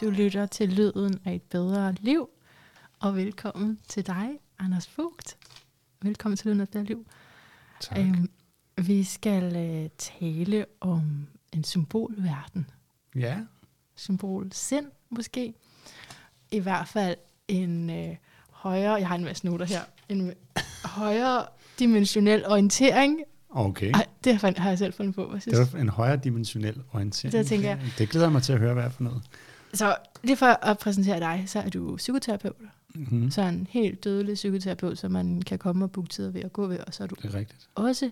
Du lytter til Lyden af et bedre liv. Og velkommen til dig, Anders Vogt. Velkommen til Lyden af et bedre liv. Tak. Øhm, vi skal øh, tale om en symbolverden. Ja, Symbol sind, måske. I hvert fald en øh, højere, jeg har en masse noter her, en højere dimensionel orientering. okay. Ej, det har jeg- har jeg selv fundet på. Hvad synes Det var en højere dimensionel orientering. Det tænker jeg. Det glæder jeg mig til at høre, hvad er for noget. Så lige for at præsentere dig, så er du psykoterapeut. Mm-hmm. Så en helt dødelig psykoterapeut, som man kan komme og booke tider ved at gå ved. Og så er du Det er rigtigt. også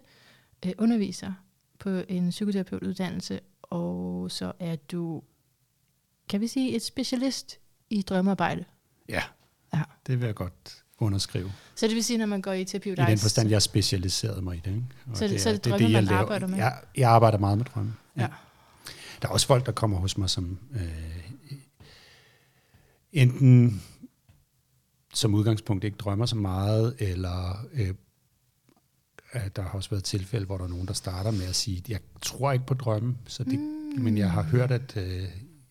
øh, underviser på en psykoterapeutuddannelse. Og så er du, kan vi sige, et specialist i drømmearbejde. Ja, Ja. det vil jeg godt underskrive. Så det vil sige, når man går i terapi I den forstand, jeg specialiseret mig i det. Ikke? Og Så det- så er det drømme, jeg man laver. arbejder med? Jeg, jeg arbejder meget med drømme. Ja. Der er også folk, der kommer hos mig, som øh, enten som udgangspunkt ikke drømmer så meget, eller øh, der har også været tilfælde, hvor der er nogen, der starter med at sige, jeg tror ikke på drømme, så det, mm. men jeg har hørt, at øh,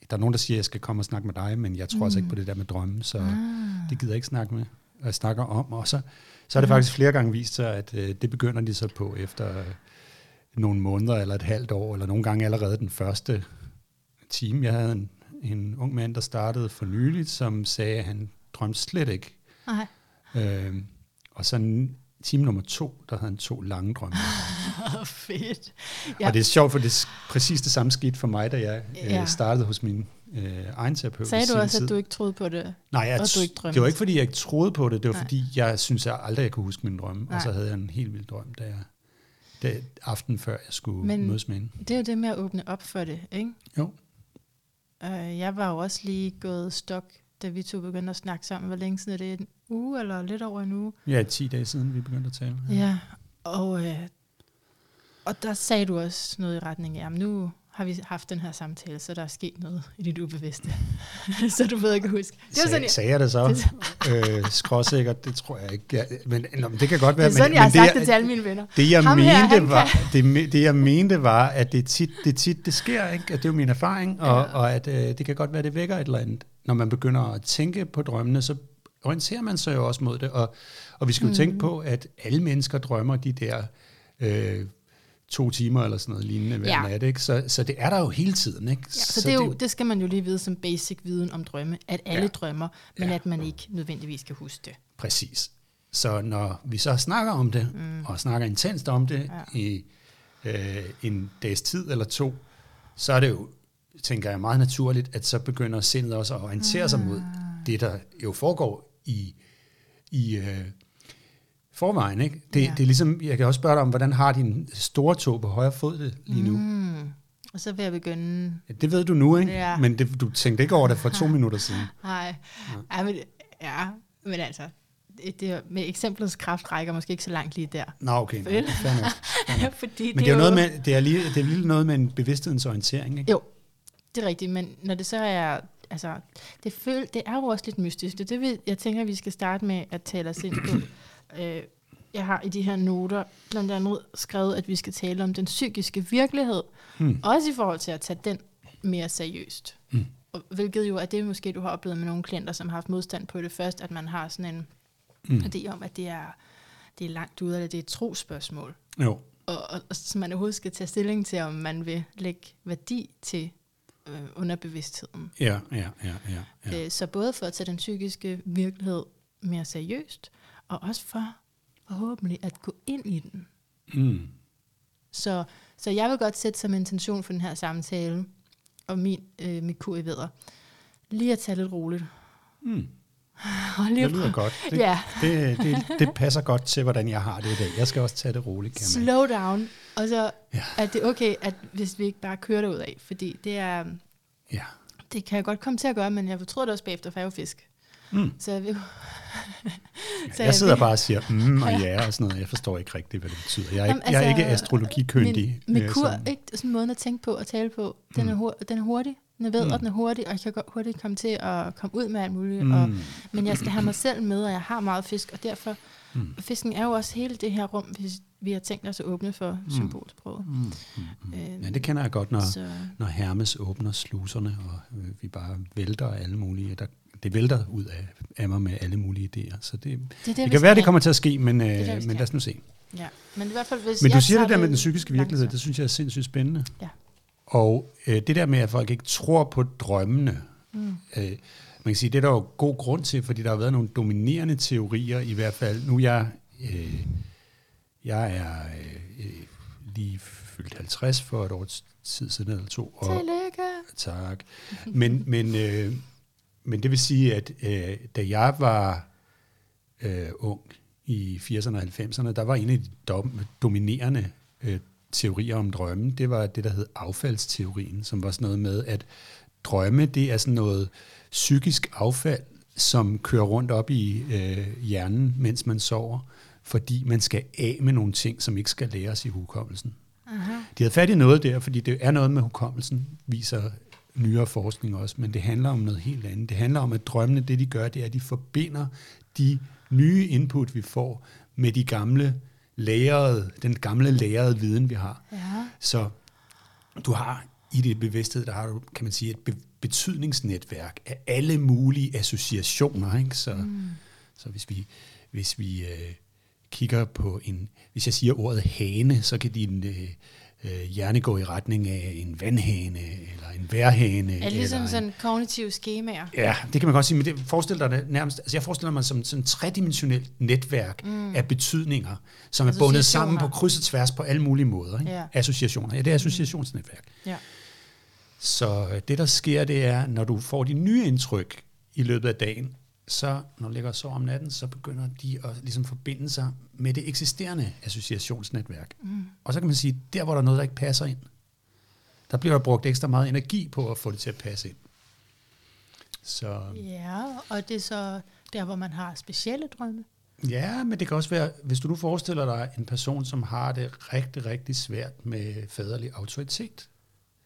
der er nogen, der siger, jeg skal komme og snakke med dig, men jeg tror mm. altså ikke på det der med drømme, så Ah. det gider jeg ikke snakke med, og snakker om. Og så, så har det faktisk flere gange vist sig, at øh, det begynder de så på efter øh, nogle måneder eller et halvt år, eller nogle gange allerede den første time. Jeg havde en, en ung mand, der startede for nyligt, som sagde, at han drømte slet ikke. Nej. Øh, og så en time nummer to, der havde han to lange drømme. Fedt. Ja. Og det er sjovt, for det er præcis det samme skete for mig, da jeg Ja. øh, startede hos min øh, egen terapeut. Sagde du også, tid. at du ikke troede på det? Nej, jeg, Og du ikke drømte. det var ikke, fordi jeg ikke troede på det. Det var, Nej. fordi jeg synes, jeg aldrig jeg kunne huske min drømme. Nej. Og så havde jeg en helt vild drøm, da jeg, da, aften før jeg skulle Men, mødes med hende. Det er jo det med at åbne op for det, ikke? Jo. Øh, jeg var jo også lige gået stok, da vi to begyndte at snakke sammen. Hvor længe siden er det? En uge eller lidt over en uge? Ja, 10 dage siden, vi begyndte at tale. Ja, og, øh, og der sagde du også noget i retning af, jamen nu har vi haft den her samtale, så der er sket noget i dit ubevidste. så du ved ikke huske. Det Sag, sådan, jeg, sagde jeg det så? øh, skråsikkert, det tror jeg ikke. Ja, men, nå, men det kan godt det være. er sådan men, jeg har men sagt det, det til alle mine venner. Det jeg, Ham her, mente, han var, det, me- det jeg mente var, at det tit det, tit, det sker, ikke? at det er jo min erfaring, og, Ja. og at øh, det kan godt være, det vækker et eller andet. Når man begynder at tænke på drømmene, så orienterer man sig jo også mod det, og, og vi skal jo mm. tænke på, at alle mennesker drømmer de der øh, to timer eller sådan noget lignende hver Ja. nat, ikke? Så, så det er der jo hele tiden. Ikke? Ja, så, det, er jo, det skal man jo lige vide som basic viden om drømme, at alle Ja. drømmer, men Ja. at man ikke nødvendigvis kan huske det. Præcis. Så når vi så snakker om det, mm. og snakker intenst om det Ja. i øh, en dags tid eller to, så er det jo, tænker jeg, meget naturligt, at så begynder sindet også at orientere ah. sig mod det, der jo foregår i, i øh, forvejen. Ikke? Det, Ja. ja. det er ligesom, jeg kan også spørge dig om, hvordan har din store tog på højre fod det lige nu? Mm. Og så vil jeg begynde Ja, det ved du nu, ikke? Ja. men det, du tænkte ikke over det for to minutter siden. Nej, ja. men, ja, men altså, det, det, med eksemplets kraft rækker måske ikke så langt lige der. Nå, okay. Vel? fair. Fordi Men det er jo noget med, det er lige, det er lige noget med en bevidsthedensorientering, ikke? Jo, det er rigtigt, men når det så er, altså, det, føl, det er jo også lidt mystisk. Det er det, vi, jeg tænker, vi skal starte med at tale os ind på. Øh, jeg har i de her noter blandt andet skrevet, at vi skal tale om den psykiske virkelighed, Hmm. også i forhold til at tage den mere seriøst. Hmm. Og, hvilket jo er det, måske du har oplevet med nogle klienter, som har haft modstand på det først, at man har sådan en Hmm. idé om, at det er, det er langt ude, eller det er et trospørgsmål. Jo. Og, og, og så man overhovedet skal tage stilling til, om man vil lægge værdi til øh, underbevidstheden. Ja, ja, ja, ja. ja. Øh, så både for at tage den psykiske virkelighed mere seriøst, og også for forhåbentlig at gå ind i den. Mm. Så, så jeg vil godt sætte som intention for den her samtale, og min, øh, mit kur i vædder, lige at tage lidt roligt. Mm. Og lige Det lyder godt. Det, Ja, det, det, det passer godt til, hvordan jeg har det i dag. Jeg skal også tage det roligt, kan man. slow down. Og så Ja. er det okay, at hvis vi ikke bare kører derud af, fordi det er, Ja. det kan jeg godt komme til at gøre, men jeg fortryder det også bagefter, for jeg er jo fisk. Mm. Så jeg Så Jeg sidder vil- bare og siger, mm og ja og sådan noget. Jeg forstår ikke rigtigt, hvad det betyder. Jeg er, Jamen, ikke, jeg er altså, ikke astrologikyndig. Min, min øh, kur, som- ikke? sådan en måde at tænke på og tale på, den, er, hur, den er hurtig. Den er ved, mm. Mm. og den er hurtig, og jeg kan hurtigt komme til at komme ud med alt muligt. Mm. Og, Mm. men jeg skal have mig selv med, og jeg har meget fisk, og derfor, mm. Mm. fisken er jo også hele det her rum, hvis vi har tænkt os at åbne for mm. symbolsproget. Mm, mm, mm. Øh, ja, det kender jeg godt, når, så, når Hermes åbner sluserne, og øh, vi bare vælter alle mulige, der, det vælter ud af, af mig med alle mulige idéer. Så det, det, det, det kan være, det kommer til at ske, men, øh, det men lad os nu se. Ja, men i hvert fald, hvis Men du siger det der med den psykiske virkelighed, det synes jeg er sindssygt spændende. Ja. Og øh, det der med, at folk ikke tror på drømmene, mm. øh, man kan sige, det er der jo god grund til, fordi der har været nogle dominerende teorier, i hvert fald. Nu jeg, øh, jeg er øh, lige fyldt 50 for et års tid siden eller to. Og, Tillykke! Tak. Men, men, øh, men det vil sige, at øh, da jeg var øh, ung i 80'erne og 90'erne, der var en af de dom, dominerende øh, teorier om drømme, det var det, der hed affaldsteorien, som var sådan noget med, at drømme, det er sådan noget psykisk affald, som kører rundt op i øh, hjernen, mens man sover, fordi man skal af med nogle ting, som ikke skal læres i hukommelsen. Aha. De havde fat i noget der, fordi det er noget med hukommelsen, viser nyere forskning også, men det handler om noget helt andet. Det handler om, at drømmene, det de gør, det er, at de forbinder de nye input, vi får, med de gamle lærede, den gamle lærede viden, vi har. Ja. Så du har i det bevidsthed, der har du, kan man sige, et be- betydningsnetværk af alle mulige associationer. Ikke? Så, mm. så hvis vi, hvis vi øh, kigger på en, hvis jeg siger ordet hane, så kan din øh, øh, hjerne gå i retning af en vandhane, eller en værhane. Er det ligesom eller sådan kognitive skemaer? Ja, det kan man godt sige, men det forestiller dig det nærmest, altså jeg forestiller mig som sådan et tredimensionelt netværk mm. af betydninger, som er bundet sammen på kryds og tværs på alle mulige måder. Ikke? Ja. Associationer. Ja, det er associationsnetværk. Ja. Så øh, det, der sker, det er, når du får de nye indtryk i løbet af dagen, så når du ligger og sover om natten, så begynder de at ligesom forbinde sig med det eksisterende associationsnetværk. Mm. Og så kan man sige, der hvor der er noget, der ikke passer ind, der bliver der brugt ekstra meget energi på at få det til at passe ind. Så, Ja, og det er så der, hvor man har specielle drømme. ja, men det kan også være, hvis du nu forestiller dig en person, som har det rigtig, rigtig svært med faderlig autoritet.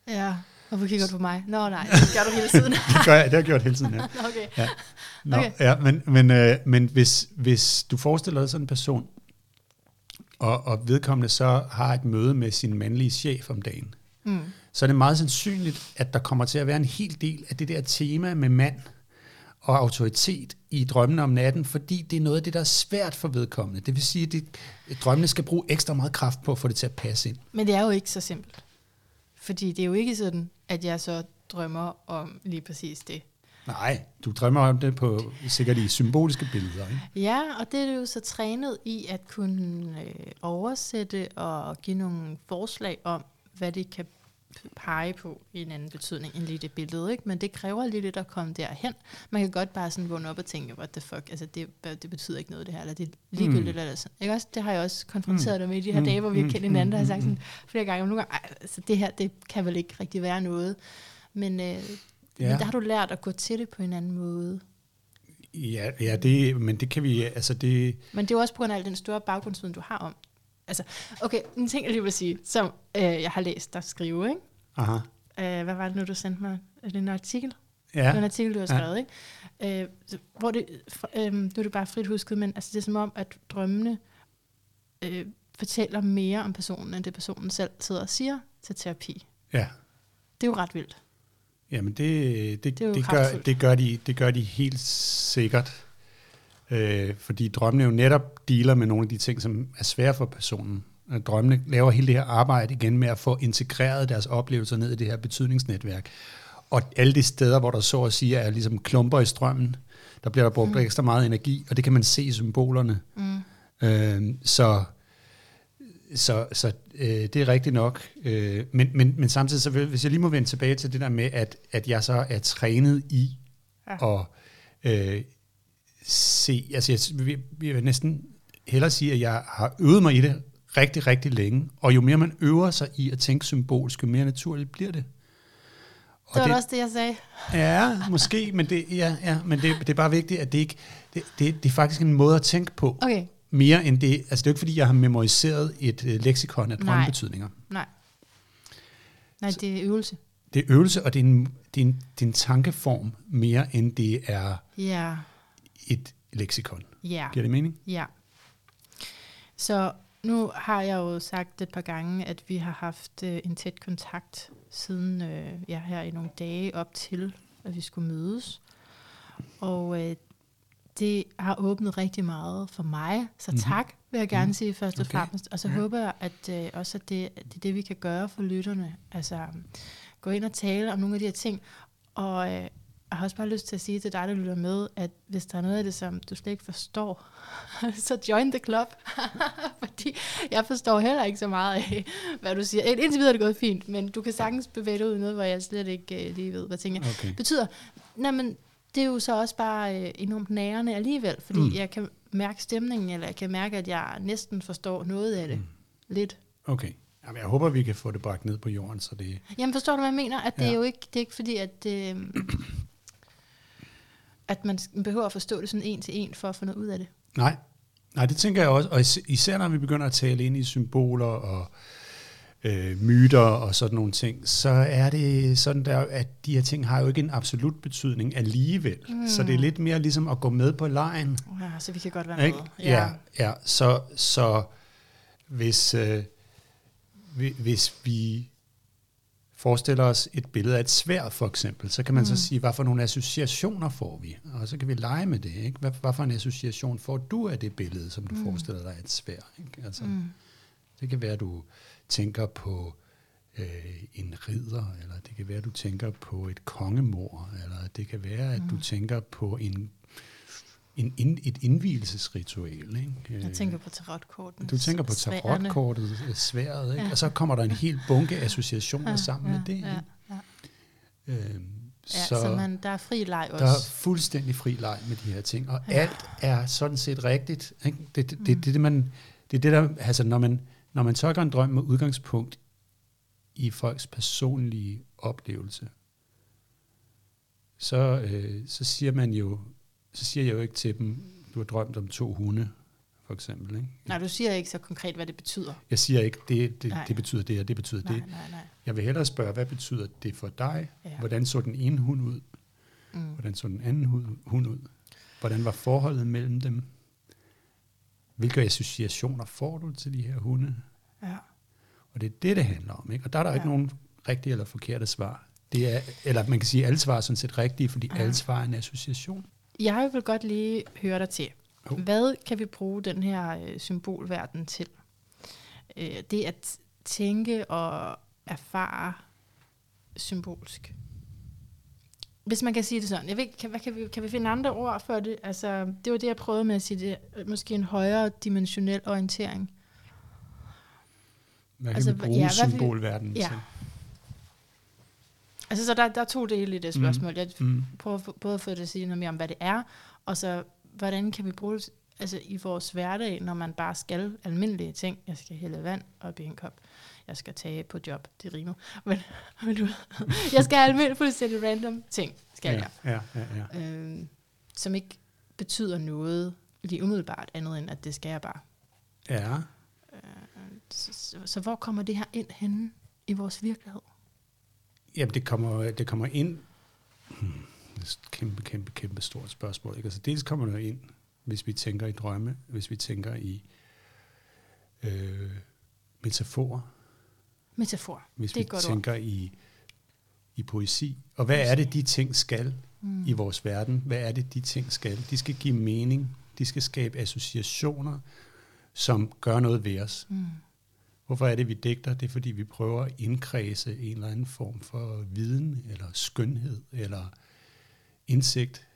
Ja, hvorfor kigger du på mig? Nå nej, det gør du hele tiden. Det gør jeg, det har jeg gjort hele tiden, ja. Okay. Ja, Nå, Okay. ja men, men, øh, men hvis, hvis du forestiller dig sådan en person, og, og vedkommende så har et møde med sin mandlige chef om dagen, Mm. så er det meget sandsynligt, at der kommer til at være en hel del af det der tema med mand og autoritet i drømmene om natten, fordi det er noget af det, der er svært for vedkommende. Det vil sige, at det, drømmene skal bruge ekstra meget kraft på at få det til at passe ind. Men det er jo ikke så simpelt. Fordi det er jo ikke sådan, at jeg så drømmer om lige præcis det. Nej, du drømmer om det på sikkert i symboliske billeder. Ikke? Ja, og det er du jo så trænet i at kunne øh, oversætte og give nogle forslag om, hvad det kan pege på i en anden betydning end lige det billede. Ikke? Men det kræver lige lidt at komme derhen. Man kan godt bare sådan vågne op og tænke, what the fuck, altså det, det betyder ikke noget det her, eller det er ligegyldigt. Mm. Eller sådan. Ikke også? Det har jeg også konfronteret dig med i de her Mm. dage, hvor vi har Mm. kendt hinanden, der har Mm. sagt sådan flere gange, nogle gange, "Ej, altså det her, det kan vel ikke rigtig være noget. Men, øh, ja. men der har du lært at gå til det på en anden måde. Ja, ja det, men det kan vi, altså det, Men det er jo også på grund af al den store baggrundsviden, du har om. Altså, okay, en ting, jeg lige vil sige, som øh, jeg har læst dig skrive, ikke? aha, Øh, hvad var det nu, du sendte mig? Er det en artikel? Ja. Det en ja, artikel, du har Ja. skrevet, ikke? Øh, hvor det, øh, nu er det bare frit husket, men altså, det er som om, at drømmene øh, fortæller mere om personen, end det personen selv sidder og siger til terapi. ja. Det er jo ret vildt. Jamen det, det, Det det, gør, det, gør de, det gør de helt sikkert. Øh, fordi drømmene jo netop dealer med nogle af de ting, som er svære for personen. Drømmene laver hele det her arbejde igen med at få integreret deres oplevelser ned i det her betydningsnetværk. Og alle de steder, hvor der så at sige er ligesom klumper i strømmen, der bliver der brugt mm. ekstra meget energi, og det kan man se i symbolerne. Mm. Øh, så så, så øh, det er rigtigt nok. Øh, men, men, men samtidig, så vil, hvis jeg lige må vende tilbage til det der med, at, at jeg så er trænet i Ja. at øh, se, altså jeg, jeg, jeg vil næsten hellere sige, at jeg har øvet mig i det rigtig, rigtig længe, og jo mere man øver sig i at tænke symbolsk, jo mere naturligt bliver det. Og Det var det, også det, jeg sagde. Ja, måske, men, det, ja, ja, men det, det er bare vigtigt, at det ikke, det, det, det er faktisk en måde at tænke på. Okay, Mere end det, altså det er jo ikke fordi, jeg har memoriseret et øh, leksikon af drømmebetydninger. nej. Nej, det er øvelse. Det er øvelse, og det er, en, det, er en, det er en tankeform mere, end det er Ja, et leksikon. ja. Giver det mening? Ja. Så nu har jeg jo sagt et par gange, at vi har haft øh, en tæt kontakt siden øh, ja, her i nogle dage op til, at vi skulle mødes. Og øh, det har åbnet rigtig meget for mig, så Mhm. tak vil jeg gerne Mhm. sige først og Okay. fremmest. Og så Ja. håber jeg, at øh, også at det, det er det, vi kan gøre for lytterne. Altså gå ind og tale om nogle af de her ting. Og øh, jeg har også bare lyst til at sige til dig, der lytter med, at hvis der er noget af det, som du slet ikke forstår, så join the club. Fordi jeg forstår heller ikke så meget af, hvad du siger. Indtil videre er det gået fint, men du kan sagtens bevæge dig ud i noget, hvor jeg slet ikke øh, lige ved, hvad tingene Okay. betyder. Nej, men det er jo så også bare øh, enormt nærende alligevel, fordi Mm. jeg kan mærke stemningen, eller jeg kan mærke, at jeg næsten forstår noget af det. Mm. Lidt. Okay. Jamen, jeg håber, vi kan få det bragt ned på jorden, så det... Jamen forstår du, hvad jeg mener? At det Ja. er jo ikke, det er ikke fordi, at, øh, at man behøver at forstå det sådan en til en, for at få noget ud af det. Nej, Nej, det tænker jeg også. Og is- især når vi begynder at tale ind i symboler og øh, myter og sådan nogle ting, så er det sådan der, at de her ting har jo ikke en absolut betydning alligevel. Mm. Så det er lidt mere ligesom at gå med på lejen. Ja, så vi kan godt være Ikke? med. Ja, ja. Så, så hvis, øh, hvi- hvis vi forestiller os et billede af et svær for eksempel, så kan man mm. så sige, hvad for nogle associationer får vi? Og så kan vi lege med det. Ikke? Hvad, hvad for en association får du af det billede, som du mm. forestiller dig er et svær? Ikke? Altså, mm. Det kan være, at du tænker på øh, en ridder, eller det kan være, at du tænker på et kongemor, eller det kan være, at mm. du tænker på en, en ind, et indvielsesritual. Ikke? Jeg tænker på tarotkorten. Du tænker på tarotkortet, øh, sværet, ikke? Ja. og så kommer der en hel bunke associationer ja, sammen ja, med det. Ja, Ikke? ja. Øhm, ja så så man, der er fri leg også. der er fuldstændig fri leg med de her ting, og ja. alt er sådan set rigtigt. Ikke? Det, det, det, det, det, man, det er det, der, altså når man, når man tolker en drøm med udgangspunkt i folks personlige oplevelse, så, øh, så siger man jo, så siger jeg jo ikke til dem, du har drømt om to hunde, for eksempel. Ikke? Nej, du siger ikke så konkret, hvad det betyder. Jeg siger ikke, det, det, Nej. det betyder det, og det betyder Nej, det. nej, nej. Jeg vil hellere spørge, hvad betyder det for dig? Ja. Hvordan så den ene hund ud? Mm. Hvordan så den anden hund, ud? Hvordan var forholdet mellem dem? Hvilke associationer får du til de her hunde? Ja. Og det er det, det handler om. Ikke? Og der er der ja. ikke nogen rigtige eller forkerte svar. Det er, eller man kan sige, at alle svar er sådan set rigtige, fordi. Ja. alle svar er en association. Jeg vil godt lige høre dig til. Jo. Hvad kan vi bruge den her øh, symbolverden til? Øh, det at tænke og erfare symbolsk. Hvis man kan sige det sådan. Jeg ved, kan, hvad kan, vi, kan vi finde andre ord for det? Altså, det var det, jeg prøvede med at sige. Det, er måske en højere dimensionel orientering. Hvad kan Altså, vi bruge ja, symbolverdenen ja. til? Altså, så der, der er to dele i det spørgsmål. Jeg Mm. prøver få- både at få det at sige noget mere om, hvad det er, og så, hvordan kan vi bruge det altså, i vores hverdag, når man bare skal almindelige ting. Jeg skal hælde vand op i en kop. Jeg skal tage på job. Det rimer. Men, men du, jeg skal almindelige fuldstændig random ting, skal Ja, jeg. ja, ja, ja. Øhm, som ikke betyder noget lige umiddelbart, andet end at det skal jeg bare. ja. Så, så, så hvor kommer det her ind henne i vores virkelighed? Jamen, det kommer, det kommer ind... Hmm, det er et kæmpe, kæmpe, kæmpe stort spørgsmål. Ikke? Altså, dels kommer det ind, hvis vi tænker i drømme, hvis vi tænker i øh, metaforer, Metafor. hvis Det er vi godt tænker i, i poesi. Og hvad er det, de ting skal Mm. i vores verden? Hvad er det, de ting skal? De skal give mening. De skal skabe associationer, som gør noget ved os. Mm. Hvorfor er det, vi digter? Det er, fordi vi prøver at indkredse en eller anden form for viden, eller skønhed, eller indsigt.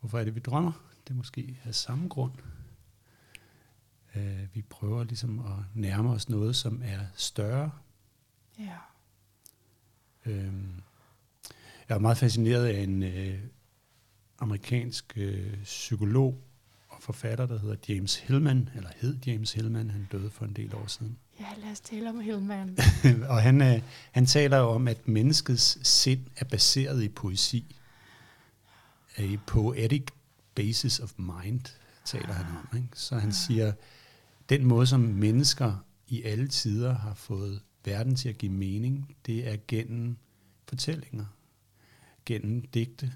Hvorfor er det, vi drømmer? Det er måske af samme grund. Uh, vi prøver ligesom at nærme os noget, som er større. Ja. Øhm, jeg er meget fascineret af en øh, amerikansk øh, psykolog og forfatter, der hedder James Hillman, eller hed James Hillman, han døde for en del år siden. ja, lad os tale om Hillman. og han, øh, han taler om, at menneskets sind er baseret i poesi. A poetic basis of mind, taler han om. Ikke? Så han siger, den måde, som mennesker i alle tider har fået verden til at give mening, det er gennem fortællinger, gennem digte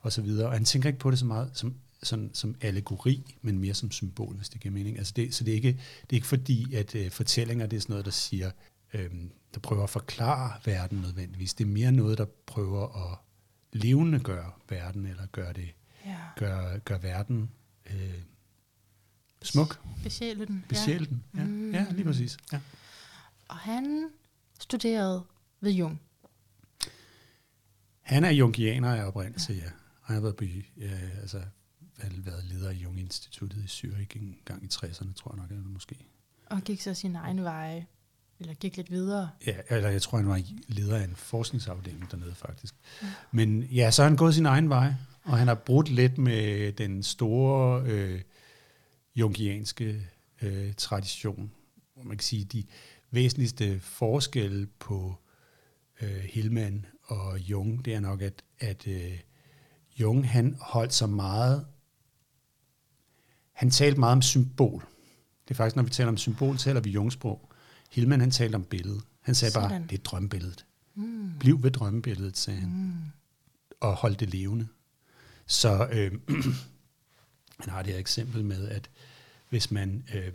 og så videre. Og han tænker ikke på det så meget som sådan, som allegori, men mere som symbol, hvis det giver mening. Altså det, så det er, ikke, det er ikke fordi, at øh, fortællinger det er sådan noget, der siger, øh, der prøver at forklare verden nødvendigvis. Det er mere noget, der prøver at levende gøre verden, eller gøre det, Ja. gør, gør verden øh, smuk. Besjæle den. Besjæle den. Ja. Mm. ja, lige præcis. Ja. Og han studerede ved Jung. Han er jungianer af oprindelse, ja. Og han har været, by, ja, altså, været leder i Jung-instituttet i Zürich en gang i 60'erne, tror jeg nok, eller måske. Og gik så sin egen vej. Eller gik lidt videre. Ja, eller jeg tror, han var leder af en forskningsafdeling dernede, faktisk. Ja. Men ja, så har han gået sin egen vej, og han har brudt lidt med den store øh, jungianske øh, tradition, hvor man kan sige, de væsentligste forskelle på øh, Hillman og Jung, det er nok, at, at øh, Jung, han holdt sig meget, han talte meget om symbol. Det er faktisk, når vi taler om symbol, taler vi Jungsprog. Hillman, han talte om billedet. Han sagde bare, Sådan. det er drømmebilledet. Mm. Bliv ved drømmebilledet, sagde han, Mm. og hold det levende. Så øh, han har det her eksempel med, at hvis man, øh,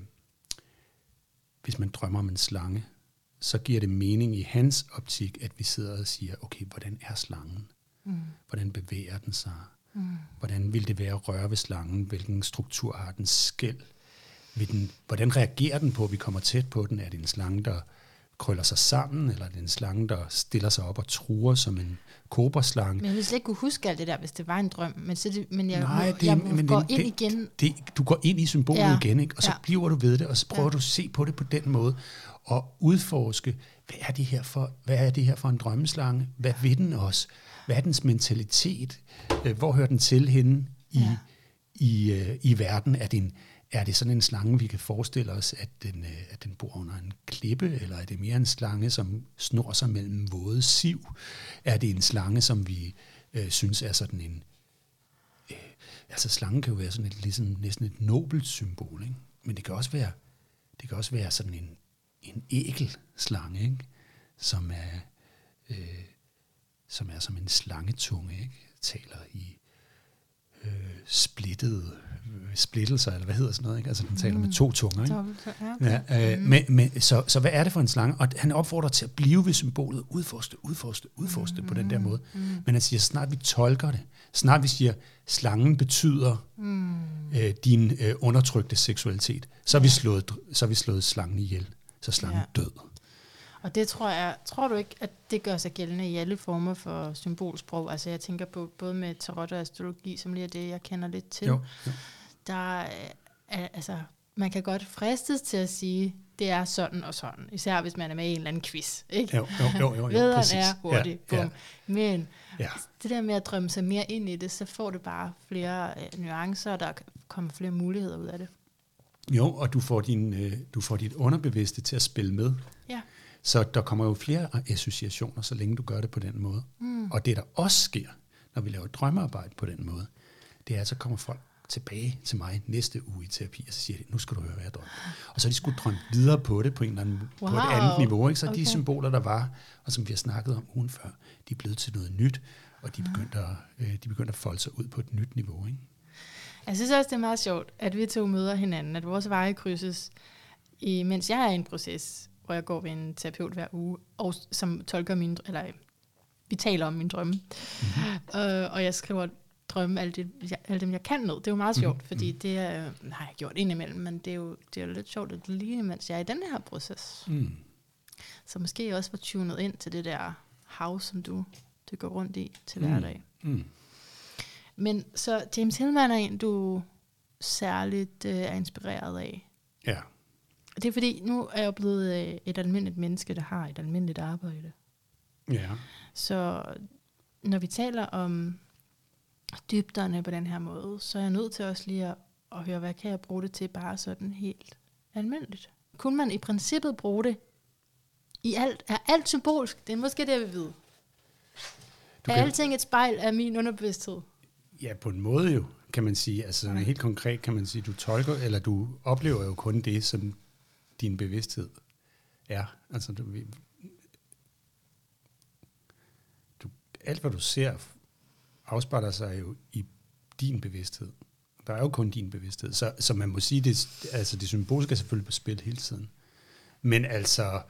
hvis man drømmer om en slange, så giver det mening i hans optik, at vi sidder og siger, okay, hvordan er slangen? Mm. Hvordan bevæger den sig? Mm. Hvordan vil det være at røre ved slangen? Hvilken struktur har den skæld? Vil den, hvordan reagerer den på, at vi kommer tæt på den? Er det en slange, der krøller sig sammen, eller er det en slange, der stiller sig op og truer som en koberslange? Men jeg ville slet ikke kunne huske alt det der, hvis det var en drøm. Men, så det, men jeg, Nej, det er- jeg men går det- ind det- igen. Det, du går ind i symbolet Ja. igen, ikke? og så Ja. bliver du ved det, og så prøver Ja. du at se på det på den måde, og udforske, hvad er det her for, hvad er det her for en drømmeslange? Hvad vil den os? Hvad er dens mentalitet? Øh, Hvor hører den til henne i, Ja. i, øh, i verden? Er det, en, er det sådan en slange, vi kan forestille os, at den, øh, at den bor under en klippe, eller er det mere en slange, som snor sig mellem våde siv? Er det en slange, som vi øh, synes er sådan en, altså slangen kan jo være sådan et, ligesom næsten et nobelt symbol, ikke? men det kan også være, det kan også være sådan en, en ækel slange, ikke? Som, er, øh, som er som en slangetunge, ikke? taler i øh, splittede øh, splittelser, eller hvad hedder sådan noget, ikke? altså den taler mm. med to tunger. Ikke? Ja, okay. Ja, øh, mm. men, men, så, så hvad er det for en slange? Og han opfordrer til at blive ved symbolet, udforske, udforske, udforske mm. på den der måde. Mm. Men han siger, snart vi tolker det, snart vi siger, slangen betyder Mm. øh, din øh, undertrykte seksualitet, så har, vi slået, så vi slået slangen ihjel. Så er slangen Ja. ja. død. Og det tror jeg, tror du ikke, at det gør sig gældende i alle former for symbolsprog? Altså jeg tænker på både med tarot og astrologi, som lige er det, jeg kender lidt til. Jo, jo. Der er, er, altså, man kan godt fristes til at sige, det er sådan og sådan. Især hvis man er med i en eller anden quiz. Ikke? Jo, jo, jo, jo, jo Lederen er hurtig. Ja, Bum. Men ja. det der med at drømme sig mere ind i det, så får det bare flere øh, nuancer, og der kommer flere muligheder ud af det. Jo, og du får, din, øh, du får dit underbevidste til at spille med. Så der kommer jo flere associationer, så længe du gør det på den måde. Mm. Og det, der også sker, når vi laver drømmearbejde på den måde, det er, at så kommer folk tilbage til mig næste uge i terapi, og så siger de, nu skal du høre, hvad jeg drømte. Og så de skulle drømme videre på det på, en eller anden, wow. på et andet niveau. Ikke? Så okay. De symboler, der var, og som vi har snakket om ugen før, de er blevet til noget nyt, og de er begyndt at, øh, de er begyndt at folde sig ud på et nyt niveau. Ikke? Jeg synes også, det er meget sjovt, at vi to møder hinanden, at vores veje krydses, mens jeg er i en proces, hvor jeg går ved en terapeut hver uge, og som tolker min, eller vi taler om min drømme. Mm-hmm. Øh, og jeg skriver drømme, alle, det, jeg, alle dem, jeg kan ned. Det er jo meget sjovt, mm-hmm. fordi det er, øh, har jeg gjort indimellem, men det er jo, det er jo lidt sjovt, at lige mens jeg er i den her proces, Mm. så måske også var tunet ind til det der hav, som du dykker rundt i til Mm. hverdag. Mm. Men så James Hillman er en, du særligt øh, er inspireret af. Ja. Det er fordi, nu er jeg blevet øh, et almindeligt menneske, der har et almindeligt arbejde. Ja. Så når vi taler om dybderne på den her måde, så er jeg nødt til også lige at, at høre, hvad kan jeg bruge det til bare sådan helt almindeligt. Kunne man i princippet bruge det i alt? Er alt symbolsk? Det er måske det, jeg vil vide. Du er kan- alting et spejl af min underbevidsthed? Ja, på en måde jo, kan man sige. Altså sådan helt konkret kan man sige, du tolker, eller du oplever jo kun det, som din bevidsthed er. Altså du, du, alt hvad du ser afspejler sig jo i din bevidsthed. Der er jo kun din bevidsthed. Så, så man må sige, det, altså det symboliske er selvfølgelig på spil hele tiden. Men altså,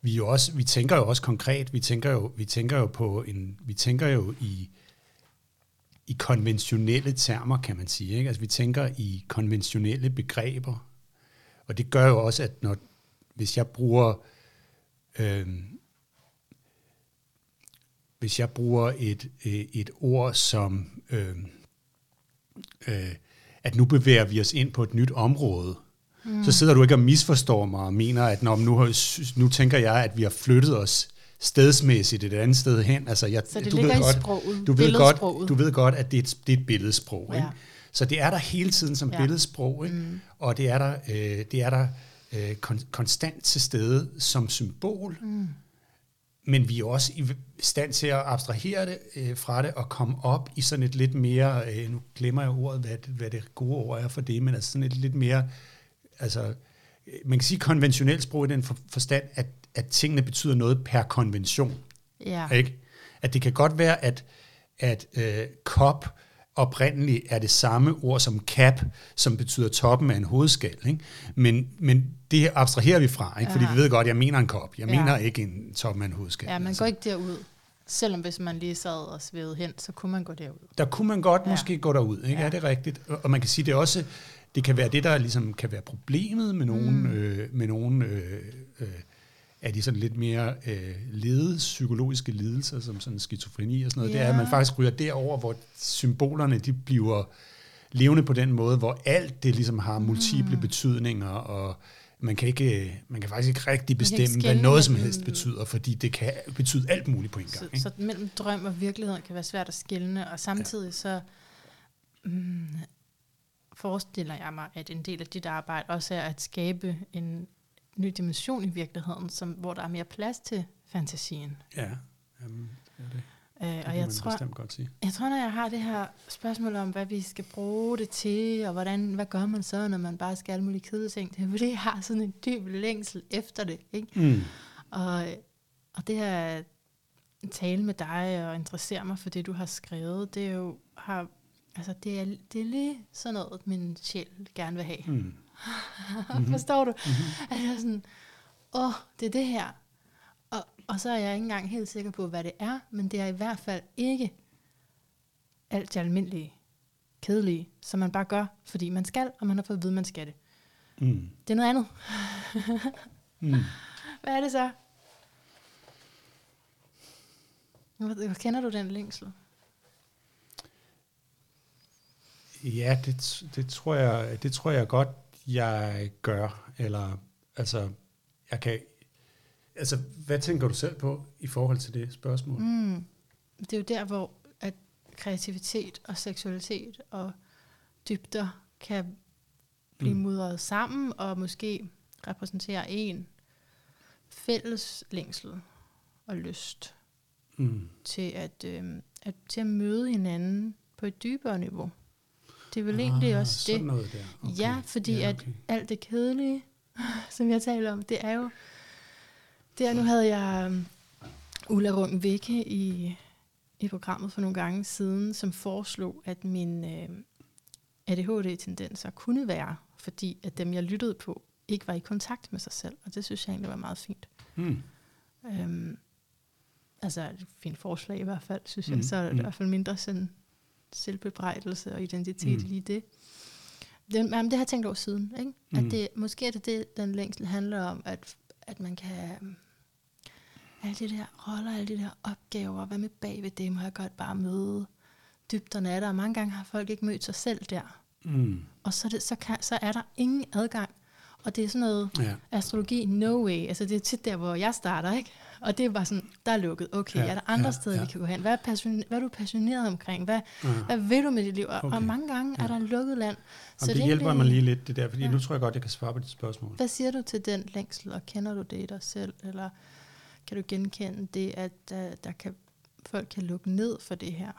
vi, jo også, vi tænker jo også konkret, vi tænker jo, vi tænker jo på en, vi tænker jo i, i konventionelle termer, kan man sige. Ikke? Altså vi tænker i konventionelle begreber. Og det gør jo også, at når, hvis jeg bruger, øh, hvis jeg bruger et, øh, et ord som, øh, øh, at nu bevæger vi os ind på et nyt område, mm. så sidder du ikke og misforstår mig og mener, at når, nu, nu tænker jeg, at vi har flyttet os stedsmæssigt et andet sted hen. Altså, jeg, så det du ligger ved i godt, sproget, du ved godt, du ved godt, at det er et, det er et billedsprog. Ja. Ikke? Så det er der hele tiden som Ja. billedsprog, ikke? Mm. og det er der, øh, det er der øh, kon- konstant til stede som symbol, Mm. men vi er også i stand til at abstrahere det øh, fra det og komme op i sådan et lidt mere, øh, nu glemmer jeg ordet, hvad, det- hvad det gode ord er for det, men altså sådan et lidt mere, altså øh, man kan sige konventionelt sprog i den for, forstand, at, at tingene betyder noget per konvention. Ja. Ikke? At det kan godt være, at, at øh, kop oprindeligt er det samme ord som cap, som betyder toppen af en hovedskal. Ikke? Men, men det abstraherer vi fra, ikke? fordi Ja. vi ved godt, at jeg mener en kop. Jeg Ja. mener ikke en toppen af en hovedskal. ja, man altså. går ikke derud. Selvom hvis man lige sad og svævede hen, så kunne man gå derud. Der kunne man godt Ja. måske gå derud, ikke? Ja. Er det rigtigt? Og man kan sige, det er også, det kan være det, der ligesom kan være problemet med nogen, mm. øh, med nogen øh, øh, af de sådan lidt mere øh, lede psykologiske lidelser, som sådan skizofreni og sådan noget, det er, at man Ja. faktisk ryger derover, hvor symbolerne, de bliver levende på den måde, hvor alt det ligesom har multiple Mm. betydninger, og man kan, ikke, man kan faktisk ikke rigtig kan ikke bestemme, hvad noget som helst betyder, fordi det kan betyde alt muligt på en gang. Så, Ikke? så mellem drøm og virkelighed kan være svært at skille, og samtidig så mm, forestiller jeg mig, at en del af dit arbejde også er at skabe en ny dimension i virkeligheden, som, hvor der er mere plads til fantasien. Ja, jamen, det er det. Øh, Det og jeg tror, bestemt godt sige. jeg tror, når jeg har det her spørgsmål om, hvad vi skal bruge det til, og hvordan, hvad gør man så, når man bare skal alle mulige kedelige ting, det er fordi, jeg har sådan en dyb længsel efter det. Ikke? Mm. Og, og det her tale med dig og interessere mig for det, du har skrevet, det er jo har, altså det er, det er lige sådan noget, min sjæl gerne vil have. Mm. Mm-hmm. Forstår du? Mm-hmm. At jeg er sådan, åh, det er det her. Og, og så er jeg ikke engang helt sikker på, hvad det er, men det er i hvert fald ikke alt det almindelige, kedelige, som man bare gør, fordi man skal, og man har fået at vide, man skal det. Mm. Det er noget andet. Mm. Hvad er det så? Kender du den længsel? Ja, det, det, tror jeg, det tror jeg godt, jeg gør. Eller, altså, jeg kan... Altså, hvad tænker du selv på i forhold til det spørgsmål? Mm. Det er jo der, hvor at kreativitet og seksualitet og dybder kan blive Mm. mudret sammen og måske repræsentere en fælles længsel og lyst Mm. til at, øh, at, til at møde hinanden på et dybere niveau. Det er vel egentlig også det. Ah, noget der. Okay. Ja, fordi ja, at okay. alt det kedelige, som jeg taler om, det er jo, det er, nu havde jeg um, Ulla Rung Vikke i, i programmet for nogle gange siden, som foreslog, at min øh, ADHD-tendenser kunne være, fordi at dem, jeg lyttede på, ikke var i kontakt med sig selv, og det synes jeg egentlig var meget fint. Mm. Øhm, altså et fint forslag i hvert fald, synes jeg. Mm, Så er det mm. i hvert fald mindre sådan selvbebrejdelse og identitet Mm. lige det. det. Jamen, det har jeg tænkt over siden. Ikke? Mm. At det, måske er det det, den længsel handler om, at, at man kan... øhm, Alle de der roller, alle de der opgaver, hvad med bag ved det, må jeg godt bare møde dybderne af det. Og mange gange har folk ikke mødt sig selv der. Mm. Og så, det, så, kan, så er der ingen adgang. Og det er sådan noget, Ja. astrologi, no way. Altså det er tit der, hvor jeg starter, ikke? Og det er bare sådan, der er lukket. Okay, Ja, er der andre ja, steder, ja. vi kan gå hen? Hvad er, passion, hvad er du passioneret omkring? Hvad, Ja. hvad vil du med dit liv? Og, Okay. og mange gange er Ja. der lukket land. Så det er hjælper egentlig- mig lige lidt, det der, fordi Ja. nu tror jeg godt, jeg kan svare på dit spørgsmål. Hvad siger du til den længsel, og kender du det i dig selv? Eller kan du genkende det, at der, der kan, folk kan lukke ned for det her?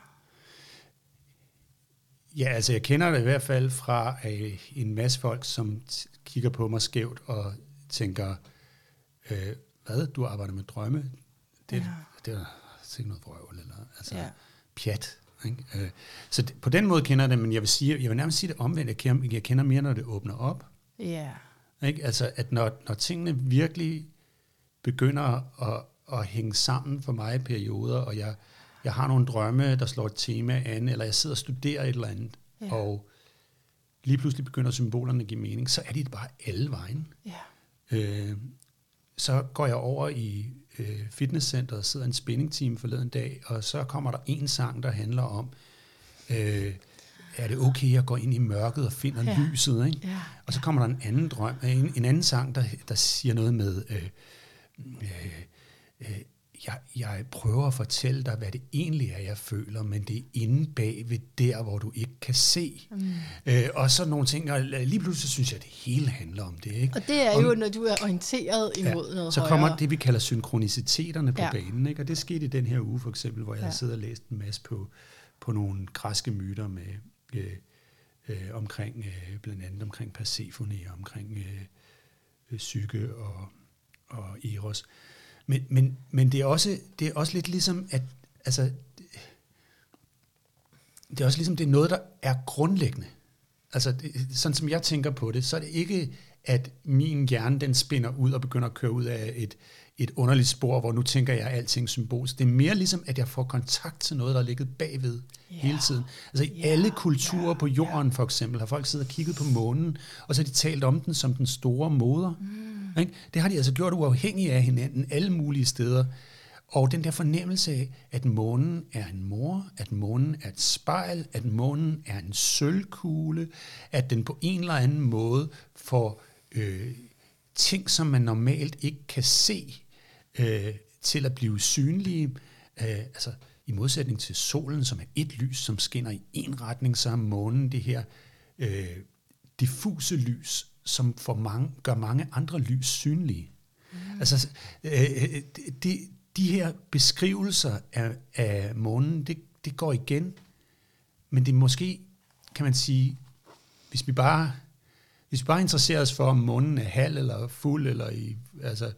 Ja, altså jeg kender det i hvert fald fra øh, en masse folk, som kigger på mig skævt og tænker, øh, hvad, du arbejder med drømme? Det, Ja. det er sikkert noget vrøvl, eller altså ja. pjat. Ikke? Øh, så det, på den måde kender jeg det, men jeg vil, sige, jeg vil nærmest sige det omvendt. Jeg kender, jeg kender mere, når det åbner op. Ja. Ikke? Altså, at når, når tingene virkelig begynder at, at hænge sammen for mig i perioder, og jeg, jeg har nogle drømme, der slår et tema an, eller jeg sidder og studerer et eller andet, Ja. og lige pludselig begynder symbolerne at give mening, så er de bare alle vejen. Ja. Øh, så går jeg over i øh, fitnesscenteret og sidder en spinning team forleden dag, og så kommer der en sang, der handler om, øh, er det okay, jeg går ind i mørket og finder ja. lyset, ikke? Ja. Og så kommer der en anden drøm, en, en anden sang, der, der siger noget med, øh, øh, øh, jeg, jeg prøver at fortælle dig, hvad det egentlig er, jeg føler, men det er inde bag ved der, hvor du ikke kan se. Mm. Øh, og så nogle ting, og lige pludselig synes jeg, at det hele handler om det. Ikke? Og det er Om- jo, når du er orienteret imod noget så højere. kommer det, vi kalder synkroniciteterne på Ja. ja. banen. Ikke? Og det skete i den her uge for eksempel, hvor jeg Ja. ja. sidder og læst en masse på, på nogle græske myter med, øh, øh, omkring, øh, blandt andet omkring Persephone, og omkring øh, øh, Psyke og, og Eros. Men, men, men det, er også, det er også lidt ligesom, at altså, det er også ligesom, det er noget, der er grundlæggende. Altså, det, sådan som jeg tænker på det, så er det ikke, at min hjerne, den spinder ud og begynder at køre ud af et, et underligt spor, hvor nu tænker jeg alting symbolsk. Det er mere ligesom, at jeg får kontakt til noget, der er ligget bagved Ja. hele tiden. Altså i Ja, alle kulturer ja, på jorden, for eksempel, har folk siddet og kigget på månen, og så har de talt om den som den store moder. Mm. Ikke? Det har de altså gjort uafhængigt af hinanden, alle mulige steder. Og den der fornemmelse af, at månen er en mor, at månen er et spejl, at månen er en sølvkugle, at den på en eller anden måde får øh, ting, som man normalt ikke kan se, øh, til at blive synlige. Øh, altså i modsætning til solen, som er et lys, som skinner i en retning, så er månen det her øh, diffuse lys, som for mange, gør mange andre lys synlige. Mm. Altså, øh, de, de her beskrivelser af, af månen, det, det går igen, men det er måske, kan man sige, hvis vi bare, hvis vi bare interesserer os for, om månen er halv eller fuld, eller i, altså,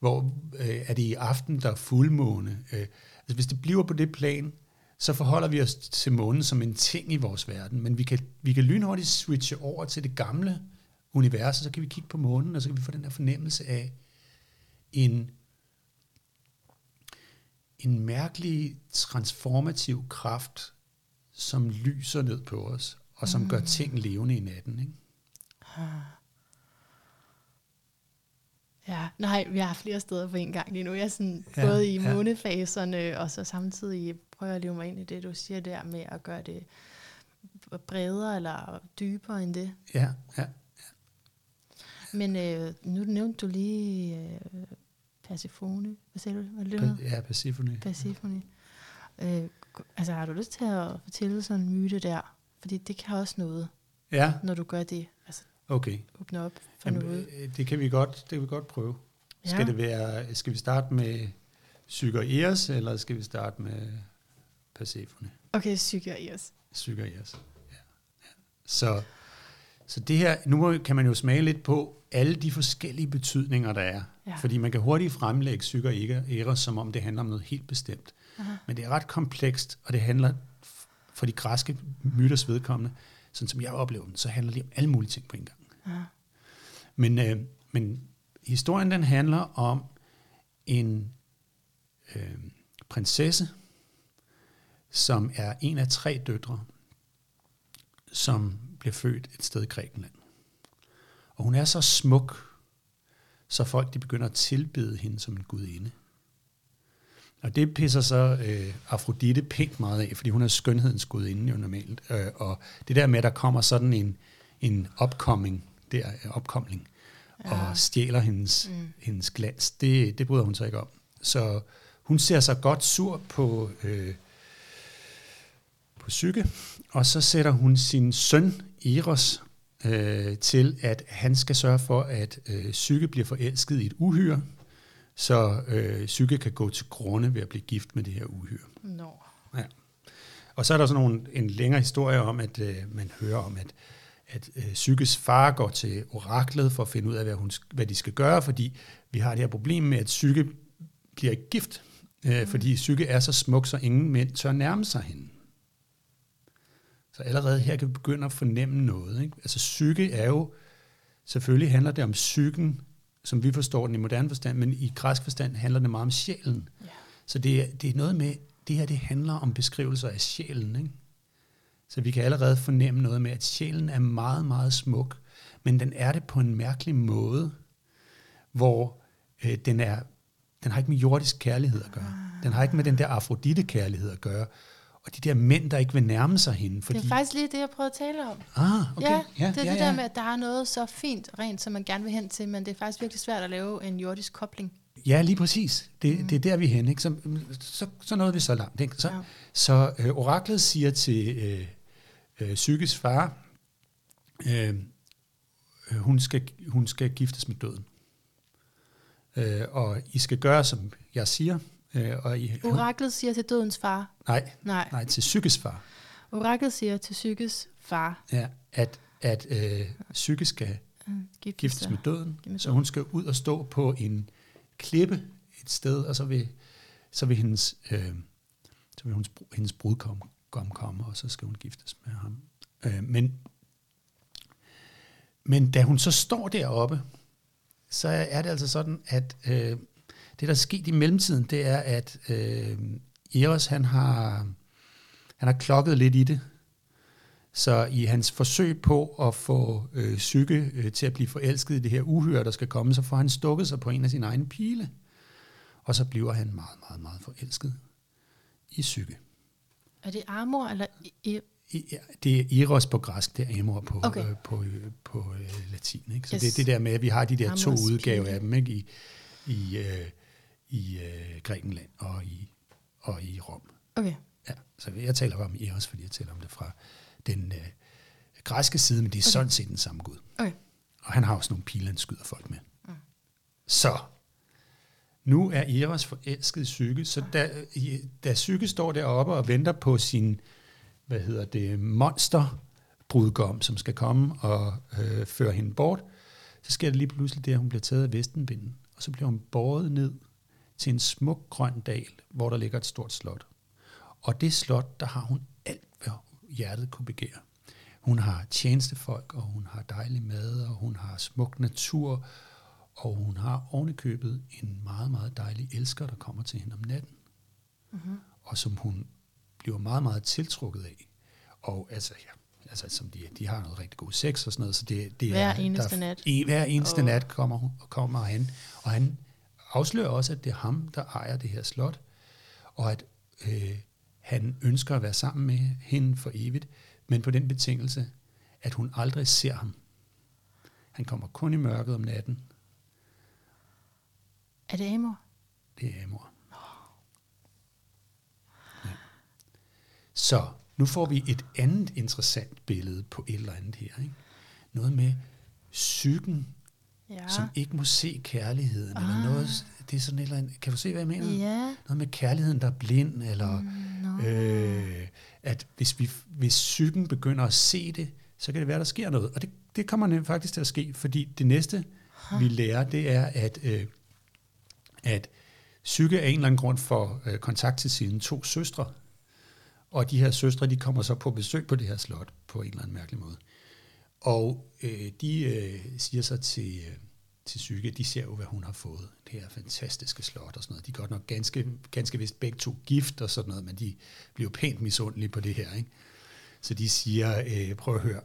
hvor øh, er det i aften, der er fuldmåne. Øh, altså, hvis det bliver på det plan, så forholder vi os til månen som en ting i vores verden, men vi kan, vi kan lynhurtigt switche over til det gamle univers, og så kan vi kigge på månen, og så kan vi få den der fornemmelse af en, en mærkelig transformativ kraft, som lyser ned på os, og som mm. gør ting levende i natten. Ikke? Ja, nej, vi har flere steder på en gang lige nu. Jeg er sådan, Ja, både i ja. månefaserne, og så samtidig prøver jeg at leve mig ind i det, du siger der med at gøre det bredere eller dybere end det. Ja, ja. Men øh, nu nævnte du lige øh, Persephone. Hvad sagde du? Hvad det, hedder? Ja, Persephone. Persephone. Øh, altså har du lyst til at fortælle sådan en myte der? Fordi det kan også noget, Ja, når du gør det. Altså okay. åbne op for Jamen, noget. øh, det kan vi godt, det kan vi godt prøve. Ja. Skal, det være, skal vi starte med Psyke og Eos, eller skal vi starte med Persephone? Okay, psyke og Eos. Psyke og Eos. Ja. Ja. Så, så det her, nu kan man jo smage lidt på alle de forskellige betydninger, der er. Ja. Fordi man kan hurtigt fremlægge Psyke og Eros, som om det handler om noget helt bestemt. Aha. Men det er ret komplekst, og det handler for de græske myters vedkommende, sådan som jeg oplever den, så handler det om alle mulige ting på en gang. Ja. Men, øh, men historien den handler om en øh, prinsesse, som er en af tre døtre, som bliver født et sted i Grækenland. Og hun er så smuk, så folk de begynder at tilbede hende som en gudinde. Og det pisser så øh, Afrodite pænt meget af, fordi hun er skønhedens gudinde jo normalt. Øh, og det der med, at der kommer sådan en, en opkoming, der, øh, opkomling. Ja. og stjæler hendes, mm. hendes glans, det, det bryder hun sig ikke om. Så hun ser sig godt sur på, øh, på Psyke, og så sætter hun sin søn Eros øh, til, at han skal sørge for, at øh, Psyke bliver forelsket i et uhyre, så øh, Psyke kan gå til grunde ved at blive gift med det her uhyre. Nå. Ja. Og så er der sådan nogle, en længere historie om, at øh, man hører om, at, at øh, Psykes far går til oraklet for at finde ud af, hvad, hun, hvad de skal gøre, fordi vi har det her problem med, at Psyke bliver gift, øh, fordi Psyke er så smuk, så ingen mænd tør nærme sig hende. Så allerede her kan vi begynde at fornemme noget. Ikke? Altså psyke er jo, selvfølgelig handler det om psyken, som vi forstår den i moderne forstand, men i græsk forstand handler det meget om sjælen. Ja. Så det er, det er noget med, det her det handler om beskrivelser af sjælen. Ikke? Så vi kan allerede fornemme noget med, at sjælen er meget, meget smuk, men den er det på en mærkelig måde, hvor øh, den, er, den har ikke med jordisk kærlighed at gøre. Den har ikke med den der Afrodite-kærlighed at gøre. Og de der mænd, der ikke vil nærme sig hende. Fordi, Det er faktisk lige det, jeg prøvede at tale om. ah, okay. ja, ja, det er ja, det ja. der med, at der er noget så fint rent, som man gerne vil hen til, men det er faktisk virkelig svært at lave en jordisk kobling. Ja, lige præcis. Det, mm. det er der, vi er henne. Ikke? Så, så, så nåede vi så langt. Ikke? Så, Ja. så øh, oraklet siger til øh, øh, Psykes far, øh, øh, hun, skal, hun skal giftes med døden. Øh, og I skal gøre, som jeg siger. Øh, og I, Oraklet siger til dødens far, nej, nej, nej, til Psykes far. oraklet siger til Psykes far, Ja, at, at øh, Psyke skal mm, giftes giftes med døden, Med så hun skal ud og stå på en klippe et sted, og så vil, så vil hendes, øh, så vil hendes, hendes brudkom kom komme, og så skal hun giftes med ham. Øh, men, men da hun så står deroppe, så er det altså sådan, at øh, det, der er sket i mellemtiden, det er, at øh, Eros, han har, han har klokket lidt i det, så i hans forsøg på at få øh, Psyke øh, til at blive forelsket i det her uhyre, der skal komme, så får han stukket sig på en af sine egne pile. Og så bliver han meget, meget, meget forelsket i Psyke. Er det Amor, eller i, i, I- ja, Det er Eros på græsk, det er Amor på, Okay. øh, på, øh, på øh, latin. Ikke? Så Yes. det er det der med, at vi har de der to Amors udgaver pile. af dem ikke? i, i, øh, i øh, Grækenland og i, og i Rom. okay, Ja, så jeg taler bare om Eros, fordi jeg taler om det fra den øh, græske side, men det er okay. sådan set den samme gud. okay. Og han har også nogle piler, han skyder folk med. Mm. Så, nu er Eros forelsket i Psyke, så da, da Psyke står deroppe og venter på sin, hvad hedder det, monsterbrudgom, som skal komme og øh, føre hende bort, så sker det lige pludselig det, at hun bliver taget af vestenbinden, og så bliver hun båret ned til en smuk grøn dal, hvor der ligger et stort slot. Og det slot, der har hun alt, hvad hjertet kunne begære. Hun har tjenestefolk, og hun har dejlig mad, og hun har smuk natur, og hun har ovenikøbet en meget, meget dejlig elsker, der kommer til hende om natten, Mm-hmm. og som hun bliver meget, meget tiltrukket af. Og altså, ja, altså som de, de har noget rigtig god sex og sådan noget, så det, det Hver er... eneste der, nat. I, hver eneste oh. nat kommer, hun, kommer han, og han afslører også, at det er ham, der ejer det her slot, og at øh, han ønsker at være sammen med hende for evigt, men på den betingelse, at hun aldrig ser ham. Han kommer kun i mørket om natten. Er det Amor? Det er Amor. Ja. Så nu får vi et andet interessant billede på et eller andet her. Ikke? Noget med psyken, Ja. som ikke må se kærligheden, ah. eller noget, det er sådan et eller andet, kan du se, hvad jeg mener? Ja. Noget med kærligheden, der er blind, eller Nå. øh, at hvis, vi, hvis psyken begynder at se det, så kan det være, der sker noget. Og det, det kommer nemlig faktisk til at ske, fordi det næste, vi lærer, det er, at, øh, at psyke af en eller anden grund får øh, kontakt til sine to søstre, og de her søstre, de kommer så på besøg på det her slot, på en eller anden mærkelig måde. Og øh, de øh, siger så til, øh, til Psyke, de ser jo, hvad hun har fået. Det her fantastiske slot og sådan noget. De er godt nok ganske, ganske vist begge to gift og sådan noget, men de bliver pænt misundelige på det her. Ikke? Så de siger, øh, prøv at høre,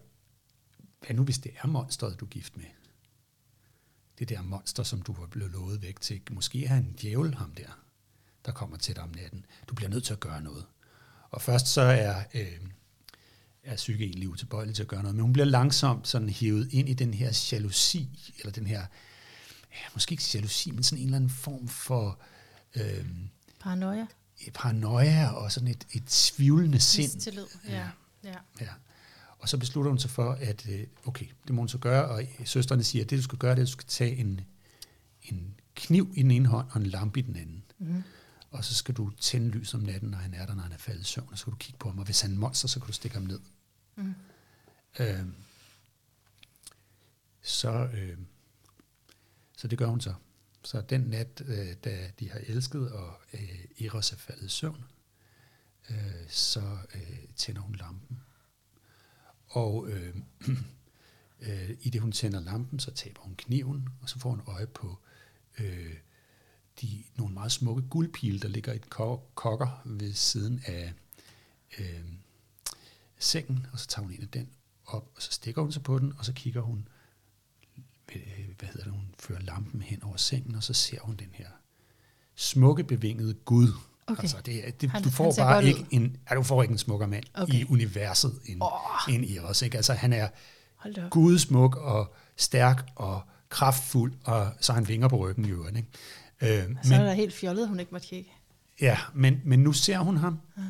hvad nu hvis det er monstret, du er gift med? Det der monster, som du har blevet lovet væk til. Måske er han en djævel, ham der, der kommer til dig om natten. Du bliver nødt til at gøre noget. Og først så er, øh, er psyke egentlig utilbøjelig til at gøre noget, men hun bliver langsomt sådan hævet ind i den her jalousi, eller den her, ja, måske ikke jalousi, men sådan en eller anden form for øh, Paranoia. paranoia og sådan et, et tvivlende sind. Mistillid. Ja. ja. Ja. Og så beslutter hun sig for, at øh, okay, det må hun så gøre, og søstrene siger, at det du skal gøre, det er, at du skal tage en, en kniv i den ene hånd og en lampe i den anden. Mm. Og så skal du tænde lys om natten, når han er der, når han er faldet i søvn, og så skal du kigge på ham, og hvis han er en monster, så kan du stikke ham ned. Mm. Øh, så, øh, så det gør hun så. Så den nat, øh, da de har elsket, og øh, Eros er faldet i søvn, øh, så øh, tænder hun lampen. Og øh, øh, i det hun tænder lampen, så taber hun kniven, og så får hun øje på øh, de, nogle meget smukke guldpile, der ligger i et kokker ved siden af øh, sengen, og så tager hun en af den op, og så stikker hun sig på den, og så kigger hun, øh, hvad hedder det, hun fører lampen hen over sengen, og så ser hun den her smukke bevingede Gud. Okay. Altså, det, det, Han- du får bare ikke ud. en, ja, du får ikke en smukkere mand Okay. i universet end, Åh. end i os. Ikke? Altså, han er gudsmuk og stærk og kraftfuld, og så har han vinger på ryggen i øvrigt. Ikke? Øh, Så er der helt fjollet, hun ikke måtte kigge. Ja, men, men nu ser hun ham, ja.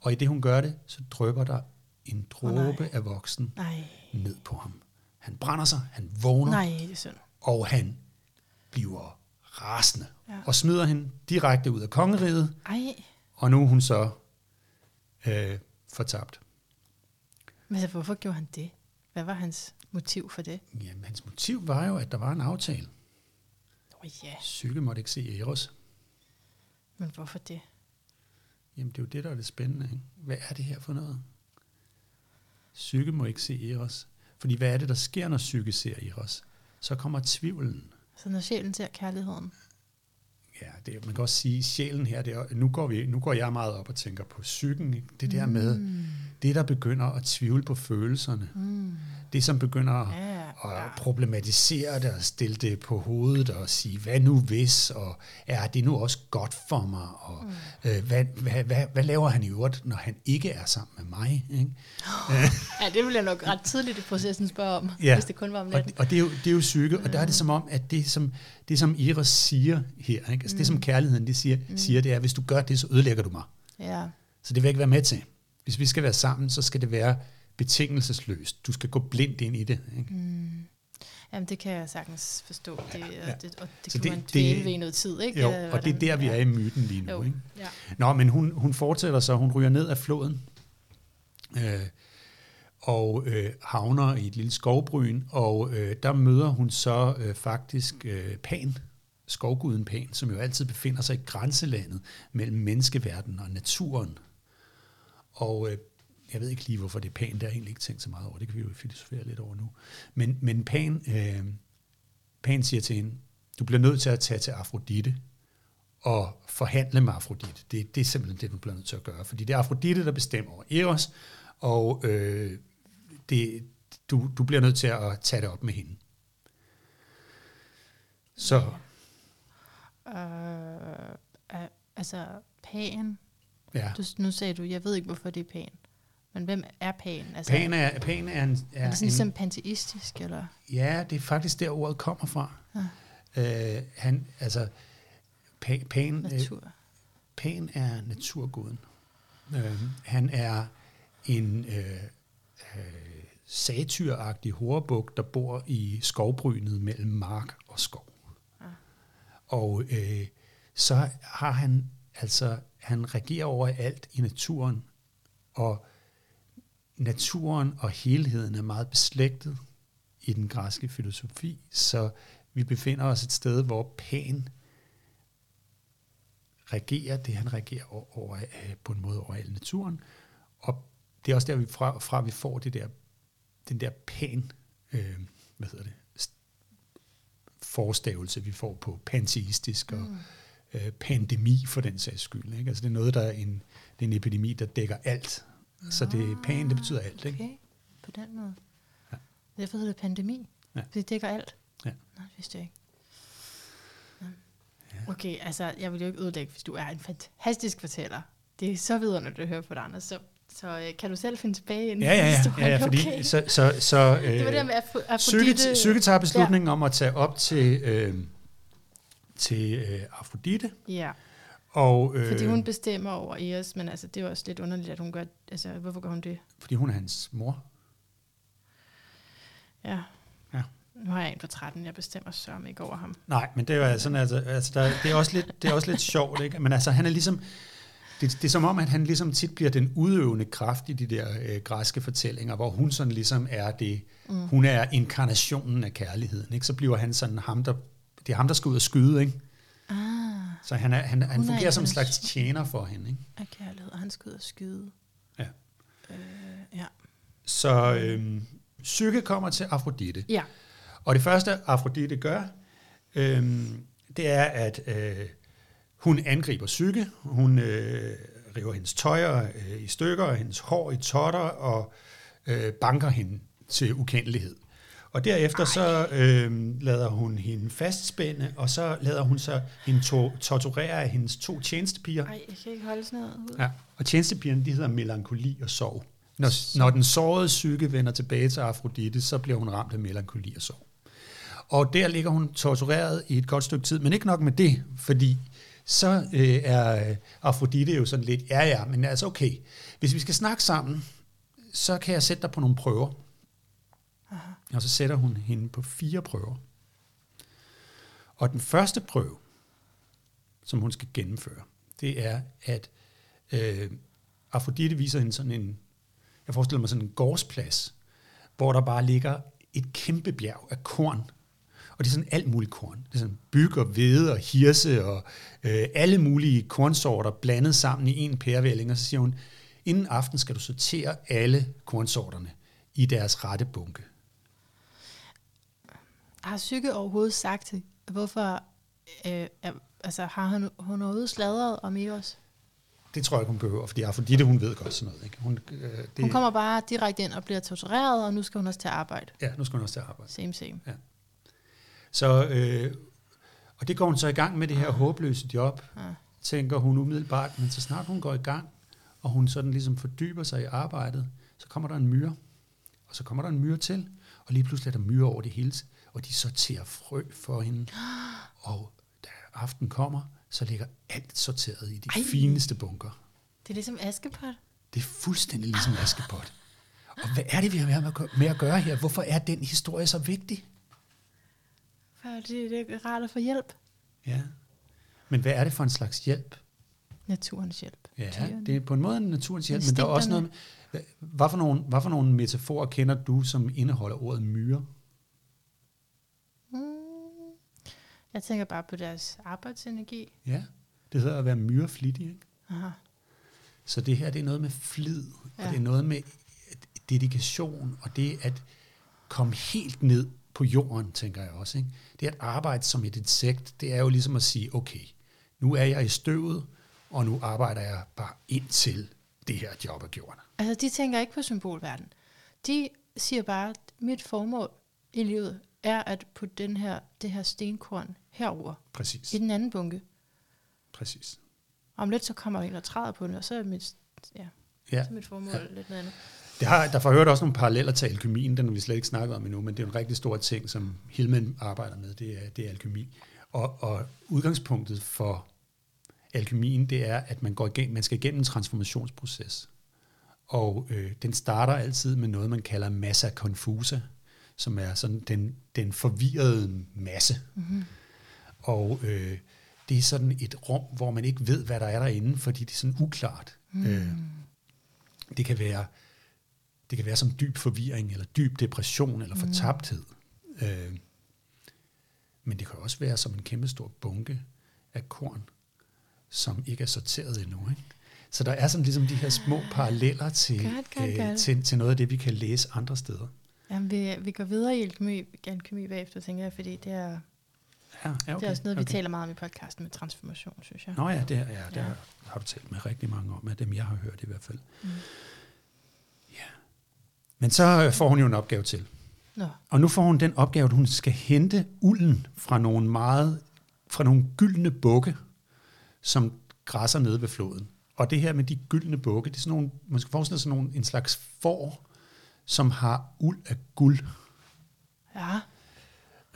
og i det hun gør det, så drypper der en dråbe nej. af voksen Nej, ned på ham. Han brænder sig, han vågner, nej, det er synd. og han bliver rasende, Ja. og smider hende direkte ud af kongeriget, Ej, og nu er hun så øh, fortabt. men hvorfor gjorde han det? Hvad var hans motiv for det? Jamen, hans motiv var jo, at der var en aftale. Åh ja, Psyke måtte ikke se Eros. men hvorfor det? Jamen, det er jo det, der er det spændende. Ikke? Hvad er det her for noget? Psyke må ikke se Eros. Fordi hvad er det, der sker, når psyke ser Eros? Så kommer tvivlen. Så når sjælen ser kærligheden. Ja, det, man kan også sige, sjælen her, det er, nu, går vi, nu går jeg meget op og tænker på psyken. Ikke? Det der med, Mm. det der begynder at tvivle på følelserne. Mm. Det, som begynder at, Ja, at ja. problematisere det og stille det på hovedet og sige, hvad nu hvis, og er det nu også godt for mig, og Mm. øh, hvad, hvad, hvad, hvad laver han i øvrigt, når han ikke er sammen med mig? Ikke? Ja, det ville jeg nok ret tidligt i processen spørge om, Ja. hvis det kun var om Og, natten. og det, er jo, det er jo psyke, og der er det som om, at det som, det som Iris siger her, ikke? Altså det som kærligheden det siger, siger, det er, hvis du gør det, så ødelægger du mig. Ja, Så det vil jeg ikke være med til. Hvis vi skal være sammen, så skal det være betingelsesløst. Du skal gå blindt ind i det. Ikke? mm. Jamen, det kan jeg sagtens forstå. Det, Ja, ja, ja. det, og det Så kan det- man det- dvæle ved i noget tid, ikke? Jo, Øh, og det er hvordan- der, vi er i myten lige nu. Jo, Ikke? ja. Nå, men hun, hun fortsætter så, hun ryger ned af floden, øh, og øh, havner i et lille skovbryn, og øh, der møder hun så øh, faktisk øh, Pan, skovguden Pan, som jo altid befinder sig i grænselandet mellem menneskeverdenen og naturen. Og øh, jeg ved ikke lige, hvorfor det er Pan, der har jeg egentlig ikke tænkt så meget over, det kan vi jo filosofere lidt over nu. Men, men Pan, øh, Pan siger til hende, du bliver nødt til at tage til Afrodite, og forhandle med Afrodite. Det, det er simpelthen det, du bliver nødt til at gøre, fordi det er Afrodite, der bestemmer over Eros, og øh, det, du, du bliver nødt til at tage det op med hende. Så Øh, øh, altså, Pan. ja, Du, nu sagde du, jeg ved ikke, hvorfor det er Pan. Men hvem er Pan? Altså, Pan er, Pan er, en, er er det sådan en, ligesom panteistisk, eller? Ja, det er faktisk der, ordet kommer fra. Ja. Øh, han, altså, Pan, Pan, øh, Natur. Pan er naturguden. Øh, han er en øh, øh, satyragtig horebuk, der bor i skovbrynet mellem mark og skov. Ja. Og øh, så har han, altså, han regerer over alt i naturen, og naturen og helheden er meget beslægtet i den græske filosofi, så vi befinder os et sted, hvor Pan regerer det, han regerer over, over, øh, på en måde over al naturen. Og det er også der, vi fra, fra vi får det der, den der pan, øh, hvad hedder det, st- forstavelse, vi får på panteistisk og Mm. øh, pandemi for den sags skyld. Ikke? Altså det er noget, der er en, det er en epidemi, der dækker alt. Så det pan, det betyder alt. Ikke? Okay, på den måde. Ja. Derfor hedder det pandemi. Ja. Det dækker alt. Ja. Nej, det vidste jeg ikke. Ja. Okay, altså, jeg vil jo ikke ødelægge, hvis du er en fantastisk fortæller. Det er så videre, at høre på dig, Anders. Så, så øh, kan du selv finde tilbage ind i Ja, ja, ja, historien? ja, ja fordi okay. så, så, så øh, det var det med Afro- Psyke, Afrodite. Psyke tager beslutningen ja. om at tage op til, øh, til øh, Afrodite, Ja, og, øh, fordi hun bestemmer over Eos, men altså, det er jo også lidt underligt, at hun gør, altså, hvorfor gør hun det? fordi hun er hans mor. Ja. Ja. Nu har jeg en på 13, jeg bestemmer sørme ikke over ham. Nej, men det er jo sådan, altså, altså der, det, er også lidt, det er også lidt sjovt, ikke? Men altså, han er ligesom, det, det er som om, at han ligesom tit bliver den udøvende kraft i de der øh, græske fortællinger, hvor hun sådan ligesom er det, mm. hun er inkarnationen af kærligheden, ikke? Så bliver han sådan ham, der, det er ham, der skal ud og skyde, ikke? Ah, Så han, er, han, han er fungerer som en slags tjener for hende, ikke? af kærlighed, og han skal ud og skyde. Ja. Øh, ja. Så øhm, Psyke kommer til Afrodite. Ja. Og det første, Afrodite gør, øhm, det er, at øh, hun angriber Psyke. Hun øh, river hendes tøjer øh, i stykker, og hendes hår i totter, og øh, banker hende til ukendelighed. Og derefter så øh, lader hun hende fastspænde, og så lader hun så hende to- torturere af hendes to tjenestepiger. Ej, jeg kan ikke holde sådan noget ud. Ja. Og tjenestepigerne, de hedder melankoli og sorg. Når, når den sårede psyke vender tilbage til Afrodite, så bliver hun ramt af melankoli og sorg. Og der ligger hun tortureret i et godt stykke tid, men ikke nok med det, fordi så øh, er øh, Afrodite jo sådan lidt, ja ja, men altså okay, hvis vi skal snakke sammen, så kan jeg sætte dig på nogle prøver. Aha. Og så sætter hun hende på fire prøver. Og den første prøve, som hun skal gennemføre, det er, at øh, Afrodite viser hende sådan en, jeg forestiller mig sådan en gårdsplads, hvor der bare ligger et kæmpe bjerg af korn. Og det er sådan alt muligt korn. Det er sådan byg og hvede og hirse og øh, alle mulige kornsorter blandet sammen i en pærevælling. Og så siger hun, inden aften skal du sortere alle kornsorterne i deres rette bunke. Har Psyke overhovedet sagt, hvorfor øh, altså, har hun, hun overhovedet sladret om Eos? Det tror jeg ikke, hun behøver, fordi Afrodite, hun ved godt sådan noget. Ikke? Hun, øh, det, Hun kommer bare direkte ind og bliver tortureret, og nu skal hun også til at arbejde. Ja, nu skal hun også til at arbejde. Same, same. Så, øh, og det går hun så i gang med det her håbløse job, Ja. tænker hun umiddelbart, men så snart hun går i gang, og hun sådan ligesom fordyber sig i arbejdet, så kommer der en myre, og så kommer der en myre til, og lige pludselig er der myre over det hele, og de sorterer frø for hende, og da aften kommer, så ligger alt sorteret i de Ej. Fineste bunker. Det er ligesom Askepot. Det er fuldstændig ligesom Askepot. Og hvad er det, vi har med at gøre- med at gøre her? Hvorfor er den historie så vigtig? For det, er rart at få hjælp. Ja. Men hvad er det for en slags hjælp? Naturens hjælp. Ja, Dyrene. det er på en måde en naturens hjælp, men der er også noget... Med- Hvad for, nogle, hvad for nogle metaforer kender du, som indeholder ordet myre? Mm. Jeg tænker bare på deres arbejdsenergi. Ja, det hedder at være myreflittig. Ikke? Aha. Så det her, det er noget med flid, ja. Og det er noget med dedikation, og det at komme helt ned på jorden, tænker jeg også. Ikke? Det at arbejde som et insekt, det er jo ligesom at sige, okay, nu er jeg i støvet, og nu arbejder jeg bare indtil det her job er gjort. Altså, de tænker ikke på symbolverden. De siger bare, at mit formål i livet er at putte den her, det her stenkorn herover Præcis, i den anden bunke. præcis. Om lidt så kommer en og træder på den, og så er mit, ja, Ja. så er mit formål ja. lidt noget andet. Det har, der får hørt også nogle paralleller til alkymien, den har vi slet ikke snakket om endnu, men det er en rigtig stor ting, som Hillman arbejder med, det er, det er alkymi. Og, og udgangspunktet for alkymien, det er, at man, går igennem, man skal igennem en transformationsproces. Og øh, den starter altid med noget, man kalder massa confusa, som er sådan den, den forvirrede masse. Mm-hmm. Og øh, det er sådan et rum, hvor man ikke ved, hvad der er derinde, fordi det er sådan uklart. Mm. Øh, det kan være det kan være som dyb forvirring, eller dyb depression, eller fortabthed. Mm. Øh, men det kan også være som en kæmpe stor bunke af korn, som ikke er sorteret endnu. Ikke? Så der er sådan ligesom de her små paralleller til, Godt, godt, øh, godt. til, til noget af det, vi kan læse andre steder. Jamen, vi, vi går videre i alkemi, bagefter, tænker jeg, fordi det er, Ja, ja, okay, det er også noget, vi taler meget om i podcasten med transformation, synes jeg. Nå ja, det, er- ja, det Ja. ja. har du talt med rigtig mange om, af dem jeg har hørt i hvert fald. Mm. Ja. Men så øh, får hun jo en opgave til. Nå, Og nu får hun den opgave, at hun skal hente ulden fra nogle meget, fra nogle gyldne bukke, som græsser nede ved floden. Og det her med de gyldne bukke, det er sådan nogle, man skal forestille sig sådan nogle, en slags får, som har uld af guld. ja,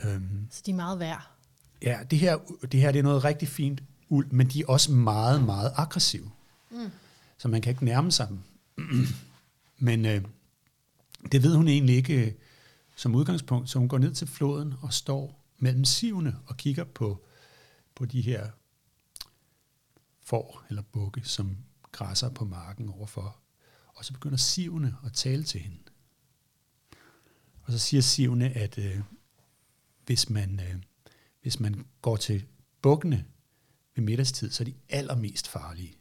Øhm, så de er meget værd. ja, det her, det her det er noget rigtig fint uld, men de er også meget, meget aggressive. Mm. Så man kan ikke nærme sig dem. men øh, det ved hun egentlig ikke øh, som udgangspunkt, så hun går ned til floden og står mellem sivene og kigger på, på de her får eller bukke, som græsser på marken overfor. Og så begynder sivene at tale til hende. Og så siger Sivne, at øh, hvis, man, øh, hvis man går til bukkene ved middagstid, så er de allermest farlige.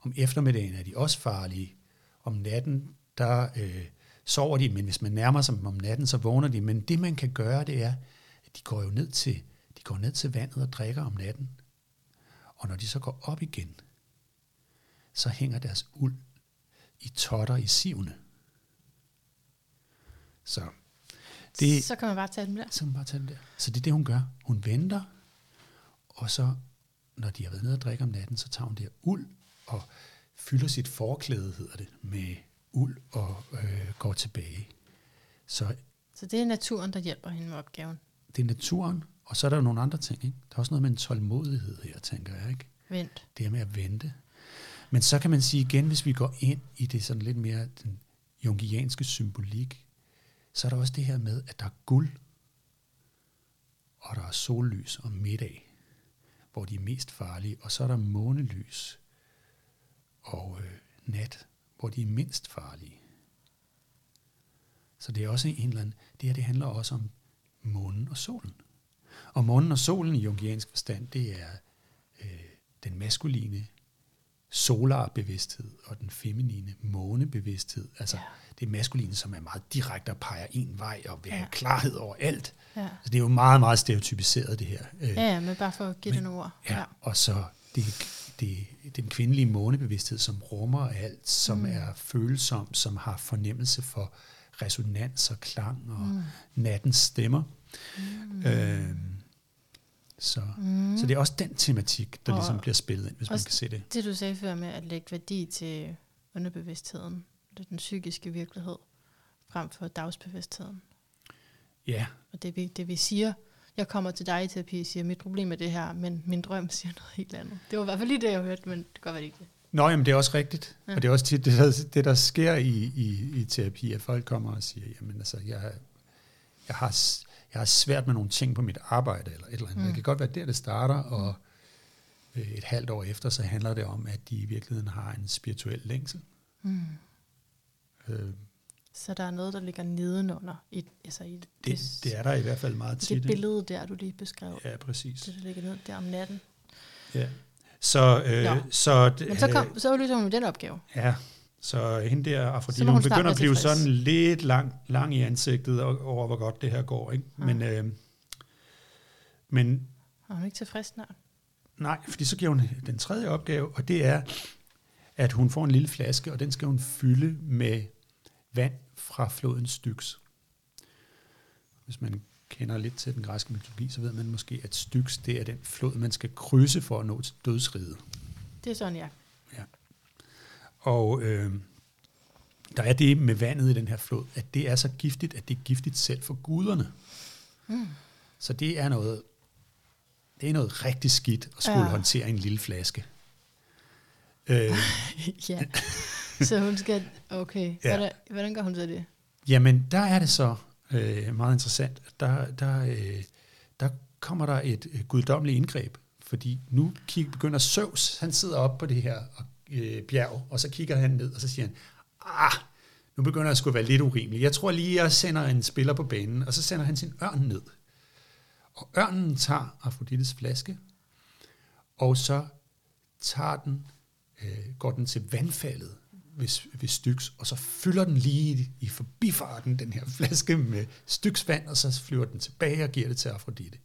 Om eftermiddagen er de også farlige. Om natten, der øh, sover de, men hvis man nærmer sig dem om natten, så vågner de. Men det, man kan gøre, det er, at de går jo ned til, de går ned til vandet og drikker om natten. Og når de så går op igen, så hænger deres uld i totter i sivne. Så det, så kan man bare tage dem der. Så kan man bare tage dem der. Så det er det, hun gør. Hun venter, og så, når de har været nede og drikke om natten, så tager hun det her uld og fylder sit forklæde, hedder det, med uld og øh, går tilbage. Så, så det er naturen, der hjælper hende med opgaven? Det er naturen, og så er der jo nogle andre ting. Ikke? Der er også noget med en tålmodighed her, tænker jeg. Ikke? Vent. Det er med at vente. Men så kan man sige igen, hvis vi går ind i det sådan lidt mere den jungianske symbolik, så er der også det her med, at der er guld, og der er sollys om middag, hvor de er mest farlige, og så er der månelys og øh, nat, hvor de er mindst farlige. Så det er også en eller anden, det her det handler også om månen og solen. Og månen og solen i jungiansk forstand, det er øh, den maskuline solarbevidsthed og den feminine månebevidsthed. Altså ja. det maskuline, som er meget direkte og peger en vej og vil have ja. klarhed over alt. Ja. Altså, det er jo meget, meget stereotypiseret det her. Øh, ja, ja, men bare for at give det nogle ord. Ja, ja, og så det, det, den kvindelige månebevidsthed, som rummer alt, som mm. er følsom, som har fornemmelse for resonans og klang og mm. nattens stemmer. Mm. Øh, så, mm. så det er også den tematik, der og ligesom bliver spillet ind, hvis man kan se det. Det du sagde før med at lægge værdi til underbevidstheden, det er den psykiske virkelighed, frem for dagsbevidstheden. Ja. Og det vi, det vi siger, jeg kommer til dig i terapi og siger, mit problem er det her, men min drøm siger noget helt andet. Det var i hvert fald lige det, jeg hørte, men det kan godt være det ikke Nå, jamen det er også rigtigt. Ja. Og det er også tit det, der, det, der sker i, i, i terapi, at folk kommer og siger, jamen altså, jeg, jeg har jeg har svært med nogle ting på mit arbejde, eller et eller andet. Mm. Det kan godt være der, det starter, og øh, et halvt år efter, så handler det om, at de i virkeligheden har en spirituel længsel. Mm. Øh, så der er noget, der ligger nedenunder. I, altså i det, det, det er der i hvert fald meget tit. Det billede der, du lige beskrev. Ja, præcis. Det, der ligger ned der om natten. Ja. Så, øh, ja. så, Men så, kom, så løser hun den opgave. Ja, så hende der Afrodite, hun, hun begynder at blive sådan lidt lang, lang i ansigtet over, hvor godt det her går. Ikke? Ja. Men, øh, men er hun ikke tilfreds snart? Nej, fordi så giver hun den tredje opgave, og det er, at hun får en lille flaske, og den skal hun fylde med vand fra floden Styx. Hvis man kender lidt til den græske mytologi, så ved man måske, at Styx det er den flod, man skal krydse for at nå til dødsriget. Det er sådan, ja. Og øh, der er det med vandet i den her flod, at det er så giftigt, at det er giftigt selv for guderne. Mm. Så det er noget, det er noget rigtig skidt at skulle ja. håndtere en lille flaske. Øh. ja, så hun skal, okay, ja. hvordan, hvordan gør hun så det? Jamen, der er det så øh, meget interessant. Der, der, øh, der kommer der et øh, guddommeligt indgreb, fordi nu kig, begynder Søvs, han sidder op på det her og øh, bjerg, og så kigger han ned, og så siger han, ah, nu begynder jeg at være lidt urimelig. Jeg tror lige, jeg sender en spiller på banen, og så sender han sin ørn ned. Og ørnen tager Afrodites flaske, og så tager den, øh, går den til vandfaldet ved, ved Styx, og så fylder den lige i forbifarten den her flaske med Styx vand, og så flyver den tilbage og giver det til Afrodite.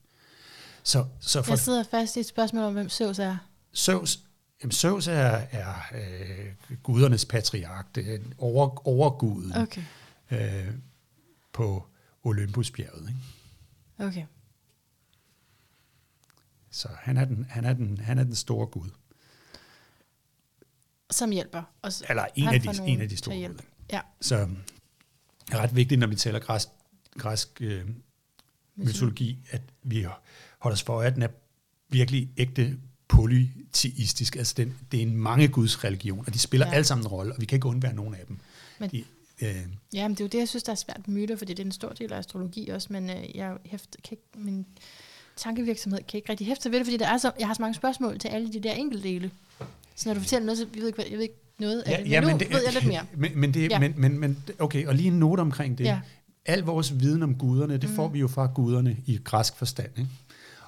Så, så for, jeg sidder fast i et spørgsmål om, hvem Zeus er. Zeus Jamen, Zeus er, er øh, gudernes patriark, det er over, overguden okay. øh, på Olympusbjerget. Ikke? Okay. Så han er, den, han, er den, han er den store gud. Som hjælper. Og Eller en af, de, en af de store guder. Ja. Så det er ret vigtigt, når vi taler græsk, græsk øh, mytologi, at vi holder os for, at den er virkelig ægte polyteistisk. Altså den, det er en mange guds religion, og de spiller ja. alle sammen en rolle, og vi kan ikke undvære nogen af dem. Men, de, øh, ja, men det er jo det, jeg synes, der er svært med myter, fordi det er en stor del af astrologi også, men øh, jeg hæfter, kan ikke, min tankevirksomhed kan ikke rigtig hæfte ved det, fordi der er så, jeg har så mange spørgsmål til alle de der enkeltdele. Så når du fortæller noget, så jeg ved ikke, jeg ved ikke noget af ja, det, men ja, nu men det, ved jeg lidt mere. Men, men, det, ja. men, men, men, okay, og lige en note omkring det. Ja. Al vores viden om guderne, det mm. får vi jo fra guderne i græsk forstand. Ikke?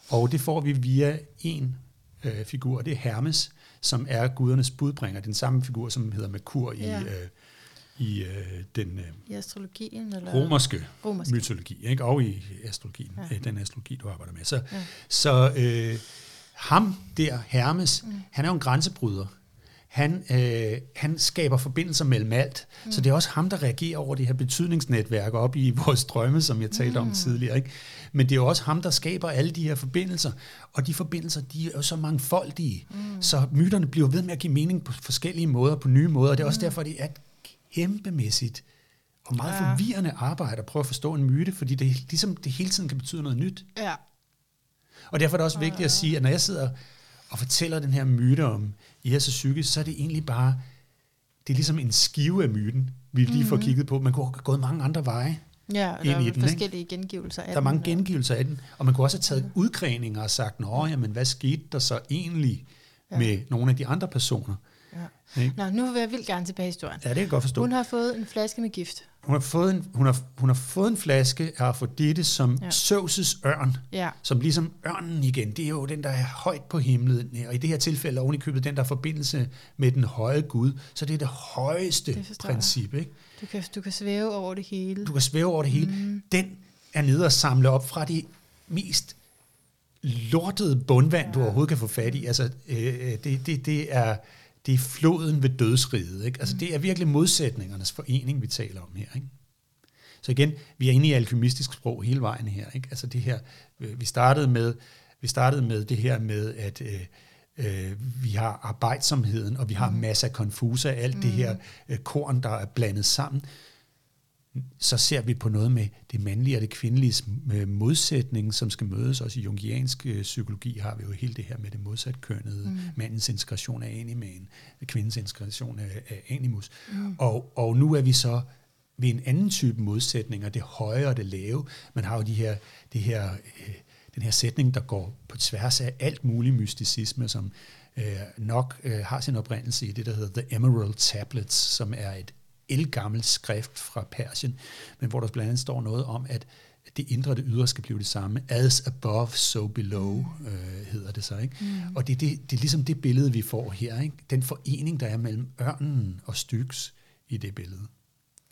Og det får vi via en øh, figur, det er Hermes, som er gudernes budbringer. Den samme figur, som hedder Merkur i, ja. øh, i øh, den øh, I astrologien? Eller? romerske Romerske. mytologi, ikke? og i astrologien, Ja. øh, den astrologi, du arbejder med. Så, ja. så øh, ham der, Hermes, mm. han er jo en grænsebryder. Han, øh, han skaber forbindelser mellem alt, mm. så det er også ham, der reagerer over det her betydningsnetværk op i vores drømme, som jeg talte mm. om tidligere. Ikke? Men det er jo også ham, der skaber alle de her forbindelser, og de forbindelser, de er jo så mangfoldige, mm. så myterne bliver ved med at give mening på forskellige måder, på nye måder, og det er også derfor, det er et kæmpemæssigt og meget Ja. forvirrende arbejde at prøve at forstå en myte, fordi det, ligesom, det hele tiden kan betyde noget nyt. Ja. Og derfor er det også vigtigt at sige, at når jeg sidder og fortæller den her myte om Ias og Psyke, så er det egentlig bare, det er ligesom en skive af myten, vi lige får kigget på. Man kunne have gået mange andre veje. Ja, og Ind der i er den, ikke? forskellige gengivelser af Der er mange den, gengivelser af den, og man kunne også have taget udgreninger og sagt, nå, jamen, hvad skete der så egentlig Ja. med nogle af de andre personer? Ja. Ikke? Nå, nu vil jeg vildt gerne tilbage i historien. Ja, det kan jeg godt forstå. Hun har fået en flaske med gift. Hun har fået en, hun har, hun har fået en flaske af Afrodite som Ja. Zeus' ørn, Ja. som ligesom ørnen igen, det er jo den, der er højt på himlen, og i det her tilfælde oven i købet den, der er forbindelse med den høje Gud, så det er det højeste Det princip. Ikke? Du kan, du kan svæve over det hele. Du kan svæve over det hele. Mm. Den er nede og samle op fra de mest lortede bundvand, ja. du overhovedet kan få fat i. Altså, øh, det, det, det, er, det er floden ved dødsriget. Ikke? Altså, det er virkelig modsætningernes forening, vi taler om her. Ikke? Så igen, vi er inde i alkymistisk sprog hele vejen her. Ikke? Altså det her, øh, vi startede med, vi startede med det her med, at øh, øh, vi har arbejdsomheden, og vi har masser af konfusa, alt mm. det her øh, korn, der er blandet sammen. Så ser vi på noget med det mandlige og det kvindelige modsætning, som skal mødes. Også i jungiansk øh, psykologi har vi jo hele det her med det modsatkønnede, mm. mandens integration af animaen, kvindens integration af, af animus. Mm. Og, og nu er vi så ved en anden type modsætninger, det høje og det lave. Man har jo de her, det her, øh, den her sætning, der går på tværs af alt mulig mysticisme, som øh, nok øh, har sin oprindelse i det, der hedder The Emerald Tablets, som er et elgammelt skrift fra Persien, men hvor der blandt andet står noget om, at det indre og det ydre skal blive det samme. As above, so below, øh, hedder det så. Ikke? Mm. Og det, er det, det er ligesom det billede, vi får her. Ikke? Den forening, der er mellem ørnen og Styx i det billede.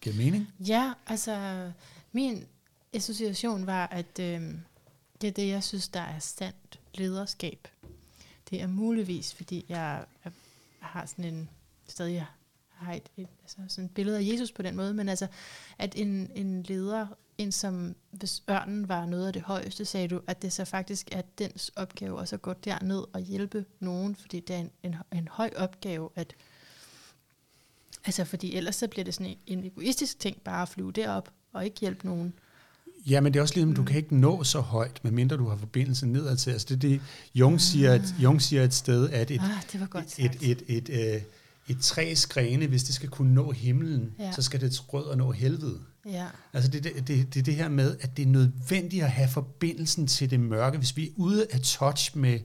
Giver mening? Ja, altså min association var, at øh, det er det, jeg synes, der er sandt lederskab. Det er muligvis, fordi jeg, jeg har sådan en, stadig har et, et altså sådan et billede af Jesus på den måde, men altså, at en, en leder, en som, hvis ørnen var noget af det højeste, sagde du, at det så faktisk er dens opgave også at gå derned og hjælpe nogen, fordi det er en, en, en høj opgave, at Altså, fordi ellers så bliver det sådan en, en egoistisk ting, bare at flyve derop og ikke hjælpe nogen. Ja, men det er også ligesom, du kan ikke nå så højt, medmindre du har forbindelse nedad til. Altså det er det, Jung siger, at, Jung siger et sted, at et, Ah, det var godt et, sagt. et, et, et, øh, et træs grene, hvis det skal kunne nå himlen, Ja. så skal det rødder nå helvede. Ja, Altså det er det, det, det, det her med, at det er nødvendigt at have forbindelsen til det mørke. Hvis vi er ude af touch med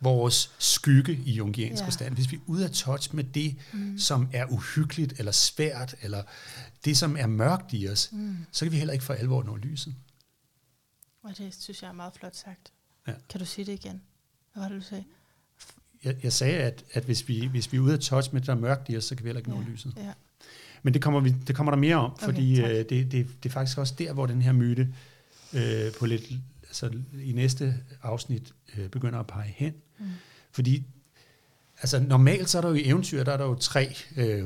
vores skygge i jungiansk ja. forstand, hvis vi er ude af touch med det, mm. som er uhyggeligt eller svært, eller det, som er mørkt i os, mm. så kan vi heller ikke for alvor nå lyset. og det synes jeg er meget flot sagt. Ja. Kan du sige det igen? Hvad var det, du sagde? Jeg, jeg sagde, at, at hvis, vi, hvis vi er ude af touch med det, der er mørkt i os, så kan vi heller ikke nå ja. lyset. Ja. Men det kommer, vi, det kommer der mere om, Okay, fordi øh, det, det, det er faktisk også der, hvor den her myte øh, på lidt, altså, i næste afsnit øh, begynder at pege hen. Mm. Fordi altså, normalt så er der jo i eventyr, der er der jo tre øh,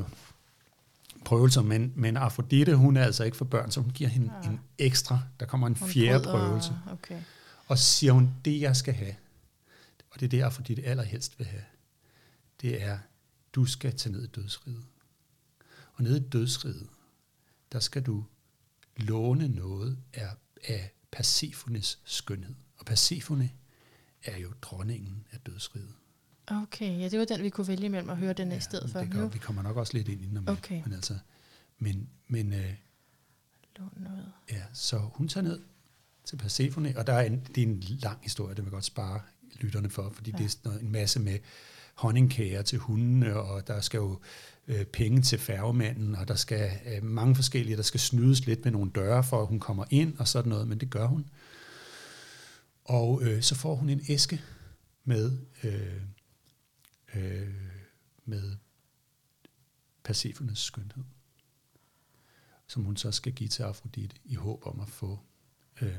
prøvelser, men, men Afrodite, hun er altså ikke for børn, så hun giver hende Ah. en ekstra. Der kommer en Hun fjerde prøvelse. Okay. Og siger hun, det jeg skal have, og det er det, Afrodite allerhelst vil have, det er, du skal tage ned i dødsriget. Og nede i dødsriget, der skal du låne noget af, af Persephones skønhed. Og Persefone er jo dronningen af dødsriget. Okay, ja, det var den, vi kunne vælge imellem at høre den ja, i stedet for. det Nu gør, vi kommer nok også lidt ind i den. Okay. Men, altså, men, men øh, lån noget. ja, så hun tager ned til Persefone, og der er en, det er en lang historie, det vil godt spare lytterne for, fordi ja. det er sådan en masse med honningkager til hundene, og der skal jo øh, penge til færgemanden, og der skal øh, mange forskellige, der skal snydes lidt med nogle døre, for at hun kommer ind, og sådan noget, men det gør hun. Og øh, så får hun en æske med, øh, øh, med Persephones skønhed. som hun så skal give til Afrodite i håb om at få. Øh,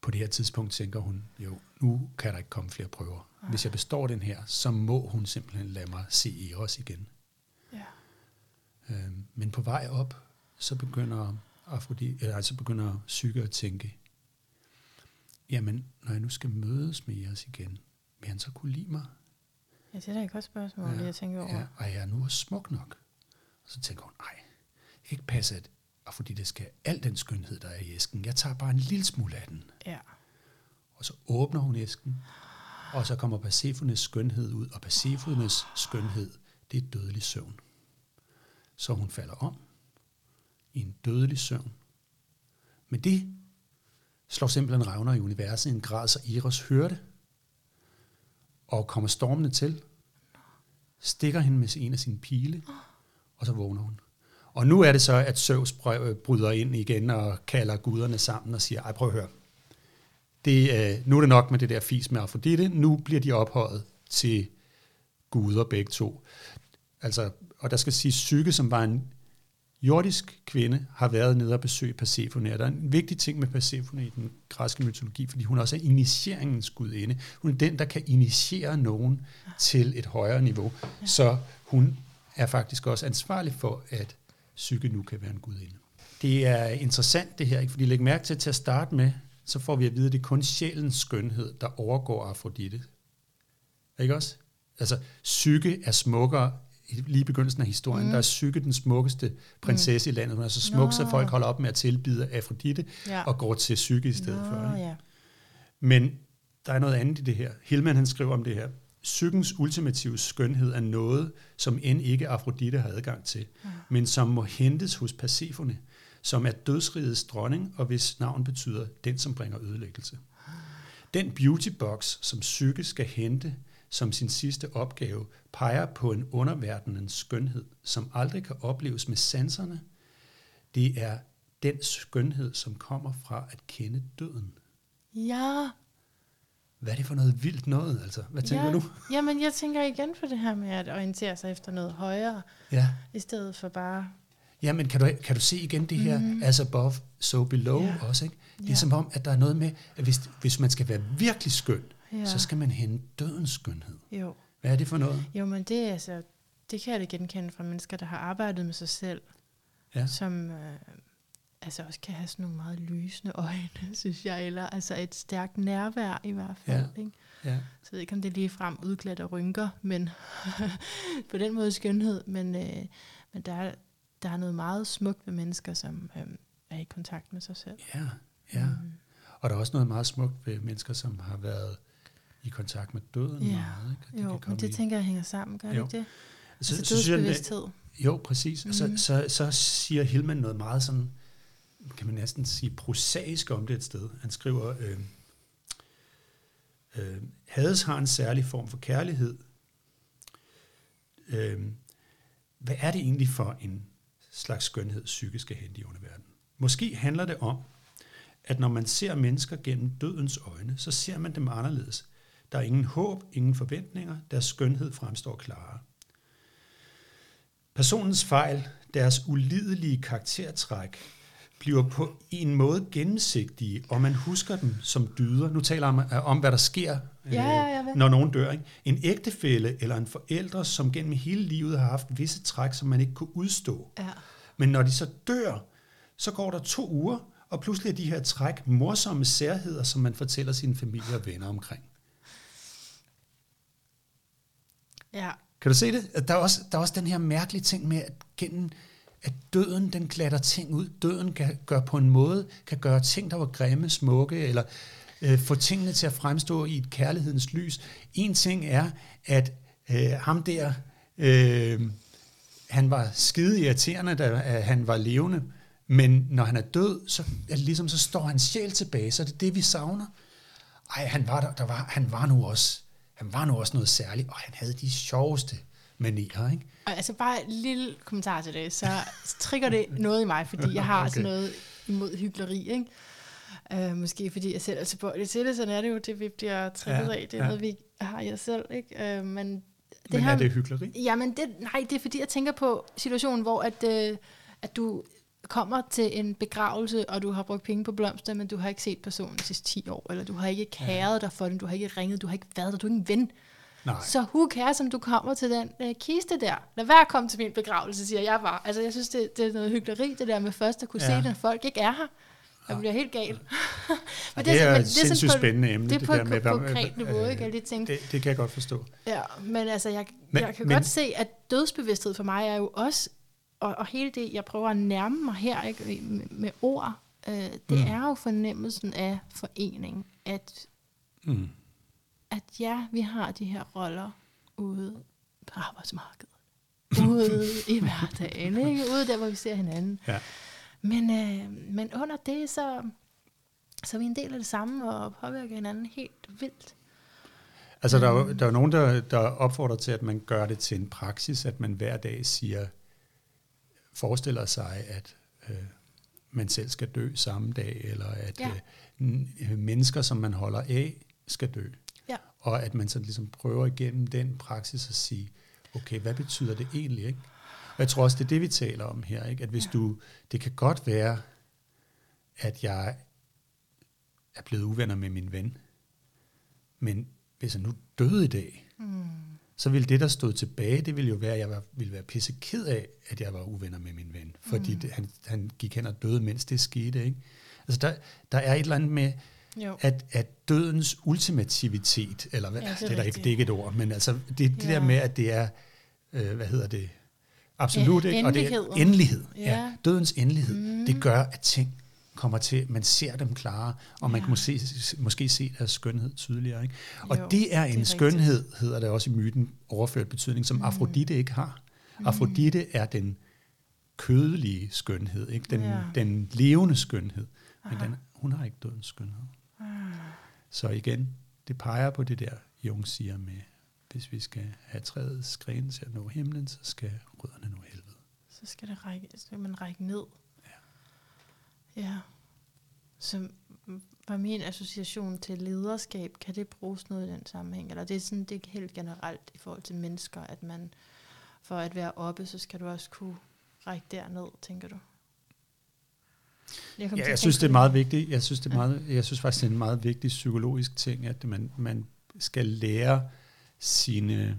på det her tidspunkt tænker hun, jo, nu kan der ikke komme flere prøver. Hvis jeg består den her, så må hun simpelthen lade mig se Eros igen. Ja. Øh, men på vej op, så begynder Afrodite, eller altså begynder Psyke at tænke, jamen, når jeg nu skal mødes med Eros igen, vil han så kunne lide mig? Ja, det er da et godt spørgsmål, ja. det jeg tænker over. Ja, og jeg er nu smuk nok. Og så tænker hun, nej, det kan ikke passe, at og fordi det skal al den skønhed, der er i æsken. Jeg tager bare en lille smule af den. Ja. Og så åbner hun æsken, og så kommer Persephones skønhed ud, og Persephones skønhed, det er dødelig søvn. Så hun falder om i en dødelig søvn. Men det slår simpelthen revner i universet i en grad, så Eros hører det, og kommer stormende til, stikker hende med en af sine pile, og så vågner hun. Og nu er det så, at Zeus bryder ind igen og kalder guderne sammen og siger, ej prøv at høre, det, øh, nu er det nok med det der fis med Afrodite, nu bliver de ophøjet til guder begge to. Altså, og der skal sige, Psyke, som var en jordisk kvinde, har været nede og besøge Persefone. Og der er en vigtig ting med Persefone i den græske mytologi, fordi hun også er initieringens gudinde. Hun er den, der kan initiere nogen til et højere niveau. Så hun er faktisk også ansvarlig for, at psyke nu kan være en gudinde. Det er interessant det her, ikke? fordi læg mærke til til at starte med, så får vi at vide, at det er kun sjælens skønhed, der overgår Afrodite. Ikke også? Altså, psyke er smukkere lige i begyndelsen af historien, mm. der er psyke den smukkeste prinsesse mm. i landet. Hun er så smuk, så folk holder op med at tilbyde Afrodite ja. og går til psyke i stedet Nå, for. Ikke? Ja. Men der er noget andet i det her. Hillman han skriver om det her. Psykens ultimative skønhed er noget, som end ikke Afrodite har adgang til, ja. men som må hentes hos Persefone, som er dødsrigets dronning, og hvis navn betyder den, som bringer ødelæggelse. Den beauty box, som Psyke skal hente som sin sidste opgave, peger på en underverdenens skønhed, som aldrig kan opleves med sanserne. Det er den skønhed, som kommer fra at kende døden. Ja, hvad er det for noget vildt noget? Altså? Hvad tænker ja, du? Jamen, jeg tænker igen på det her med at orientere sig efter noget højere, ja. i stedet for bare... Ja, men kan du, kan du se igen det her, mm. as above, so below ja. også, ikke? Det er ja. som om, at der er noget med, at hvis, hvis man skal være virkelig skøn, ja. så skal man hente dødens skønhed. Jo. Hvad er det for noget? Jo, men det, altså, det kan jeg da genkende fra mennesker, der har arbejdet med sig selv, ja. som øh, altså også kan have sådan nogle meget lysende øjne, synes jeg, eller altså et stærkt nærvær i hvert fald. Ja. Ikke? Ja. Så jeg ved ikke, om det lige frem udglatter rynker, men på den måde skønhed, men, øh, men der, er, der er noget meget smukt ved mennesker, som øh, er i kontakt med sig selv. Ja, ja. Mm. Og der er også noget meget smukt ved mennesker, som har været i kontakt med døden. Ja, meget, ikke? jo, men det i. tænker jeg hænger sammen, gør det ikke det? Så, altså så dødsbevidsthed. Jo, præcis. Mm. Så, så, så siger Hillman noget meget sådan, kan man næsten sige, prosaisk om det et sted. Han skriver, øh, øh, Hades har en særlig form for kærlighed. Øh, hvad er det egentlig for en slags skønhed, psykisk skal hente i underverdenen? Måske handler det om, at når man ser mennesker gennem dødens øjne, så ser man dem anderledes. Der er ingen håb, ingen forventninger, deres skønhed fremstår klarere. Personens fejl, deres ulidelige karaktertræk, bliver på en måde gennemsigtige, og man husker dem som dyder. Nu taler jeg om, om hvad der sker, ja, ja, øh, når nogen dør. Ikke? En ægtefælle eller en forældre, som gennem hele livet har haft visse træk, som man ikke kunne udstå. Ja. Men når de så dør, så går der to uger, og pludselig er de her træk morsomme særheder, som man fortæller sine familie og venner omkring. Ja. Kan du se det? Der er også, der er også den her mærkelige ting med, at gennem at døden den glatter ting ud. Døden kan gøre på en måde, kan gøre ting, der var grimme, smukke, eller øh, få tingene til at fremstå i et kærlighedens lys. En ting er, at øh, ham der, øh, han var skide irriterende, da øh, han var levende, men når han er død, så, er ligesom, så står hans sjæl tilbage, så det er det, vi savner. Ej, han var, der, der var, han var nu også, han var nu også noget særligt, og han havde de sjoveste manier, ikke? Og altså bare en lille kommentar til det, så trigger det noget i mig, fordi jeg har okay. sådan noget imod hyggeleri, ikke? Uh, måske fordi jeg selv er tilbøjelig til det, sådan er det jo, det vi bliver trigget ja, af, det er ja. noget, vi har os selv, ikke? Uh, men det men her, er det hyggeleri? Jamen, det, nej, det er fordi, jeg tænker på situationen, hvor at, uh, at du kommer til en begravelse, og du har brugt penge på blomster, men du har ikke set personen de sidste 10 år, eller du har ikke kæret dig for den, du har ikke ringet, du har ikke været der, du er ikke en ven. Nej. Så who cares, om du kommer til den øh, kiste der? Lad være at komme til min begravelse, siger jeg bare. Altså, jeg synes, det, det er noget hyggeleri, det der med først at kunne Ja. se, når folk ikke er her. Jeg bliver helt gal. Og det, er men et sindssygt på- spændende emne. Det er på der med, ko- hvad- konkret niveau, øh, ikke? Alle de ting. Det, det kan jeg godt forstå. Ja, men altså, jeg, Men- men, jeg kan men- men, godt se, at dødsbevidsthed for mig er jo også, og, og hele det, jeg prøver at nærme mig her ikke, med, med ord, øh, det mm. er jo fornemmelsen af forening, at, Mm. At ja, vi har de her roller ude på arbejdsmarkedet, ude i hverdagen, ikke? ude der, hvor vi ser hinanden. Ja. Men, øh, men under det, så, så er vi en del af det samme, og påvirker hinanden helt vildt. Altså, der er, jo, der er jo nogen, der, der opfordrer til, at man gør det til en praksis, at man hver dag siger, forestiller sig, at øh, man selv skal dø samme dag, eller at Ja. øh, mennesker, som man holder af, skal dø. Ja. Og at man så ligesom prøver igennem den praksis at sige, okay, hvad betyder det egentlig? Ikke? Og jeg tror også, det er det, vi taler om her. Ikke? At hvis Ja. du, det kan godt være, at jeg er blevet uvenner med min ven, men hvis jeg nu døde i dag, Mm. så ville det, der stod tilbage, det ville jo være, at jeg var, ville være pisse ked af, at jeg var uvenner med min ven. Fordi Mm. det, han, han gik hen og døde, mens det skete. Ikke? Altså der, der er et eller andet med, Jo. at, at dødens ultimativitet, eller hvad, Ja, ja, det er det, er der ikke, rigtigt. det er ikke et ord, men altså det, det Ja. der med, at det er, øh, hvad hedder det, absolut, Ja, ikke? Og det er endelighed. Ja. Ja. Dødens endelighed, Mm. mm. det gør, at ting kommer til, man ser dem klare, og man Ja. kan måske, måske se deres skønhed tydeligere. Ikke? Og Jo, det er en det er skønhed, hedder det også i myten, overført betydning, som Mm. Afrodite ikke har. Afrodite er den kødelige skønhed, ikke? Den, Ja. den levende skønhed. Men Aha. den, hun har ikke dødens skønhed. Så igen, det peger på det der, Jung siger med, hvis vi skal have træets grene til at nå himlen, så skal rødderne nå helvede. Så skal, det række, så skal man række ned. Ja. Ja. Så var min association til lederskab, kan det bruges noget i den sammenhæng? Eller det er sådan, det er helt generelt i forhold til mennesker, at man for at være oppe, så skal du også kunne række derned, tænker du? Jeg, Ja, jeg synes, det er meget vigtigt. Jeg synes, det er meget, jeg synes faktisk, det er en meget vigtig psykologisk ting, at man, man skal lære sine...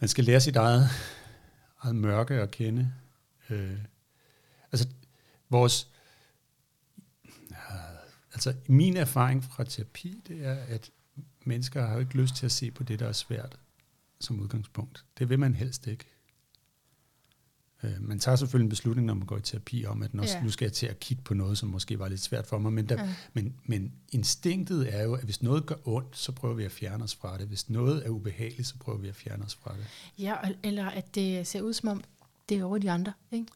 Man skal lære sit eget, eget mørke at kende. Øh, altså, vores... Altså, min erfaring fra terapi, det er, at mennesker har jo ikke lyst til at se på det, der er svært som udgangspunkt. Det vil man helst ikke. Øh, man tager selvfølgelig en beslutning, når man går i terapi, om at nu, Ja. nu skal jeg til at kigge på noget, som måske var lidt svært for mig. Men, der, Ja. men, men instinktet er jo, at hvis noget gør ondt, så prøver vi at fjerne os fra det. Hvis noget er ubehageligt, så prøver vi at fjerne os fra det. Ja, eller at det ser ud som om, det er over de andre. Ikke?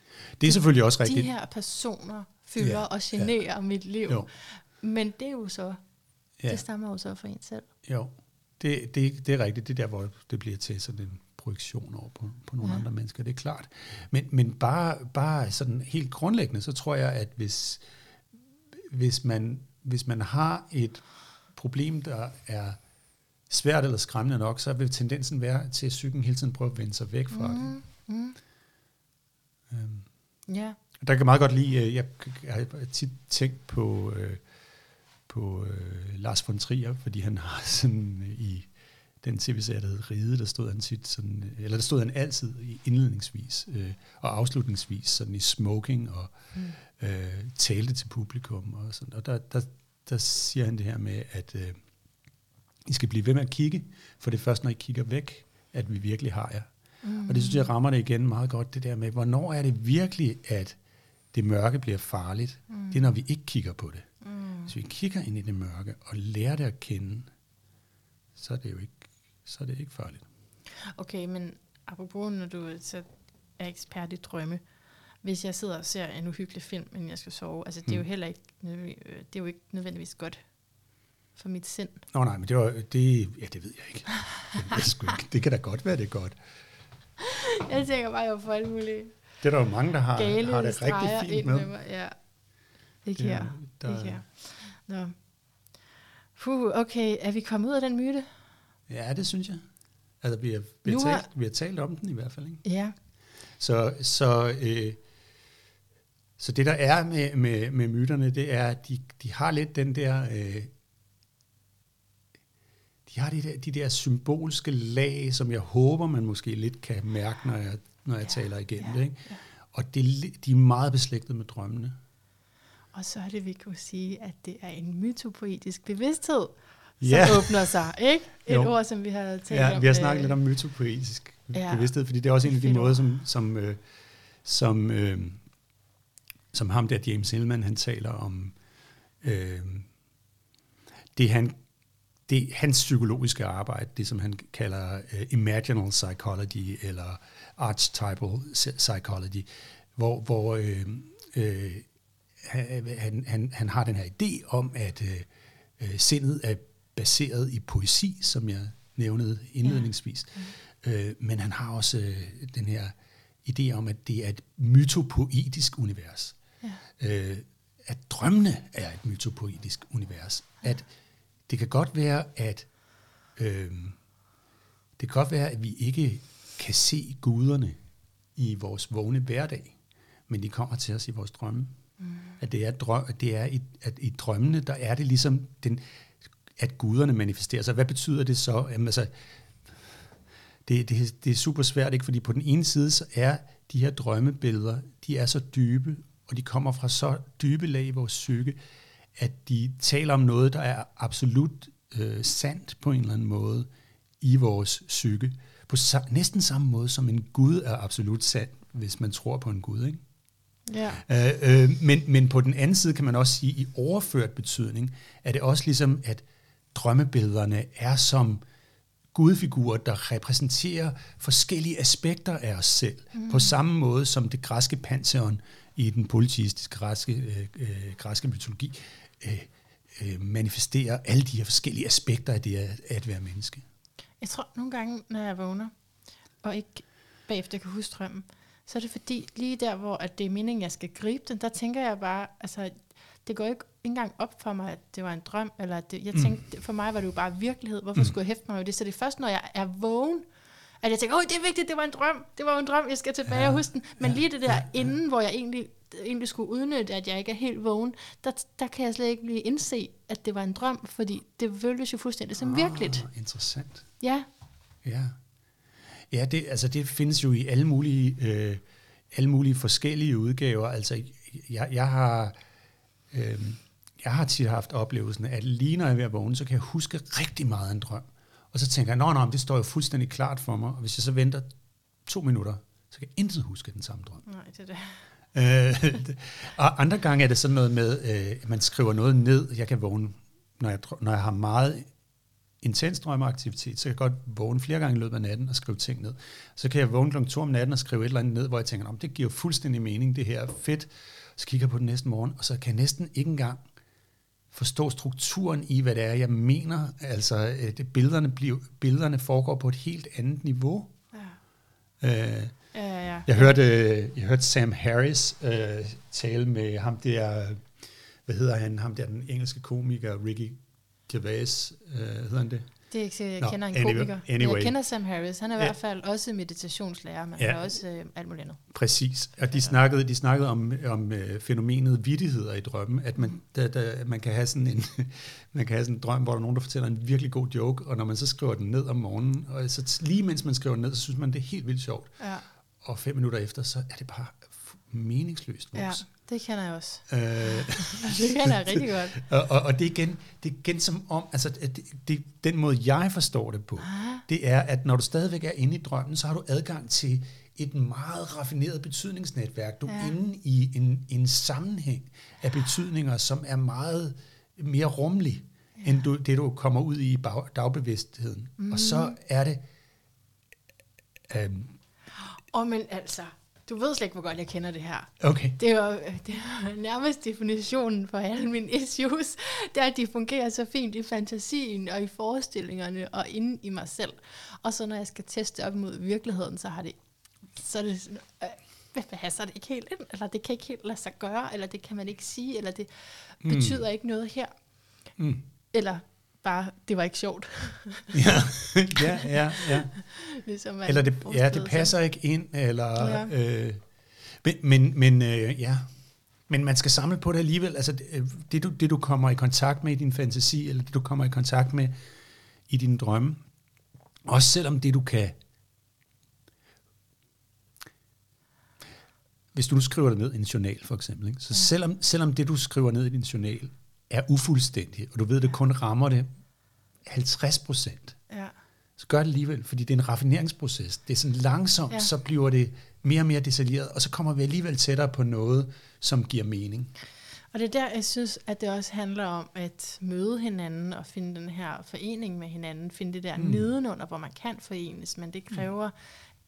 Det er selvfølgelig også De rigtigt. her personer fylder Ja, og generer ja. mit liv. Jo, Men det er jo så, ja, det stammer jo så fra en selv. jo. Det, det, det er rigtigt. Det er der, hvor det bliver til sådan en projektion over på, på nogle ja. Andre mennesker, det er klart. Men, men bare, bare sådan helt grundlæggende, så tror jeg, at hvis, hvis, man, hvis man har et problem, der er svært eller skræmmende nok, så vil tendensen være til, at psyken hele tiden prøver at vende sig væk fra mm. det. Mm, Øhm, ja, Der kan meget godt lide, øh, jeg, jeg har tit tænkt på, øh, på øh, Lars von Trier, fordi han har sådan øh, i den tv-serie, der hed Ride, der stod han tit sådan, eller der stod han altid indledningsvis øh, og afslutningsvis sådan i smoking og Mm. øh, talte til publikum og sådan. Og der, der, der siger han det her med, at øh, I skal blive ved med at kigge, for det er først, når I kigger væk, at vi virkelig har jer. mm. Og det synes jeg rammer det igen meget godt, det der med, hvornår er det virkelig, at det mørke bliver farligt? Mm. Det er, når vi ikke kigger på det. Mm. Hvis vi kigger ind i det mørke og lærer det at kende, så er det jo ikke, så er det ikke farligt. Okay, men apropos, når du så er ekspert i drømme, hvis jeg sidder og ser en uhyggelig film, inden jeg skal sove, altså det er jo Mm. heller ikke, øh, det er jo ikke nødvendigvis godt for mit sind. Nå nej, men det, var, det, ja, det ved jeg ikke. Det, er sgu ikke. det kan da godt være, det er godt. Jeg tænker bare jo på alle mulige Det er der jo mange, der har, gale har det rigtig fint med. med mig. Ja. Ikke Det er- her. der- Ikke her. Nå. Puh, okay, er vi kommet ud af den myte? Ja, det synes jeg. Altså, vi har, vi har, talt, vi har talt om den i hvert fald. Ikke? Ja. Så, så, øh, så det der er med, med, med myterne, det er, at de, de har lidt den der... Øh, de har de der, de der symbolske lag, som jeg håber, man måske lidt kan mærke, når jeg, når jeg ja, taler igennem ja, det. Ikke? Ja. Og det, de er meget beslægtet med drømmene. Og så er det, vi kan sige, at det er en mytopoetisk bevidsthed, som ja. åbner sig, ikke? Et jo. ord, som vi har talt ja, om. vi har snakket lidt om mytopoetisk ja. bevidsthed, fordi det er også en af de måder, som, som, øh, som, øh, som ham der, James Hillman, han taler om øh, det, han det hans psykologiske arbejde, det som han kalder uh, imaginal psychology eller archetypal psychology, hvor, hvor øh, øh, han, han, han har den her idé om, at øh, øh, sindet er baseret i poesi, som jeg nævnede indledningsvis. Ja. Ja. Øh, men han har også øh, den her idé om, at det er et mytopoetisk univers. Ja. Øh, at drømmene er et mytopoetisk univers. Ja. At det kan godt være, at øh, det kan godt være, at vi ikke kan se guderne i vores vågne hverdag, men de kommer til os i vores drømme. Mm. At det er, drøm, at det er i, at i drømmene, der er det ligesom, den, at guderne manifesterer sig. Hvad betyder det så? Jamen, altså, det, det, det er super svært, ikke? fordi på den ene side, så er de her drømmebilleder, de er så dybe, og de kommer fra så dybe lag i vores psyke, at de taler om noget, der er absolut øh, sandt på en eller anden måde i vores psyke. På sa- næsten samme måde som en Gud er absolut sand, hvis man tror på en Gud. Ikke? Ja. Øh, øh, men, men på den anden side kan man også sige, i overført betydning, er det også ligesom, at drømmebillederne er som gudfigurer, der repræsenterer forskellige aspekter af os selv, mm. på samme måde som det græske pantheon i den politistiske græske, øh, øh, græske mytologi øh, øh, manifesterer alle de her forskellige aspekter af det at, at være menneske. Jeg tror nogle gange, når jeg vågner, og ikke bagefter kan huske drømmen, så er det fordi, lige der, hvor at det er meningen, jeg skal gribe den, der tænker jeg bare, altså, det går ikke engang op for mig, at det var en drøm, eller at det, jeg tænkte, mm. for mig var det jo bare virkelighed. Hvorfor mm. skulle jeg hæfte mig med det? Så det er først, når jeg er vågen, at jeg tænker, åh, det er vigtigt, det var en drøm, det var jo en drøm, jeg skal tilbage ja. og huske den. Men ja. lige det der ja. inden, hvor jeg egentlig, egentlig skulle udnytte, at jeg ikke er helt vågen, der, der kan jeg slet ikke lige indse, at det var en drøm, fordi det føltes jo fuldstændig som ah, virkeligt. Interessant. Ja. Ja. Ja, det, altså det findes jo i alle mulige, øh, alle mulige forskellige udgaver. Altså, jeg, jeg har... Øh, jeg har tit haft oplevelsen, at lige når jeg er ved at vågne, så kan jeg huske rigtig meget af en drøm. Og så tænker jeg, nå, nå, det står jo fuldstændig klart for mig. Og hvis jeg så venter to minutter, så kan jeg intet huske den samme drøm. Nej, det er det. øh, og andre gange er det sådan noget med, øh, at man skriver noget ned. Jeg kan vågne, når jeg, når jeg har meget intens drømmeaktivitet, så kan jeg godt vågne flere gange i løbet af natten og skrive ting ned. Så kan jeg vågne kl. 2 om natten og skrive et eller andet ned, hvor jeg tænker, det giver fuldstændig mening, det her er fedt. Så kigger jeg på den næste morgen, og så kan jeg næsten ikke engang forstå strukturen i, hvad det er, jeg mener. Altså, øh, det, billederne, bliver, billederne foregår på et helt andet niveau. Ja. Øh, ja, ja, Jeg, hørte, jeg hørte Sam Harris øh, tale med ham der, hvad hedder han, ham der, den engelske komiker, Ricky Gervais, øh, hedder han det? Det er ikke sikkert, jeg Nå, kender en anyway, komiker. Anyway. Jeg kender Sam Harris. Han er i ja. hvert fald også meditationslærer, men ja. han er også øh, alt muligt andet. Præcis. Og de snakkede, de snakkede om, om øh, fænomenet vittigheder i drømmen, at man, da, da, man, kan have sådan en, man kan have sådan en drøm, hvor der er nogen, der fortæller en virkelig god joke, og når man så skriver den ned om morgenen, og så lige mens man skriver den ned, så synes man, det er helt vildt sjovt. Ja. Og fem minutter efter, så er det bare meningsløst. Ja. Det kender jeg også. Øh, det kender jeg rigtig godt. og, og, og det, er igen, det er igen som om, altså det, det, den måde jeg forstår det på, ah. det er, at når du stadigvæk er inde i drømmen, så har du adgang til et meget raffineret betydningsnetværk. Du ja. er inde i en, en sammenhæng af betydninger, som er meget mere rummelig, ja. end du, det du kommer ud i dagbevidstheden. Mm. Og så er det... Øhm, oh, men altså, du ved slet ikke, hvor godt jeg kender det her. Okay. Det er det er nærmest definitionen for alle mine issues. Det er, at de fungerer så fint i fantasien og i forestillingerne og inde i mig selv. Og så når jeg skal teste op mod virkeligheden, så har det så er det sådan, øh, hvad passer det ikke helt ind? Eller det kan ikke helt lade sig gøre, eller det kan man ikke sige, eller det mm. betyder ikke noget her. Mm. Eller bare, det var ikke sjovt. ja, ja, ja. ja. ligesom Eller det, ja, det sig. passer ikke ind, eller... Ja. Øh, men, men, men øh, ja... Men man skal samle på det alligevel. Altså, det, øh, det, du, det, du kommer i kontakt med i din fantasi, eller det, du kommer i kontakt med i dine drømme, også selvom det, du kan... Hvis du nu skriver det ned i en journal, for eksempel, ikke? så selvom, selvom det, du skriver ned i din journal, er ufuldstændigt, og du ved, det kun rammer det 50 procent, Ja. så gør det alligevel, fordi det er en raffineringsproces. Det er sådan langsomt, Ja. så bliver det mere og mere detaljeret, og så kommer vi alligevel tættere på noget, som giver mening. Og det er der, jeg synes, at det også handler om at møde hinanden og finde den her forening med hinanden, finde det der mm. Mm. nedenunder, hvor man kan forenes, men det kræver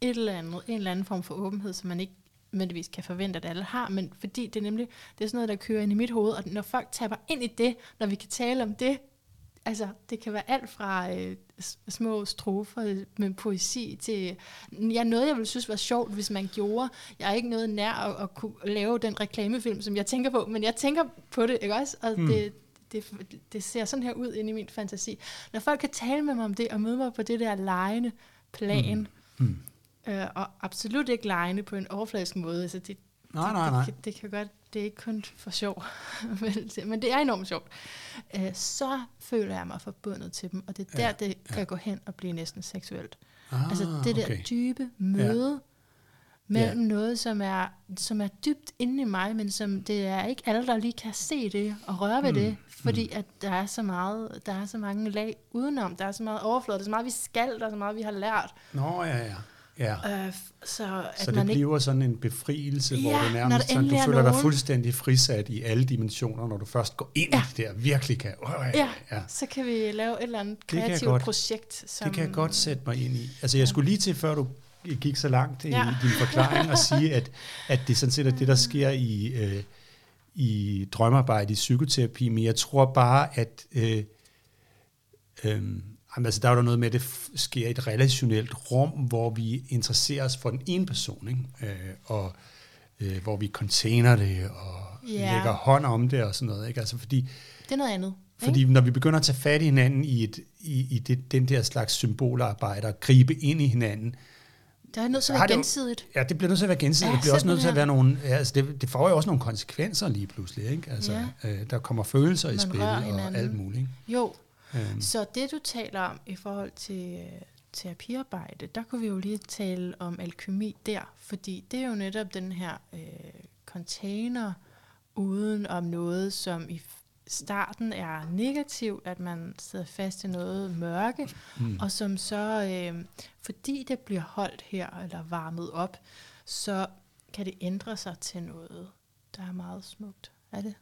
et eller andet, en eller anden form for åbenhed, som man ikke nødvendigvis kan forvente, at alle har, men fordi det er nemlig, det er sådan noget, der kører ind i mit hoved, og når folk taber ind i det, når vi kan tale om det, altså det kan være alt fra øh, små strofer med poesi til, ja, noget jeg ville synes var sjovt, hvis man gjorde. Jeg er ikke noget nær at, at kunne lave den reklamefilm, som jeg tænker på, men jeg tænker på det, ikke også? Og Mm. det, det, det ser sådan her ud inde i min fantasi. Når folk kan tale med mig om det, og møde mig på det der lejende plan, Mm. Øh, og absolut ikke lejende på en overfladisk måde, altså det, Nej, det, nej, nej. Det, kan- det kan godt, det er ikke kun for sjov, men det- er enormt sjovt. Øh, så føler jeg mig forbundet til dem, og det er der, Ja, det kan ja. gå hen og blive næsten seksuelt. Ah, altså det der okay. dybe møde ja. mellem ja. noget, som er, som er dybt inde i mig, men som det er ikke alle, der lige kan se det og røre ved Mm, det, fordi at der er så meget, der er så mange lag udenom, der er så meget overflade, der er så meget, vi skal, der er så meget, vi har lært. Nå, ja, ja. Ja. Øh, så at Så det man ikke bliver sådan en befrielse, hvor Ja, du når nærmest sådan, du er føler dig nogen. fuldstændig frisat i alle dimensioner, når du først går ind Ja. i det der, virkelig kan. Oh, ja, Ja, så kan vi lave et eller andet kreativt godt. projekt. Som, Det kan jeg godt sætte mig ind i. Altså jeg skulle lige til, før du gik så langt i Ja. din forklaring, og sige, at, at det sådan set er det, der sker i, øh, i drømmearbejde, i psykoterapi, men jeg tror bare, at øh, øh, jamen, altså, der er jo noget med, at det sker i et relationelt rum, hvor vi interesserer os for den ene person, ikke? Øh, og øh, hvor vi container det, og Ja. lægger hånd om det, og sådan noget. Ikke? Altså, fordi Det er noget andet. fordi når vi begynder at tage fat i hinanden i, et, i, i det, den der slags symbolarbejde og gribe ind i hinanden, Der er nødt til at være det jo- gensidigt. ja, det bliver nødt til at være gensidigt. Ja, det bliver også nødt til at være nogle... Ja, altså det, det får jo også nogle konsekvenser lige pludselig. Ikke? Altså, Ja. øh, der kommer følelser i Man spil rører og alt muligt. Ikke? Jo, Øhm, så det du taler om i forhold til øh, terapiarbejde, der kunne vi jo lige tale om alkemi der, fordi det er jo netop den her øh, container uden om noget, som i starten er negativt, at man sidder fast i noget mørke, mm. og som så, øh, fordi det bliver holdt her, eller varmet op, så kan det ændre sig til noget, der er meget smukt. Er det?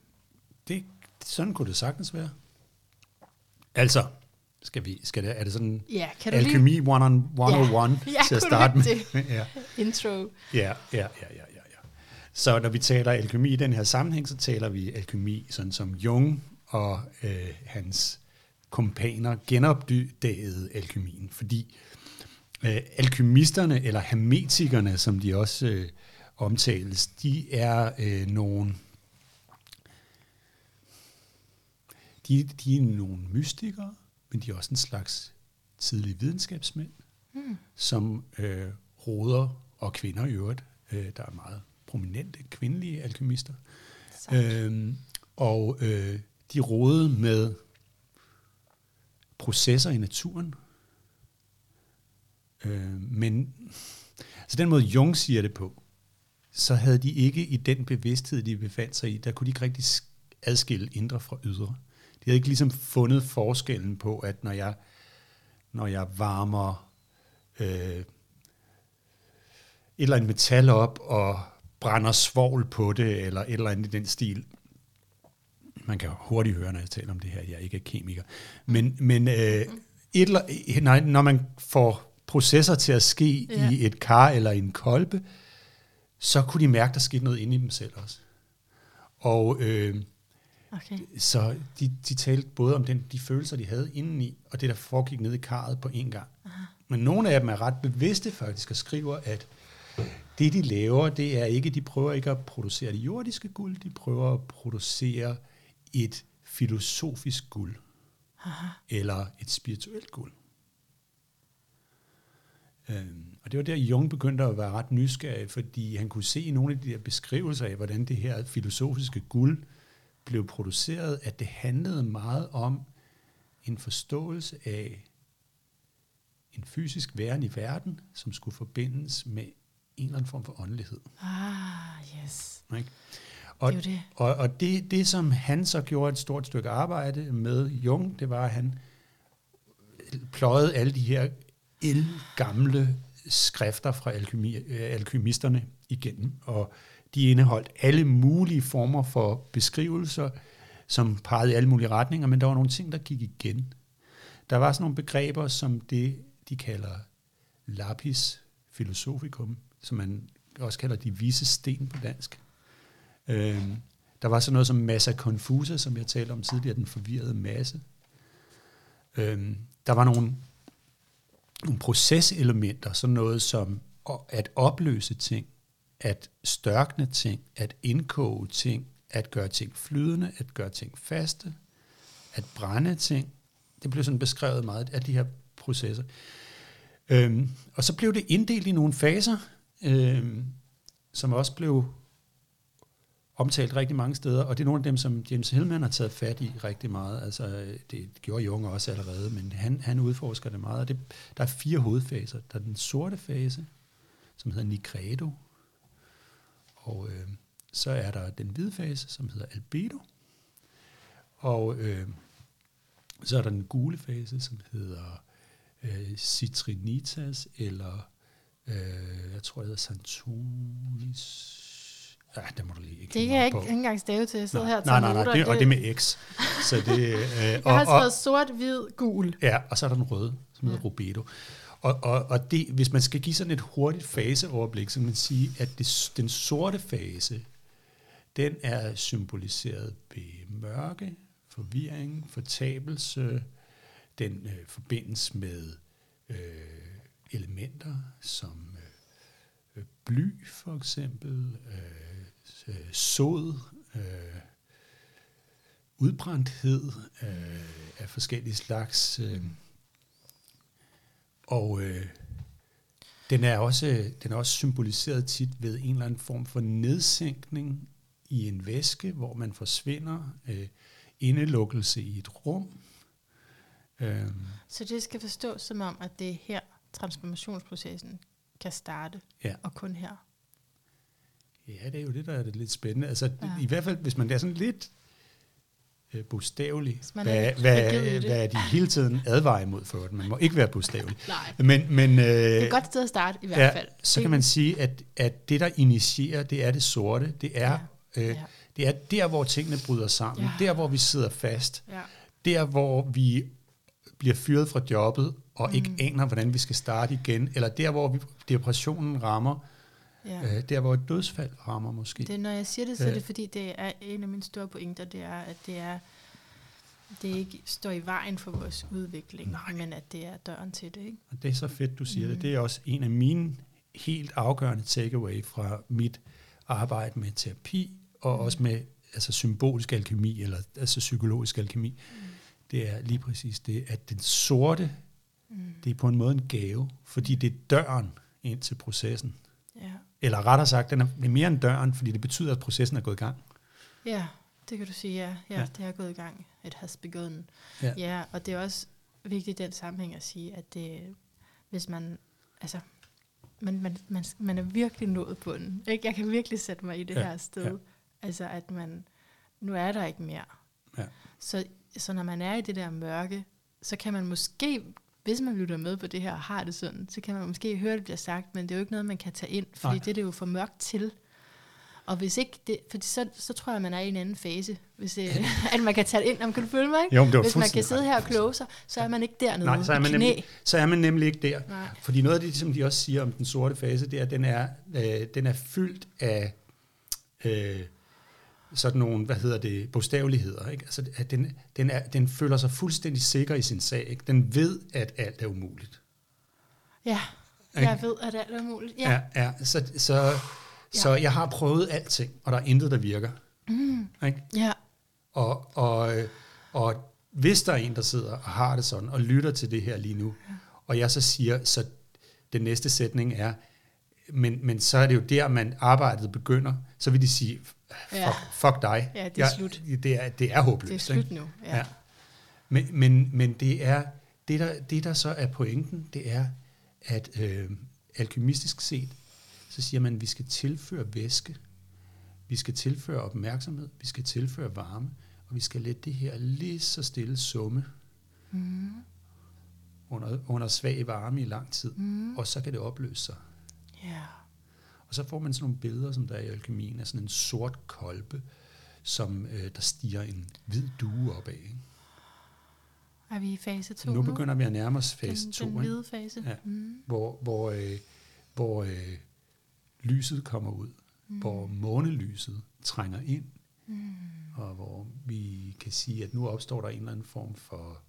det, sådan kunne det sagtens være. Altså, skal vi, skal det, er det sådan Ja, kan du lige alkemi one on, 101 Ja, til at starte med? ja. intro? Ja, ja, ja, ja, ja, ja. Så når vi taler alkemi i den her sammenhæng, så taler vi alkemi sådan som Jung og øh, hans kompaner genopdagede alkemien, fordi øh, alkemisterne, eller hermetikerne, som de også øh, omtales, de er øh, nogle de, de er nogle mystikere, men de er også en slags tidlige videnskabsmænd, Mm. som øh, roder og kvinder i øvrigt. Øh, der er meget prominente kvindelige alkemister. Øhm, og øh, de rodede med processer i naturen. Øh, men altså den måde Jung siger det på, så havde de ikke i den bevidsthed, de befandt sig i, der kunne de ikke rigtig sk- adskille indre fra ydre. De havde ikke ligesom fundet forskellen på, at når jeg, når jeg varmer øh, et eller andet metal op og brænder svovl på det, eller et eller andet i den stil. Man kan hurtigt høre, når jeg taler om det her, jeg ikke er kemiker. Men, men øh, et eller, nej, når man får processer til at ske ja. i et kar eller i en kolbe, så kunne de mærke, der skete noget inde i dem selv også. Og øh, Okay. så de, de talte både om den, de følelser, de havde indeni, og det, der foregik ned i karret på en gang. Aha. Men nogle af dem er ret bevidste faktisk og skriver, at det, de laver, det er ikke, de prøver ikke at producere det jordiske guld, de prøver at producere et filosofisk guld. Aha. eller et spirituelt guld. Øhm, og det var der, Jung begyndte at være ret nysgerrig, fordi han kunne se i nogle af de der beskrivelser af, hvordan det her filosofiske guld blev produceret, at det handlede meget om en forståelse af en fysisk væren i verden, som skulle forbindes med en eller anden form for åndelighed. Ah, yes. Ikke? Og, Det det. Og, og det, det, som han så gjorde et stort stykke arbejde med Jung, det var, at han pløjede alle de her gamle skrifter fra alkymi, øh, alkymisterne igennem, og de indeholdt alle mulige former for beskrivelser, som pegede i alle mulige retninger, men der var nogle ting, der gik igen. Der var sådan nogle begreber, som det, de kalder lapis philosophicum, som man også kalder de vise sten på dansk. Øhm, der var sådan noget som massa confusa, som jeg talte om tidligere, den forvirrede masse. Øhm, der var nogle, nogle proceselementer, sådan noget som at opløse ting, at størkne ting, at indkoge ting, at gøre ting flydende, at gøre ting faste, at brænde ting. Det blev sådan beskrevet meget af de her processer. Øhm, og så blev det inddelt i nogle faser, øhm, som også blev omtalt rigtig mange steder, og det er nogle af dem, som James Hillman har taget fat i rigtig meget. Altså, det gjorde Jung også allerede, men han, han udforsker det meget. Og det, der er fire hovedfaser. Der er den sorte fase, som hedder Nigredo, og øh, så er der den hvide fase, som hedder Albedo, og øh, så er der den gule fase, som hedder øh, Citrinitas, eller øh, jeg tror, det hedder Santonis. Ja, det må du lige ikke Det kan jeg ikke, ikke engang stave til. Jeg sidder her og nej, nej, nej, det, og det med X. Så det, øh, Jeg og, har og, skrevet sort, hvid, gul. Ja, og så er der den røde, som hedder Ja. Rubedo. Og, og, og det, hvis man skal give sådan et hurtigt faseoverblik, så kan man sige, at det, den sorte fase, den er symboliseret ved mørke, forvirring, fortabelse. Den øh, forbindes med øh, elementer som øh, bly for eksempel, øh, øh, sod, øh, udbrændthed øh, af forskellige slags. Øh, og øh, den er også den er også symboliseret tit ved en eller anden form for nedsænkning i en væske, hvor man forsvinder, øh, indelukkelse i et rum. Øh, Så det skal forstås som om, at det er her, transformationsprocessen kan starte, Ja. og kun her. ja, det er jo det, der er det lidt spændende. Altså, Ja. ja. I hvert fald, hvis man er sådan lidt øh, bogstavelig, hvad, hvad, hvad de hele tiden advarer imod for det. Man må ikke være bogstavelig. Nej. Men, men, øh, Det er et godt sted at starte, i hvert fald. så kan man sige, at, at det, der initierer, det er det sorte. Det er, ja. øh, Ja. det er der, hvor tingene bryder sammen. Ja. Der, hvor vi sidder fast. Ja. Der, hvor vi bliver fyret fra jobbet, og mm. ikke aner, hvordan vi skal starte igen. Eller der, hvor vi, depressionen rammer. Ja. Øh, der, hvor et dødsfald rammer måske. Det, når jeg siger det, så er Øh. det fordi, det er en af mine store pointer, det er, at det er det ikke står i vejen for vores udvikling, Nej. men at det er døren til det. Ikke? Og det er så fedt, du siger mm. Mm. det. Det er også en af mine helt afgørende takeaway fra mit arbejde med terapi, og Mm. også med altså symbolisk alkemi, eller altså psykologisk alkemi. Mm. Det er lige præcis det, at den sorte, Mm. det er på en måde en gave, fordi det er døren ind til processen. Ja. Eller rettere sagt, den er er mere end døren, fordi det betyder, at processen er gået i gang. ja, det kan du sige, ja. Ja, Ja. det har gået i gang. It has begun. Ja. ja, og det er også vigtigt i den sammenhæng at sige, at det, hvis man, altså, man, man, man, man er virkelig nået på den. Ikke? Jeg kan virkelig sætte mig i det Ja, her sted. Ja. Altså, at man, nu er der ikke mere. Ja. Så, så når man er i det der mørke, så kan man måske, hvis man lytter med på det her og har det sådan, så kan man måske høre, det bliver sagt, men det er jo ikke noget, man kan tage ind, fordi Nej. Det er det jo for mørkt til. Og hvis ikke det, for så, så tror jeg, man er i en anden fase, hvis det, at man kan tage det ind, om kan du følge mig, ikke? Jo, det Hvis man kan sidde her og kloge sig, så er man ikke dernede Nej, så er, man nemlig, så er man nemlig ikke der. Nej. Fordi noget af det, som de også siger om den sorte fase, det er, at den er, øh, den er fyldt af øh, sådan nogle, hvad hedder det, bogstaveligheder. Ikke? Altså, at den, den, er, den føler sig fuldstændig sikker i sin sag. Ikke? Den ved, at alt er umuligt. Ja, Ikke? jeg ved, at alt er muligt. Ja. ja, ja så, så, så jeg har prøvet alting, og der er intet, der virker. Mm. Ikke? ja. Og, og, og hvis der er en, der sidder og har det sådan, og lytter til det her lige nu, ja. og jeg så siger, så den næste sætning er, men, men så er det jo der, man arbejdet begynder, så vil de sige, fuck, Ja. fuck dig. Ja, det er Jeg- slut. Det er, det er håbløst. Det er slut ikke? nu. Ja. Ja. Men, men, men det er det der, det, der så er pointen, det er, at øh, alkymistisk set, så siger man, at vi skal tilføre væske, vi skal tilføre opmærksomhed, vi skal tilføre varme, og vi skal lade det her lige så stille summe Mm. under, under svag varme i lang tid, Mm. og så kan det opløse sig. Ja. Og så får man sådan nogle billeder, som der er i alkemien, af sådan en sort kolbe, som øh, der stiger en hvid due opad. Ikke? Er vi i fase 2 Nu begynder vi at nærme os fase den, 2. Den hvide fase. Ja. Mm. hvor, hvor, øh, hvor øh, lyset kommer ud, mm. hvor månelyset trænger ind, Mm. og hvor vi kan sige, at nu opstår der en eller anden form for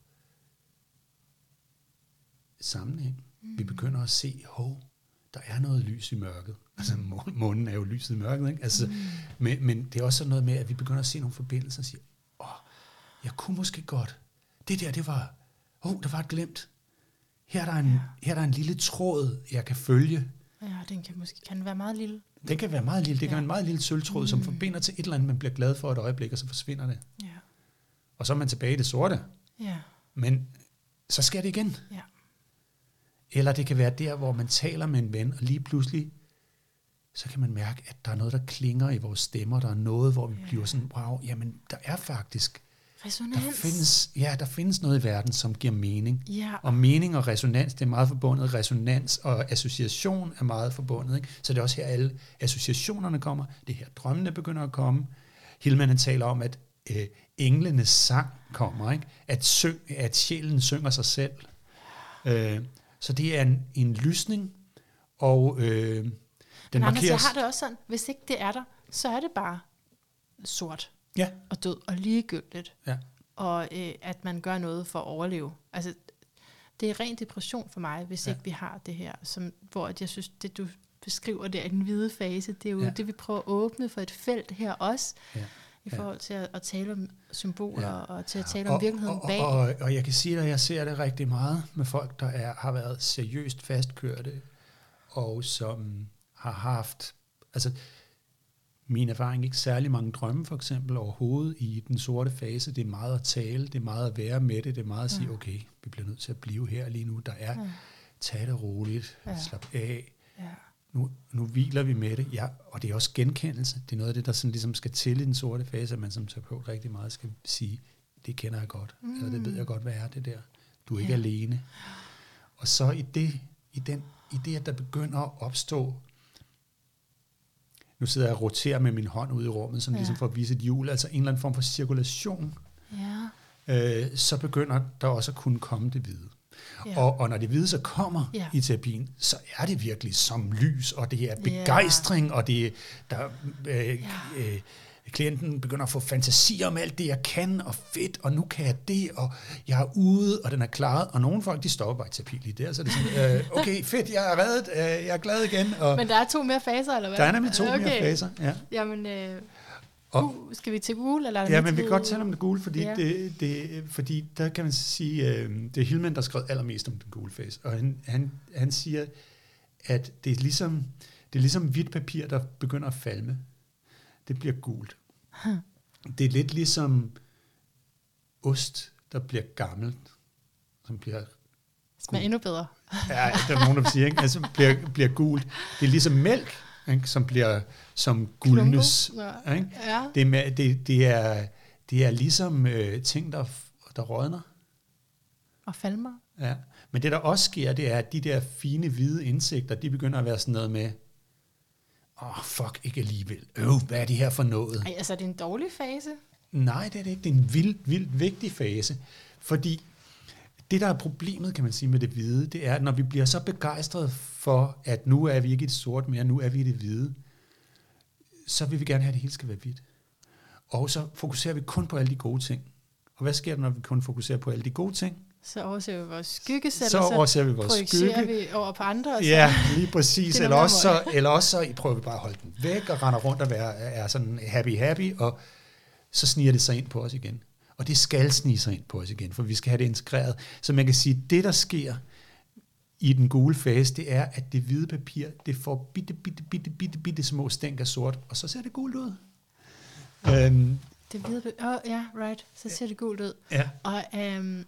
sammenhæng. Mm. Vi begynder at se, hov, der er noget lys i mørket. Altså må- månen er jo lyset i mørket, ikke? Altså, mm. men, men det er også sådan noget med, at vi begynder at se nogle forbindelser og sige, åh, jeg kunne måske godt. Det der, det var, åh, oh, der var et glemt. Her er, der en, Ja. her er der en lille tråd, jeg kan følge. Ja, den kan måske kan være meget lille. Den kan være meget lille. Det kan Ja. være en meget lille sølvtråd, mm. som Mm. forbinder til et eller andet, man bliver glad for et øjeblik, og så forsvinder det. Ja. Og så er man tilbage i det sorte. Ja. Men så sker det igen. Ja. Eller det kan være der, hvor man taler med en ven, og lige pludselig, så kan man mærke, at der er noget, der klinger i vores stemmer. Der er noget, hvor vi Ja. bliver sådan, wow, jamen, der er faktisk, der Resonans. findes, ja, der findes noget i verden, som giver mening. Ja. Og mening og resonans, det er meget forbundet. Resonans og association er meget forbundet. Ikke? Så det er også her, alle associationerne kommer. Det er her, drømmene begynder at komme. Hillman han taler om, at øh, englenes sang kommer. Ikke? At, syng, at sjælen synger sig selv. Øh, så det er en, en lysning, og øh, den Men Anders, jeg markeres... har det også sådan, hvis ikke det er der, så er det bare sort Ja, og død og ligegyldigt. ja, Og øh, at man gør noget for at overleve. Altså, det er ren depression for mig, hvis Ja. ikke vi har det her. Som, hvor jeg synes, det du beskriver der i den hvide fase, det er jo ja. det, vi prøver at åbne for et felt her også, ja. I forhold til at, at tale om symboler, Ja. og til at tale om virkeligheden og, bag. Og, og, og jeg kan sige at jeg ser det rigtig meget med folk, der er, har været seriøst fastkørte, og som har haft, altså min erfaring ikke særlig mange drømme for eksempel overhovedet i den sorte fase. Det er meget at tale, det er meget at være med det, det er meget at sige, Ja. okay, vi bliver nødt til at blive her lige nu. Der er, Ja. tag det roligt, Ja. slap af, Ja. Nu, nu hviler vi med det, ja, og det er også genkendelse. Det er noget af det, der sådan ligesom skal til i den sorte fase, at man som terapeut rigtig meget skal sige, det kender jeg godt, mm. eller det ved jeg godt, hvad er det der. Du er ikke Ja. alene. Og så i det, i, den, i det, at der begynder at opstå, nu sidder jeg og roterer med min hånd ud i rummet, sådan Ja. ligesom for at vise et hjul, altså en eller anden form for cirkulation, Ja. øh, så begynder der også at kunne komme det hvide. Ja. Og, og når det hvide så kommer Ja. i terapien, så er det virkelig som lys, og det er Ja. begejstring, og det er, der, øh, Ja. øh, klienten begynder at få fantasier om alt det, jeg kan, og fedt, og nu kan jeg det, og jeg er ude, og den er klaret. Og nogle folk, de stopper bare i terapi lige der, så er det sådan, øh, okay, fedt, jeg er reddet, øh, jeg er glad igen. Og Men der er to mere faser, eller hvad? der er nemlig to okay. mere faser. Ja. Jamen, øh, Og- skal vi til gul, eller er Ja, men vi kan godt tale om det gule, fordi, ja. Det, det, fordi der kan man sige, øh, det er Hillman, der skrev allermest om den gule fase, og han, han, han siger, at det er, ligesom, det er ligesom hvidt papir, der begynder at falme. Det bliver gult. Det er lidt ligesom ost, der bliver gammelt, som bliver Smager endnu bedre. Ja, der er nogen, der siger, ikke? Altså, bliver, bliver gult. Det er ligesom mælk, ikke? som bliver som guldnes. Ikke? Ja. Det, er, med- det, det, er, det er ligesom øh, ting, der, der rådner. Og falmer. Ja. Men det, der også sker, det er, at de der fine, hvide indsigter, de begynder at være sådan noget med, åh, oh, fuck, ikke alligevel. Øv, hvad er det her for noget? Ej, altså, er det en dårlig fase? Nej, det er det ikke. Det er en vildt, vildt vigtig fase. Fordi det, der er problemet, kan man sige, med det hvide, det er, at når vi bliver så begejstrede for, at nu er vi ikke i det sorte mere, nu er vi i det hvide, så vil vi gerne have, at det hele skal være hvidt. Og så fokuserer vi kun på alle de gode ting. Og hvad sker der, når vi kun fokuserer på alle de gode ting? Så overser vi vores skyggesæt, Så så overser vi vores skygge. vi over på andre. Og så, Ja, lige præcis. Er Eller også, så, eller også så prøver vi bare at holde den væk og render rundt og være, er sådan happy-happy, og så sniger det sig ind på os igen. Og det skal snige sig ind på os igen, for vi skal have det integreret. Så man kan sige, at det, der sker i den gule fase, det er, at det hvide papir, det får bitte, bitte, bitte, bitte, bitte små stænk af sort, og så ser det gult ud. Øhm, Det hvide... Åh, oh, ja, right. Så ser det gult ud. ja. Og øhm,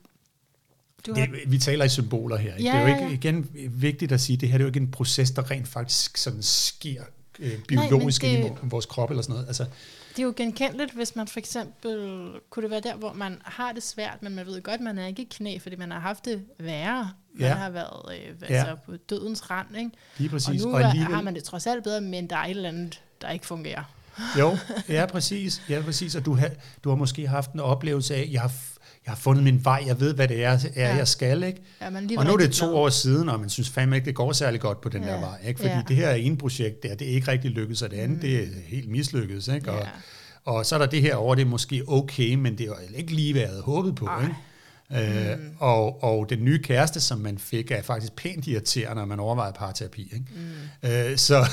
du har... Det, vi taler i symboler her. Ikke? Ja, det er jo ja, ikke ja. igen vigtigt at sige, at det her det er jo ikke en proces, der rent faktisk sådan sker øh, biologisk det- det... i vores krop eller sådan noget. Altså, Det er jo genkendeligt, hvis man for eksempel, kunne det være der, hvor man har det svært, men man ved godt, man er ikke i knæ, fordi man har haft det værre. Man Ja. har været øh, Ja. altså, på dødens rand, ikke? lige præcis. og nu og har man det trods alt bedre, men der er et eller andet, der ikke fungerer. Jo, ja præcis. Ja, præcis. Og du har, du har måske haft en oplevelse af, jeg har, jeg har fundet min vej, jeg ved, hvad det er, er Ja. jeg skal. Ikke? Ja, man Og nu er det to glad. år siden, og man synes fandme ikke, det går særlig godt på den Ja. der vej. Ikke? Fordi Ja. det her ene projekt der, det er ikke rigtig lykkedes, og det andet, mm. det er helt mislykkedes. Ikke? Og, Ja. og så er der det her over, det er måske okay, men det er jo ikke lige, hvad jeg havde håbet på. Ej. Ikke? Øh, Mm. og, og den nye kæreste, som man fik, er faktisk pænt irriterende, når man overvejer parterapi. Ikke? Mm. Øh, så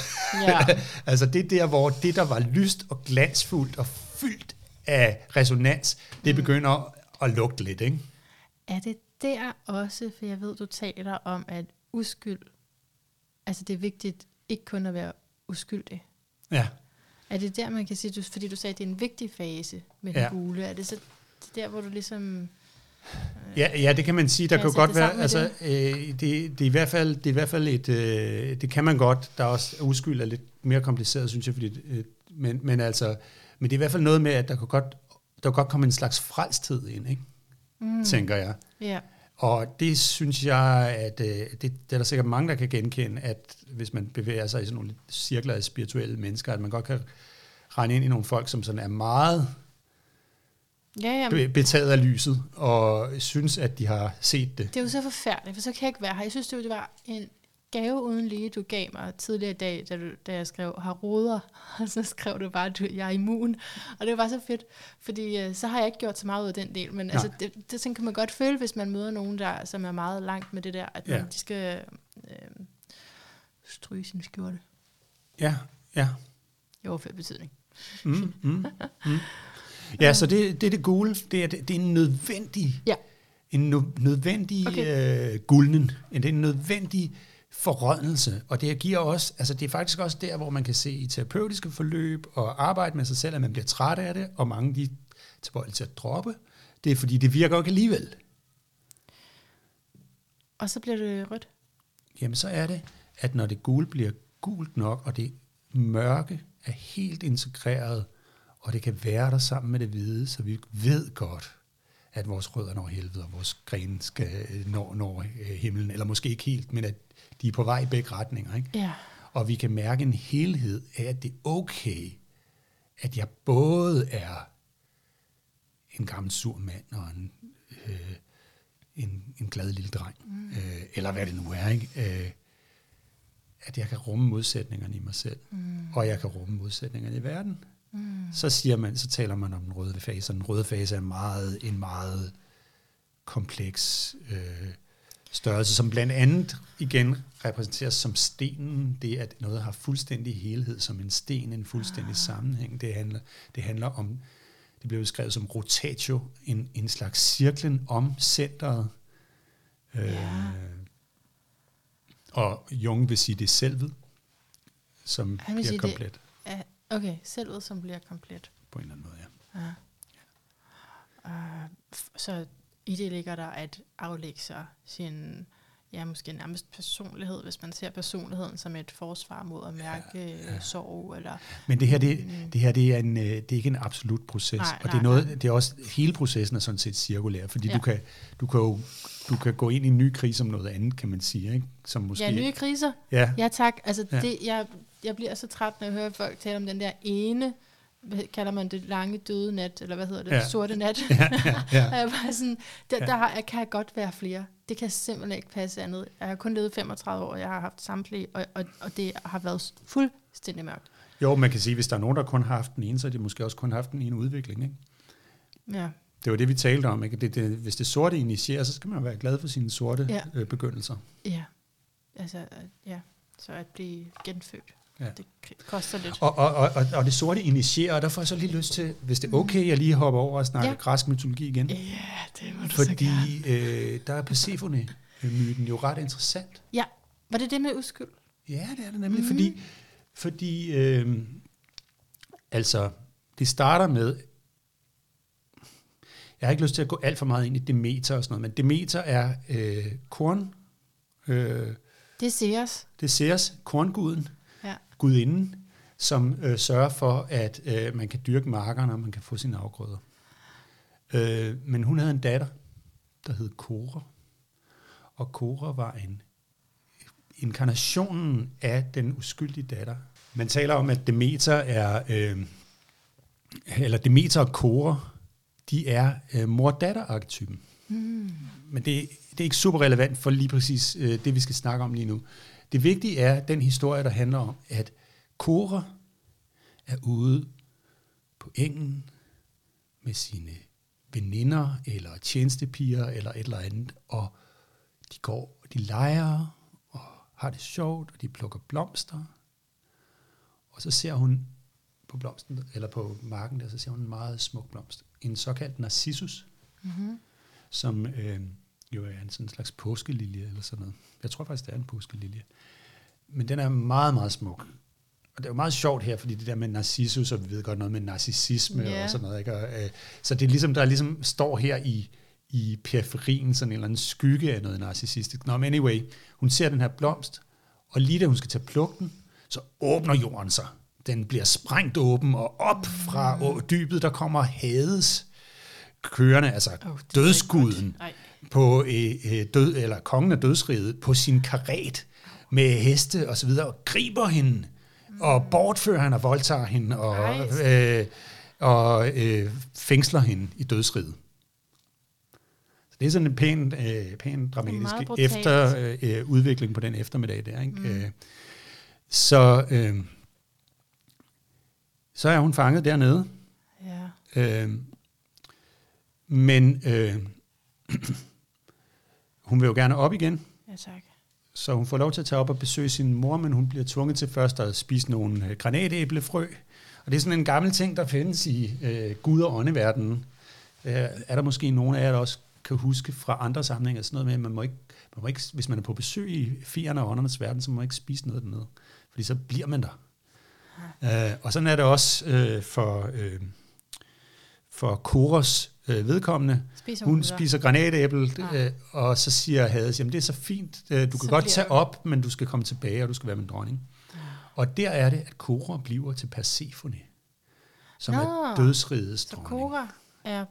Ja. altså det er der, hvor det, der var lyst og glansfuldt og fyldt af resonans, det Mm. begynder at lugte lidt. Ikke? Er det der også, for jeg ved, du taler om, at uskyld, altså det er vigtigt ikke kun at være uskyldig. Ja. Er det der, man kan sige, du, fordi du sagde, at det er en vigtig fase med Ja. den gule, er det så der, hvor du ligesom... Ja, ja, det kan man sige. Der Kan kan godt det være, altså, øh, det, det, er i hvert fald, det er i hvert fald et, øh, det kan man godt. Der er også uskyld er lidt mere kompliceret, synes jeg, fordi, øh, men, men altså, men det er i hvert fald noget med, at der kan godt, der kan godt komme en slags frelsthed ind, ikke? Mm, tænker jeg. Ja, Og det synes jeg, at øh, det, det er der sikkert mange, der kan genkende, at hvis man bevæger sig i sådan nogle cirkler af spirituelle mennesker, at man godt kan regne ind i nogle folk, som sådan er meget ja, ja. be- betaget af lyset, og synes, at de har set det. Det er jo så forfærdeligt, for så kan jeg ikke være her. Jeg synes, det var en gave uden lige, du gav mig tidligere i dag, da, du, da jeg skrev, har roder, og så skrev du bare, at du, jeg er immun. Og det var så fedt, fordi øh, så har jeg ikke gjort så meget ud af den del, men altså, det, det sådan kan man godt føle, hvis man møder nogen, der, som er meget langt med det der, at man, Ja. de skal øh, stryge sin skjorte. Ja, ja. I overført betydning. Mm, mm, mm. Ja, så det, det er det gule. Det er, det er en nødvendig, Ja. en no- nødvendig Okay. øh, guldnen. Det er en nødvendig forrådnelse. Og det giver også, altså det er faktisk også der, hvor man kan se i terapeutiske forløb og arbejde med sig selv, at man bliver træt af det, og mange de tilbøjelige til at droppe. Det er fordi, det virker ikke alligevel. Og så bliver det rødt. Jamen så er det, at når det gule bliver gult nok, og det mørke er helt integreret, og det kan være der sammen med det hvide, så vi ved godt, at vores rødder når helvede, og vores grene skal øh, nå, når øh, himlen, eller måske ikke helt, men at de er på vej i begge retninger. Ikke? Ja. Og vi kan mærke en helhed af, at det er okay, at jeg både er en gammel sur mand og en, øh, en, en glad lille dreng, mm. øh, eller hvad det nu er, ikke? Øh, at jeg kan rumme modsætningerne i mig selv, mm. og jeg kan rumme modsætningerne i verden. Mm. Så siger man, så taler man om den røde fase, og den røde fase er meget, en meget kompleks øh, størrelse, som blandt andet igen repræsenteres som stenen. Det at noget har fuldstændig helhed som en sten, en fuldstændig ah. sammenhæng. Det handler, det handler om, det bliver beskrevet som rotatio, en, en slags cirklen om centret. Ja. Øh, og Jung vil sige, det er selvet, som Han bliver sige, det- komplet ja. Okay, selvet som bliver komplet. på en eller anden måde. Ja. Ja. Uh, så i det ligger der at aflægge sig sin, ja, måske nærmest personlighed, hvis man ser personligheden som et forsvar mod at mærke ja, ja. sorg. Eller, Men det her, det, Mm. det her det er, en, øh, det er ikke en absolut proces, Nej, og det er, noget, nej. det er også, hele processen er sådan set cirkulær, fordi Ja. du, kan, du, kan jo, du kan gå ind i en ny krise som noget andet, kan man sige, ikke? Som måske, ja, nye kriser. ja, Ja, tak. Altså, ja. Det, jeg, jeg bliver så træt, når jeg hører folk tale om den der ene, hvad kalder man det, lange døde nat, eller hvad hedder det, Ja. sorte nat. ja, ja, ja. Og jeg bare sådan, der, der har, jeg kan godt være flere. Det kan simpelthen ikke passe andet. Jeg har kun levet 35 år, og jeg har haft samtlige, og, og, og det har været fuldstændig mørkt. Jo, man kan sige, hvis der er nogen, der kun har haft den ene, så har de måske også kun haft den ene udvikling, ikke? Ja. Det var det, vi talte om, ikke? Det, det, hvis det sorte initierer, så skal man være glad for sine sorte Ja. øh, begyndelser. Ja. Altså, ja. Så at blive genfødt. Ja. Det koster lidt. Og, og, og, og, det sorte initierer, og der får jeg så lige lyst til, hvis det er okay, jeg lige hopper over og snakker ja. græsk mytologi igen. Ja, det må du Fordi så øh, der er Persephone-myten jo ret interessant. Ja, var det det med uskyld? Ja, det er det nemlig, mm. fordi, fordi øh, altså, det starter med, jeg har ikke lyst til at gå alt for meget ind i Demeter og sådan noget, men Demeter er øh, korn. Øh, det er Ceres. Det er Ceres, kornguden. Gudinden, som øh, sørger for, at øh, man kan dyrke markerne, og man kan få sine afgrøder. Øh, men hun havde en datter, der hed Kora. Og Kora var en inkarnationen af den uskyldige datter. Man taler om, at Demeter er, øh, eller Demeter og Kora, de er øh, mor-datter-arketypen. Mm. Men det, det er ikke super relevant for lige præcis øh, det, vi skal snakke om lige nu. Det vigtige er den historie, der handler om, at Kora er ude på engen med sine veninder eller tjenestepiger eller et eller andet, og de går, de leger og har det sjovt, og de plukker blomster. Og så ser hun på blomsten, eller på marken der, så ser hun en meget smuk blomst. En såkaldt narcissus, mm-hmm. som øh, jo er en sådan slags påskelilje eller sådan noget. Jeg tror faktisk, det er en påskelilje. Men den er meget, meget smuk. Og det er jo meget sjovt her, fordi det der med narcissus, og vi ved godt noget med narcissisme yeah. og sådan noget. Ikke? Og, øh, så det er ligesom, der ligesom står her i, i periferien, sådan en eller anden skygge af noget narcissistisk. Nå, men anyway, hun ser den her blomst, og lige da hun skal tage plukke den, så åbner jorden sig. Den bliver sprængt åben, og op fra mm. dybet, der kommer Hades kørende, altså oh, dødsguden, på øh, øh, død, eller kongen af dødsriget, på sin karet med heste og så videre, og griber hende, mm. og bortfører hende og voldtager hende, og, øh, og øh, fængsler hende i dødsriget. Så det er sådan en pæn, øh, pæn dramatisk efter, øh, udvikling på den eftermiddag der. Ikke? Mm. Øh, så, øh, så er hun fanget dernede. Ja. Øh, men øh, hun vil jo gerne op igen. Ja, tak. Så hun får lov til at tage op og besøge sin mor, men hun bliver tvunget til først at spise nogle øh, granatæblefrø. Og det er sådan en gammel ting, der findes i øh, Gud- og åndeverdenen. Øh, er der måske nogen af jer, der også kan huske fra andre sammenhænge, sådan noget med, at man må ikke, man må ikke, hvis man er på besøg i fierne og åndernes verden, så må man ikke spise noget dernede. Fordi så bliver man der. Ja. Øh, og sådan er det også øh, for, øh, for Koros øh, vedkommende. Spiser hun, hun spiser granatæble, ja. øh, og så siger Hades, jamen det er så fint, øh, du kan så godt tage op, men du skal komme tilbage, og du skal være min dronning. Ja. Og der er det, at Kora bliver til Persephone, som Nå, er dødsrigets dronning. Så Kora er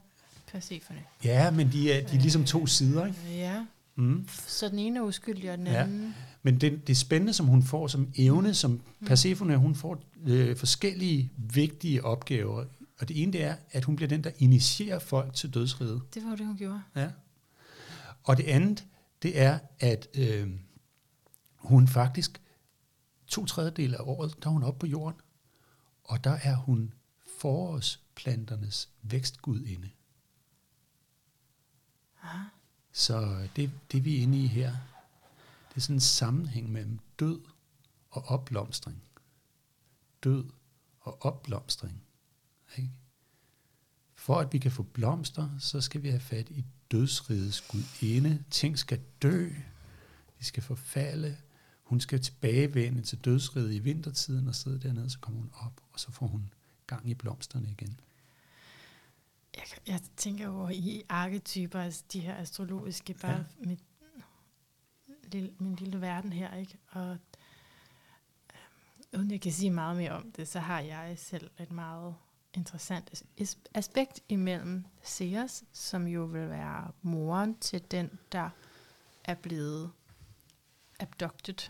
Persephone. Ja, men de er, de er ligesom to sider, ikke? Ja. Mm. Så den ene er uskyldig, og den anden... Ja. Men det, det spændende, som hun får som evne, som mm. Persephone, hun får øh, forskellige vigtige opgaver og det ene det er, at hun bliver den, der initierer folk til dødsriget. Det var det, hun gjorde. Ja. Og det andet, det er, at øh, hun faktisk to tredjedel af året, der er hun oppe på jorden, og der er hun forårsplanternes vækstgudinde. Aha. Så det, det vi er inde i her, det er sådan en sammenhæng mellem død og opblomstring. Død og opblomstring. For at vi kan få blomster, så skal vi have fat i dødsrigets gudinde. Ting skal dø, de skal forfalde. Hun skal tilbagevende til dødsriget i vintertiden og sidde dernede, så kommer hun op, og så får hun gang i blomsterne igen. Jeg, jeg tænker over i arketyper, altså de her astrologiske, bare ja. mit, lille, min lille verden her, ikke? Og øh, uden jeg kan sige meget mere om det, så har jeg selv et meget interessant aspekt imellem Ceres, som jo vil være moren til den, der er blevet abducted.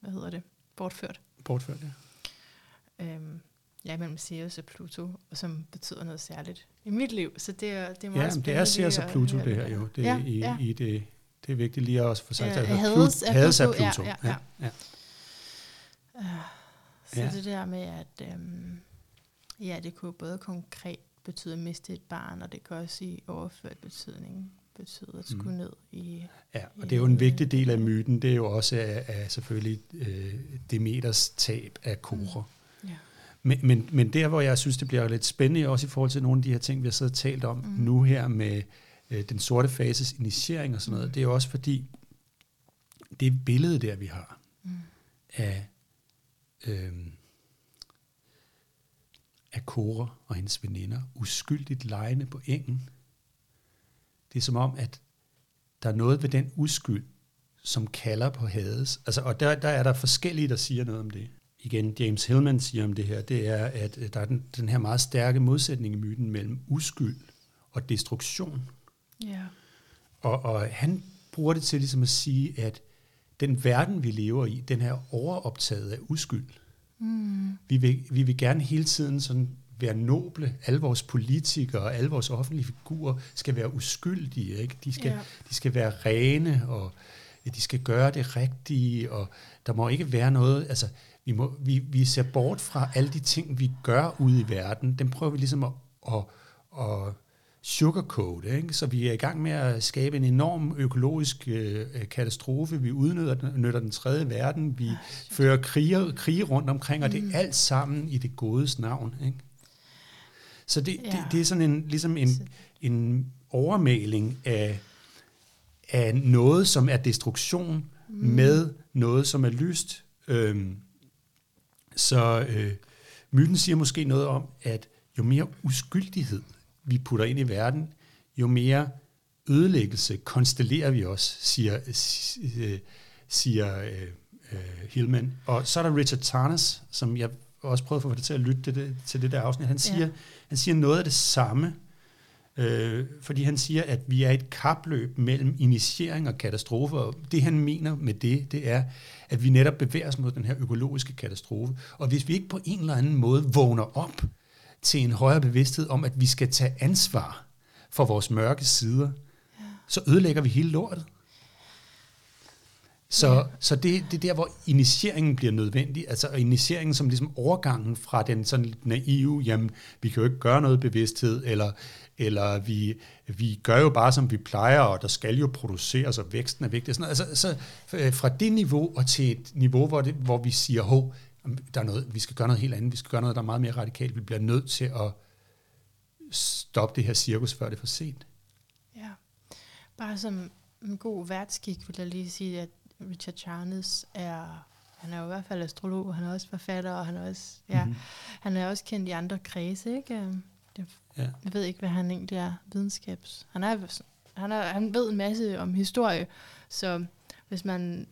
Hvad hedder det? Bortført. Bortført, ja. Øhm, ja, mellem Ceres og Pluto, som betyder noget særligt i mit liv. Så det er, det er meget ja, spændende. det er Ceres og Pluto, det her jo. Det, ja, i, ja. i det, det er vigtigt lige at også få sagt, at altså, Hades, Pluto, Hades er Pluto. Ja, ja, ja. ja. Uh, så ja. det der med, at... Um, Ja, det kunne både konkret betyde at miste et barn, og det kan også i overført betydning betød at skulle mm. ned i... Ja, og det er jo en vigtig del af myten, det er jo også af, af selvfølgelig øh, Demeters tab af korer. Mm. Ja. Men, men, men der, hvor jeg synes, det bliver lidt spændende, også i forhold til nogle af de her ting, vi har siddet og talt om mm. nu her med øh, den sorte fases initiering og sådan noget, mm. det er jo også fordi, det billede der, vi har mm. af, øh, af Cora og hendes veninder, uskyldigt lejende på engen, det er som om, at der er noget ved den uskyld, som kalder på hades. Altså, og der, der er der forskellige, der siger noget om det. Igen, James Hillman siger om det her, det er, at der er den, den her meget stærke modsætning i myten mellem uskyld og destruktion. Ja. Og, og han bruger det til ligesom at sige, at den verden, vi lever i, den er overoptaget af uskyld. Mm. Vi, vil, vi vil gerne hele tiden sådan være noble. Alle vores politikere og alle vores offentlige figurer skal være uskyldige. Ikke? De, skal, ja. de skal være rene, og de skal gøre det rigtige, og der må ikke være noget... Altså, vi, må, vi, vi ser bort fra alle de ting, vi gør ude i verden. Dem prøver vi ligesom at, at, at sugarcoat, ikke? så vi er i gang med at skabe en enorm økologisk øh, katastrofe. Vi udnytter den tredje verden, vi fører krige, krige rundt omkring, og det er mm. alt sammen i det godes navn. Ikke? Så det, ja. det, det er sådan en, ligesom en, en overmaling af, af noget, som er destruktion, mm. med noget, som er lyst. Øhm, så øh, myten siger måske noget om, at jo mere uskyldighed vi putter ind i verden, jo mere ødelæggelse konstellerer vi os, siger, øh, siger øh, øh, Hillman. Og så er der Richard Tarnas, som jeg også prøvet at få det til at lytte til det, til det der afsnit. Han siger, ja. han siger noget af det samme, øh, fordi han siger, at vi er et kapløb mellem initiering og katastrofe, og det han mener med det, det er, at vi netop bevæger os mod den her økologiske katastrofe. Og hvis vi ikke på en eller anden måde vågner op til en højere bevidsthed om, at vi skal tage ansvar for vores mørke sider, ja. så ødelægger vi hele lortet. Så, ja. så det, det er der, hvor initieringen bliver nødvendig, altså initieringen som ligesom overgangen fra den sådan lidt naive, jamen vi kan jo ikke gøre noget bevidsthed, eller, eller vi, vi gør jo bare som vi plejer, og der skal jo produceres, og væksten er vigtig. Sådan noget. Altså, så øh, fra det niveau og til et niveau, hvor, det, hvor vi siger, hov, der er noget, vi skal gøre noget helt andet, vi skal gøre noget, der er meget mere radikalt, vi bliver nødt til at stoppe det her cirkus, før det er for sent. Ja, bare som en god værtskik vil jeg lige sige, at Richard Charnes er, han er jo i hvert fald astrolog, han er også forfatter, og han er også, ja, mm-hmm. han er også kendt i andre kredse, ikke? Øhm, det, ja. Jeg ved ikke, hvad han egentlig er videnskabs. Han, er, han, er, han ved en masse om historie, så hvis man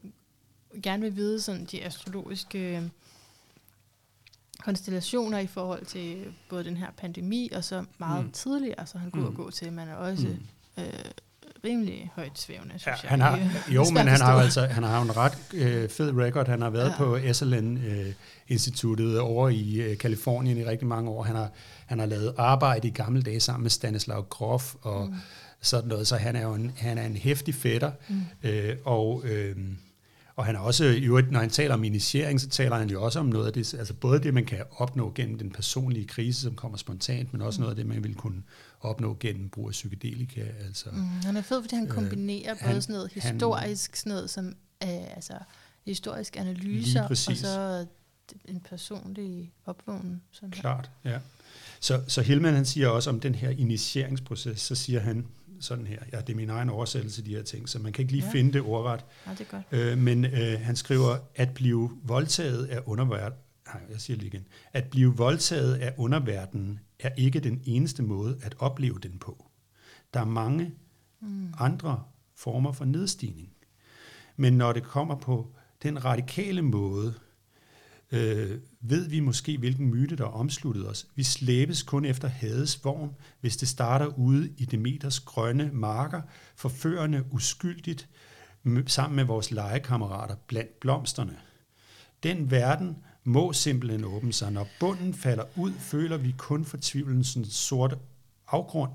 gerne vil vide sådan de astrologiske øhm, konstellationer i forhold til både den her pandemi, og så meget mm. tidligere, så han kunne mm. gå til, man er også mm. øh, rimelig højt svævende, synes ja, jeg. Han har, jo, men han har, altså, han har jo en ret øh, fed record. Han har været ja. på SLN-instituttet øh, over i øh, Kalifornien i rigtig mange år. Han har, han har lavet arbejde i gamle dage sammen med Stanislav Grof og mm. sådan noget, så han er jo en, han er en hæftig fætter. Mm. Øh, og... Øh, og han er også, i øvrigt, når han taler om initiering, så taler han jo også om noget af det, altså både det, man kan opnå gennem den personlige krise, som kommer spontant, men også mm. noget af det, man vil kunne opnå gennem brug af psykedelika. Altså, mm, han er fed, fordi han øh, kombinerer øh, både sådan noget historisk, han, sådan noget som øh, altså, historisk analyser, og så en personlig opvågning. Klart, ja. Så, så Hillman han siger også om den her initieringsproces, så siger han sådan her, ja, det er min egen oversættelse de her ting, så man kan ikke lige ja. finde det ordret. Ja, det er godt. Øh, men øh, han skriver, at blive voldtaget af underverden, nej, jeg siger lige igen, at blive voldtaget af underverdenen er ikke den eneste måde at opleve den på. Der er mange mm. andre former for nedstigning. Men når det kommer på den radikale måde, øh, ved vi måske, hvilken myte, der er omsluttet os. Vi slæbes kun efter Hades vogn, hvis det starter ude i Demeters grønne marker, forførende uskyldigt, sammen med vores legekammerater blandt blomsterne. Den verden må simpelthen åbne sig. Når bunden falder ud, føler vi kun fortvivlelsens sorte afgrund,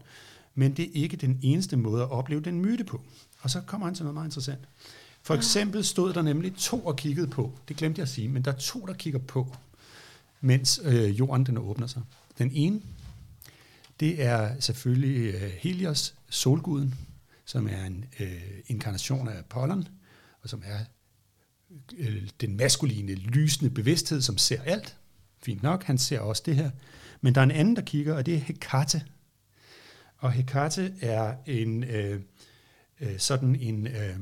men det er ikke den eneste måde at opleve den myte på. Og så kommer han til noget meget interessant. For eksempel stod der nemlig to og kiggede på. Det glemte jeg at sige, men der er to, der kigger på, mens øh, jorden den åbner sig. Den ene, det er selvfølgelig øh, Helios, solguden, som er en øh, inkarnation af Apollon, og som er øh, den maskuline, lysende bevidsthed, som ser alt. Fint nok, han ser også det her. Men der er en anden, der kigger, og det er Hekate. Og Hekate er en øh, øh, sådan en øh,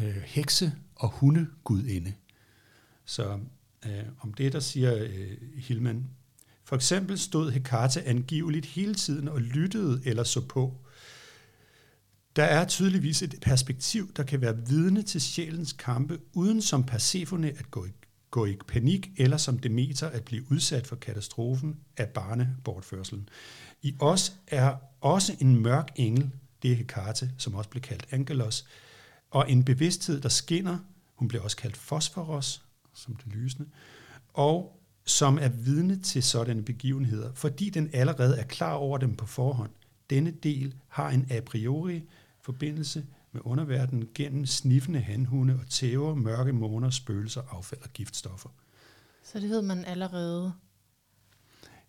øh, hekse og hundegudinde. Så øh, om det, der siger øh, Hillman. for eksempel stod Hekate angiveligt hele tiden og lyttede eller så på. Der er tydeligvis et perspektiv, der kan være vidne til sjælens kampe, uden som Persefone at gå i, gå i panik, eller som Demeter at blive udsat for katastrofen af barnebortførselen. I os er også en mørk engel, det er Hekate, som også blev kaldt Angelos, og en bevidsthed, der skinner, hun bliver også kaldt Fosforos, som det lysende, og som er vidne til sådanne begivenheder, fordi den allerede er klar over dem på forhånd. Denne del har en a priori forbindelse med underverdenen gennem sniffende handhunde og tæver, mørke måner, spøgelser, affald og giftstoffer. Så det ved man allerede.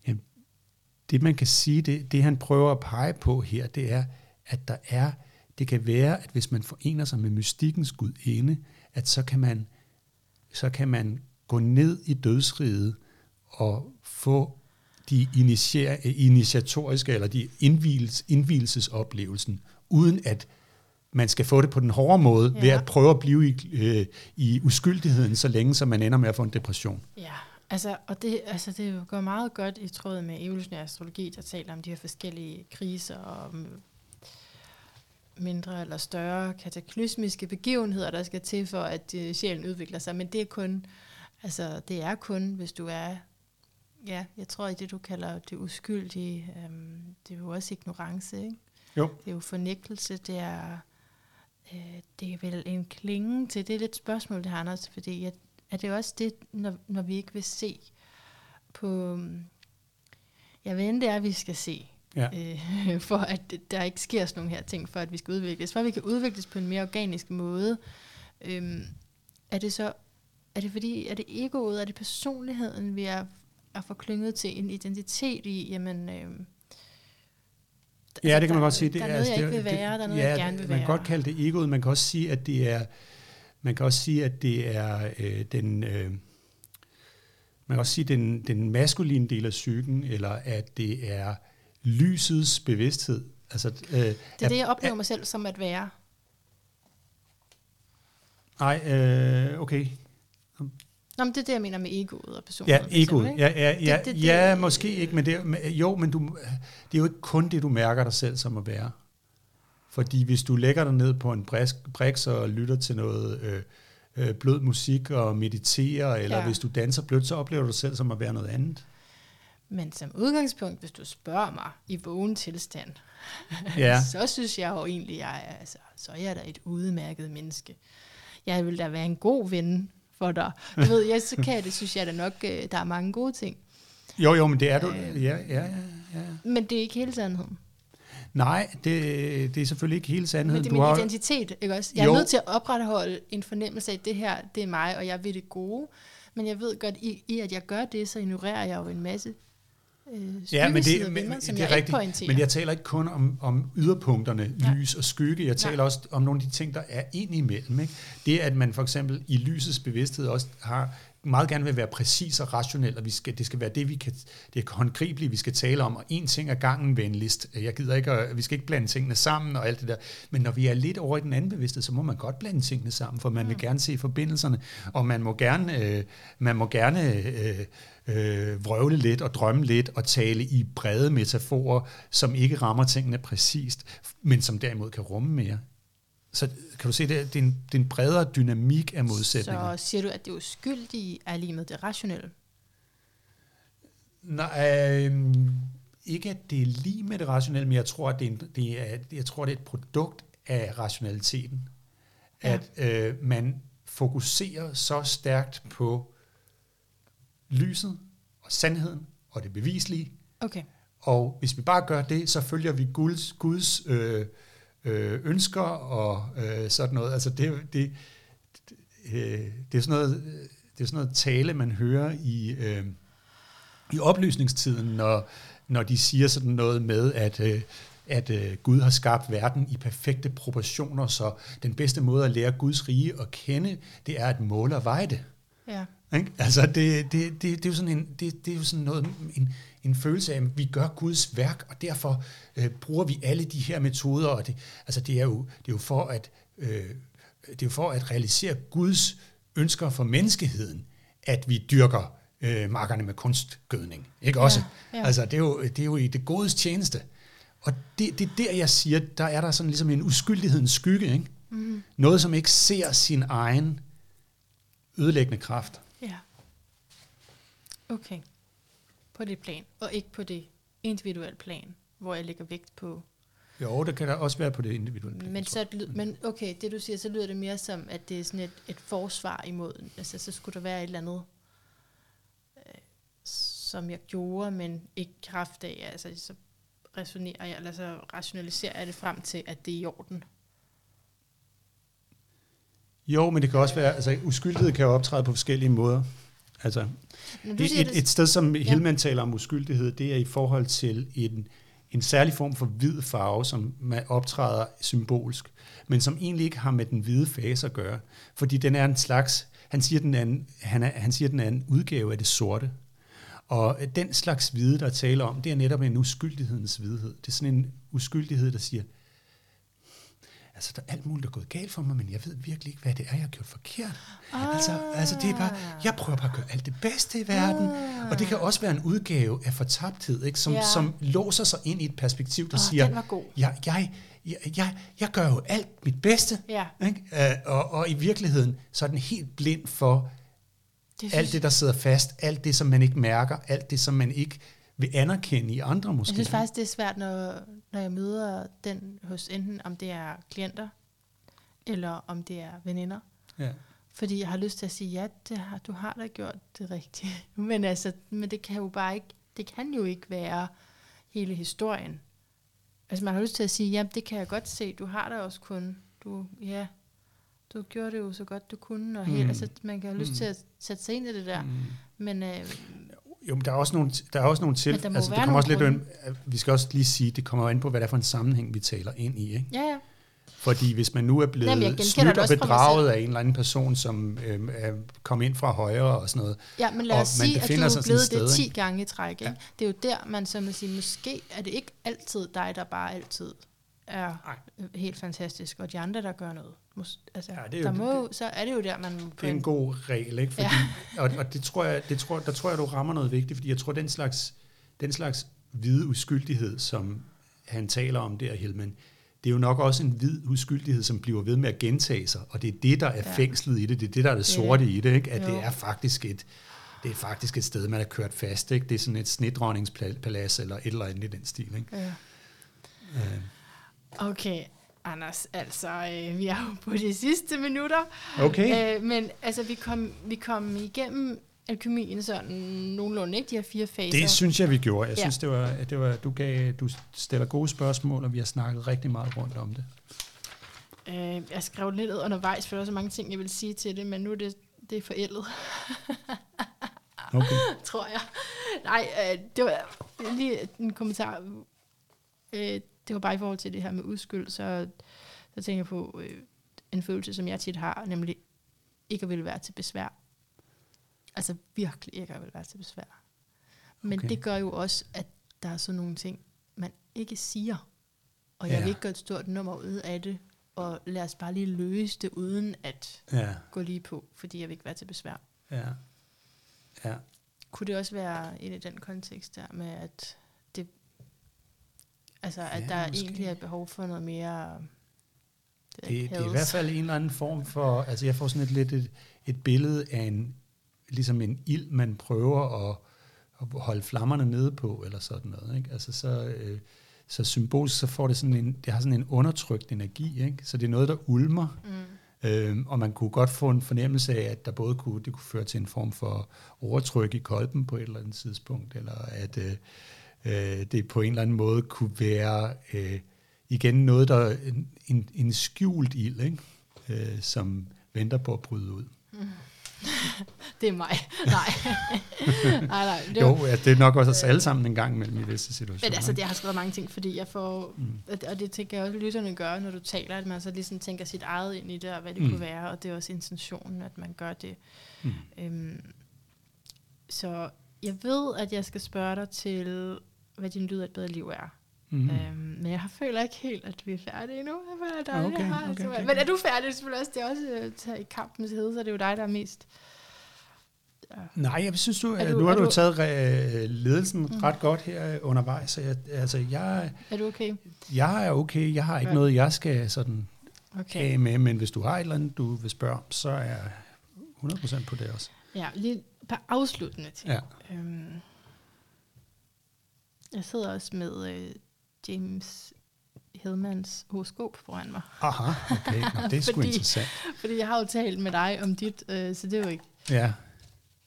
Jamen, det man kan sige, det, det han prøver at pege på her, det er, at der er, det kan være, at hvis man forener sig med mystikkens gudinde, at så kan man, så kan man gå ned i dødsriget og få de initiatoriske eller de indvielses, indvielsesoplevelsen, uden at man skal få det på den hårde måde, ja. ved at prøve at blive i, øh, i uskyldigheden så længe, så man ender med at få en depression. Ja, altså, og det, altså, det går meget godt i tråd med evolutionær astrologi, der taler om de her forskellige kriser og mindre eller større kataklysmiske begivenheder, der skal til for, at uh, sjælen udvikler sig. Men det er kun, altså, det er kun, hvis du er, ja, jeg tror, i det du kalder det uskyldige, øhm, det er jo også ignorance, ikke? Jo. Det er jo fornægtelse, det er, øh, det er vel en klinge til, det er lidt spørgsmål, det har Anders, fordi jeg, er det også det, når, når vi ikke vil se på, jeg ved det er, at vi skal se, ja. øh, for at der ikke sker sådan nogle her ting, for at vi skal udvikles. For at vi kan udvikles på en mere organisk måde, øh, er det så, er det fordi, er det egoet, er det personligheden, vi er, er forklynget til en identitet i, jamen, øh, Ja, det kan man godt sige. Det der er noget, jeg ikke vil være, der er noget, ja, jeg gerne vil man være. kan godt kalde det egoet. Man kan også sige, at det er, man kan også sige, at det er øh, den, øh, man kan også sige, den, den maskuline del af psyken, eller at det er lysets bevidsthed. Altså, øh, det er det, jeg oplever mig selv som at være. Nej, øh, okay. Nå, men det er det, jeg mener med egoet og personligheden. Ja, egoet. Ja, ja, ja, det, det, det, ja, måske ikke, men det, jo, men du, det er jo ikke kun det, du mærker dig selv som at være. Fordi hvis du lægger dig ned på en briks og lytter til noget øh, øh, blød musik og mediterer, eller ja. hvis du danser blødt, så oplever du dig selv som at være noget andet. Men som udgangspunkt, hvis du spørger mig i vågen tilstand, ja. så synes jeg jo egentlig, jeg er, altså, så er jeg da et udmærket menneske. Jeg vil da være en god ven for dig. Du ved, jeg, så kan jeg det, synes jeg da nok, øh, der er mange gode ting. Jo, jo, men det er du. Øh, ja, ja, ja, ja. Men det er ikke hele sandheden. Nej, det, det er selvfølgelig ikke hele sandheden. Men det er min du har... identitet, ikke også? Jeg er jo. nødt til at opretholde en fornemmelse af, at det her, det er mig, og jeg vil det gode. Men jeg ved godt, i, i at jeg gør det, så ignorerer jeg jo en masse øh, ja, men det, men, mig, som det er jeg rigtigt, ikke Men jeg taler ikke kun om, om yderpunkterne, ja. lys og skygge. Jeg taler ja. også om nogle af de ting, der er ind imellem. Ikke? Det, at man for eksempel i lysets bevidsthed også har meget gerne vil være præcis og rationel, og vi skal, det skal være det, vi kan, det er håndgribeligt, vi skal tale om, og en ting er gangen venligst. Jeg gider ikke, at, vi skal ikke blande tingene sammen og alt det der. Men når vi er lidt over i den anden bevidsthed, så må man godt blande tingene sammen, for man vil gerne se forbindelserne, og man må gerne, øh, man må gerne øh, øh, vrøvle lidt og drømme lidt og tale i brede metaforer, som ikke rammer tingene præcist, men som derimod kan rumme mere. Så kan du se, det, det, er, en, det er en bredere dynamik af modsætninger. Så siger du, at det uskyldige er lige med det rationelle? Nej, øh, ikke at det er lige med det rationelle, men jeg tror, at det er, en, det er, jeg tror, det er et produkt af rationaliteten. Ja. At øh, man fokuserer så stærkt på lyset og sandheden og det bevislige. Okay. Og hvis vi bare gør det, så følger vi Guds, Guds øh, øh, ønsker og øh, sådan noget. Altså det, det, det, øh, det er sådan noget, det er sådan noget tale, man hører i, øh, i oplysningstiden, når, når de siger sådan noget med, at øh, at øh, Gud har skabt verden i perfekte proportioner, så den bedste måde at lære Guds rige at kende, det er at måle og veje det. Ja. Ikke? Altså det, det, det, det, er jo sådan en, det, det er jo sådan noget, en, en følelse af, at vi gør Guds værk, og derfor øh, bruger vi alle de her metoder, og det, altså det er jo, det er jo for at øh, det er jo for at realisere Guds ønsker for menneskeheden, at vi dyrker øh, markerne med kunstgødning. Ikke også? Ja, ja. Altså, det er, jo, det er jo i det godes tjeneste. Og det, det er der, jeg siger, der er der sådan ligesom en uskyldighedens skygge. Ikke? Mm. Noget, som ikke ser sin egen ødelæggende kraft. Okay. På det plan, og ikke på det individuelle plan, hvor jeg lægger vægt på. Jo, det kan der også være på det individuelle plan. Men, så, ly- men okay, det du siger, så lyder det mere som, at det er sådan et, et forsvar imod, altså så skulle der være et eller andet, øh, som jeg gjorde, men ikke kraft af, altså så resonerer jeg, eller så rationaliserer jeg det frem til, at det er i orden. Jo, men det kan også være, altså uskyldighed kan jo optræde på forskellige måder. Altså, et, et, et sted, som Ja. Hillman taler om uskyldighed, det er i forhold til en, en særlig form for hvid farve, som man optræder symbolsk, men som egentlig ikke har med den hvide fase at gøre, fordi den er en slags, han siger, den er en, han, er, han siger, den er en udgave af det sorte. Og den slags hvide, der taler om, det er netop en uskyldighedens hvidhed. Det er sådan en uskyldighed, der siger, altså der er alt muligt, der er gået galt for mig, men jeg ved virkelig ikke, hvad det er, jeg har gjort forkert. Ah. Altså, altså det er bare, jeg prøver bare at gøre alt det bedste i verden, ah. og det kan også være en udgave af fortabthed, ikke? Som, Ja. som låser sig ind i et perspektiv, der Åh, siger, jeg, jeg, jeg, jeg, jeg gør jo alt mit bedste, Ja. ikke? Øh, og, og i virkeligheden, så er den helt blind for det alt det, der sidder fast, alt det, som man ikke mærker, alt det, som man ikke vil anerkende i andre måske. Jeg synes faktisk, det er svært, når, når jeg møder den hos enten, om det er klienter, eller om det er veninder. ja. Fordi jeg har lyst til at sige, ja, det har, du har da gjort det rigtige. Men, altså, men det kan jo bare ikke, det kan jo ikke være hele historien. Altså man har lyst til at sige, ja, det kan jeg godt se, du har da også kun, du, ja, du gjorde det jo så godt du kunne, og helt, Mm. altså man kan have lyst Mm. til at sætte sig ind i det der. Mm. Men øh, Jo, men der er også nogle, der er også nogle til, Men der altså det kommer også lidt, nogle ind- vi skal også lige sige, det kommer an på, hvad det er for en sammenhæng, vi taler ind i. Ikke? ja, ja. Fordi hvis man nu er blevet Jamen, snydt og bedraget af en eller anden person, som øh, er kommet ind fra højre og sådan noget, Ja, men lad os sige, at du er blevet et sted, det 10 ikke? gange i træk. Ikke? Ja. Det er jo der, man så må sige, måske er det ikke altid dig, der bare altid er Nej. helt fantastisk, og de andre, der gør noget. Altså, Ja, det er jo der det- må, jo- så er det jo der, man... det er en god regel, ikke? Fordi, ja. og, og det tror jeg, det tror, der tror jeg, du rammer noget vigtigt, fordi jeg tror, den slags, den slags hvide uskyldighed, som han taler om der, Helman, det er jo nok også en hvid uskyldighed, som bliver ved med at gentage sig, og det er det, der er Ja. fængslet i det, det er det, der er det Det sorte det. i det, ikke? at Jo. det er faktisk et, det er faktisk et sted, man er kørt fast. Ikke? Det er sådan et snedronningspalads eller et eller andet i den stil. Ikke? Ja. Øh, Okay, Anders, altså, øh, vi er jo på de sidste minutter. Okay. Øh, men altså, vi kom, vi kom igennem alkemien sådan nogenlunde, ikke? De her fire faser. Det synes jeg, vi gjorde. Jeg Ja. synes, det var, det var, du, gav, du stiller gode spørgsmål, og vi har snakket rigtig meget rundt om det. Øh, jeg skrev lidt undervejs, for der var så mange ting, jeg ville sige til det, men nu er det, det er forældet. Okay. tror jeg. Nej, øh, det var lige en kommentar. Øh, det var bare i forhold til det her med uskyld, så, så tænker jeg på øh, en følelse, som jeg tit har, nemlig ikke at ville være til besvær. Altså virkelig ikke at ville være til besvær. Men Okay. det gør jo også, at der er sådan nogle ting, man ikke siger. Og jeg Ja. vil ikke gøre et stort nummer ud af det, og lad os bare lige løse det, uden at Ja, gå lige på, fordi jeg vil ikke være til besvær. ja. Ja, Kunne det også være ind i den kontekst der med, at altså, at Ja, der måske. egentlig er behov for noget mere det, det er i hvert fald en eller anden form for, altså jeg får sådan et lidt et, et billede af en, ligesom en ild, man prøver at, at holde flammerne nede på, eller sådan noget. Ikke? Altså så, øh, så symbolisk, så får det sådan en, det har sådan en undertrykt energi, ikke? så det er noget, der ulmer, Mm. Øhm, og man kunne godt få en fornemmelse af, at der både kunne, det kunne føre til en form for overtryk i kolben på et eller andet tidspunkt, eller at øh, øh, det på en eller anden måde kunne være øh, igen noget, der en, en, en skjult ild, ikke? Øh, som venter på at bryde ud. det er mig. Nej. nej, nej. Det jo, ja, det er nok også os alle sammen en gang imellem i visse situationer. Men altså, det har skrevet mange ting, fordi jeg får, mm. og det tænker jeg også, lytterne gør, når du taler, at man så ligesom tænker sit eget ind i det, og hvad det mm. kunne være, og det er også intentionen, at man gør det. Mm. Øhm, så jeg ved, at jeg skal spørge dig til, hvad din lyd af et bedre liv er. Mm. Øhm, men jeg føler ikke helt, at vi er færdige endnu. Jeg føler, der ah, okay, okay, okay, okay. Men er du færdig? Selvfølgelig også, det er også uh, i kampens hede, så det er jo dig, der er mest... Ja. Nej, jeg synes, du, du, nu har du, du taget re- ledelsen mm. ret godt her undervejs. Så jeg, altså, jeg, er du okay? Jeg er okay. Jeg har ikke ja. noget, jeg skal sådan okay. af med, men hvis du har et eller andet, du vil spørge om, så er jeg 100% på det også. Ja, lige på afsluttende ting. Ja. Øhm, jeg sidder også med øh, James Hillmans horoskop foran mig. Aha, okay. Nå, det er sgu fordi, interessant. Fordi jeg har jo talt med dig om dit, øh, så det er jo ikke... Ja.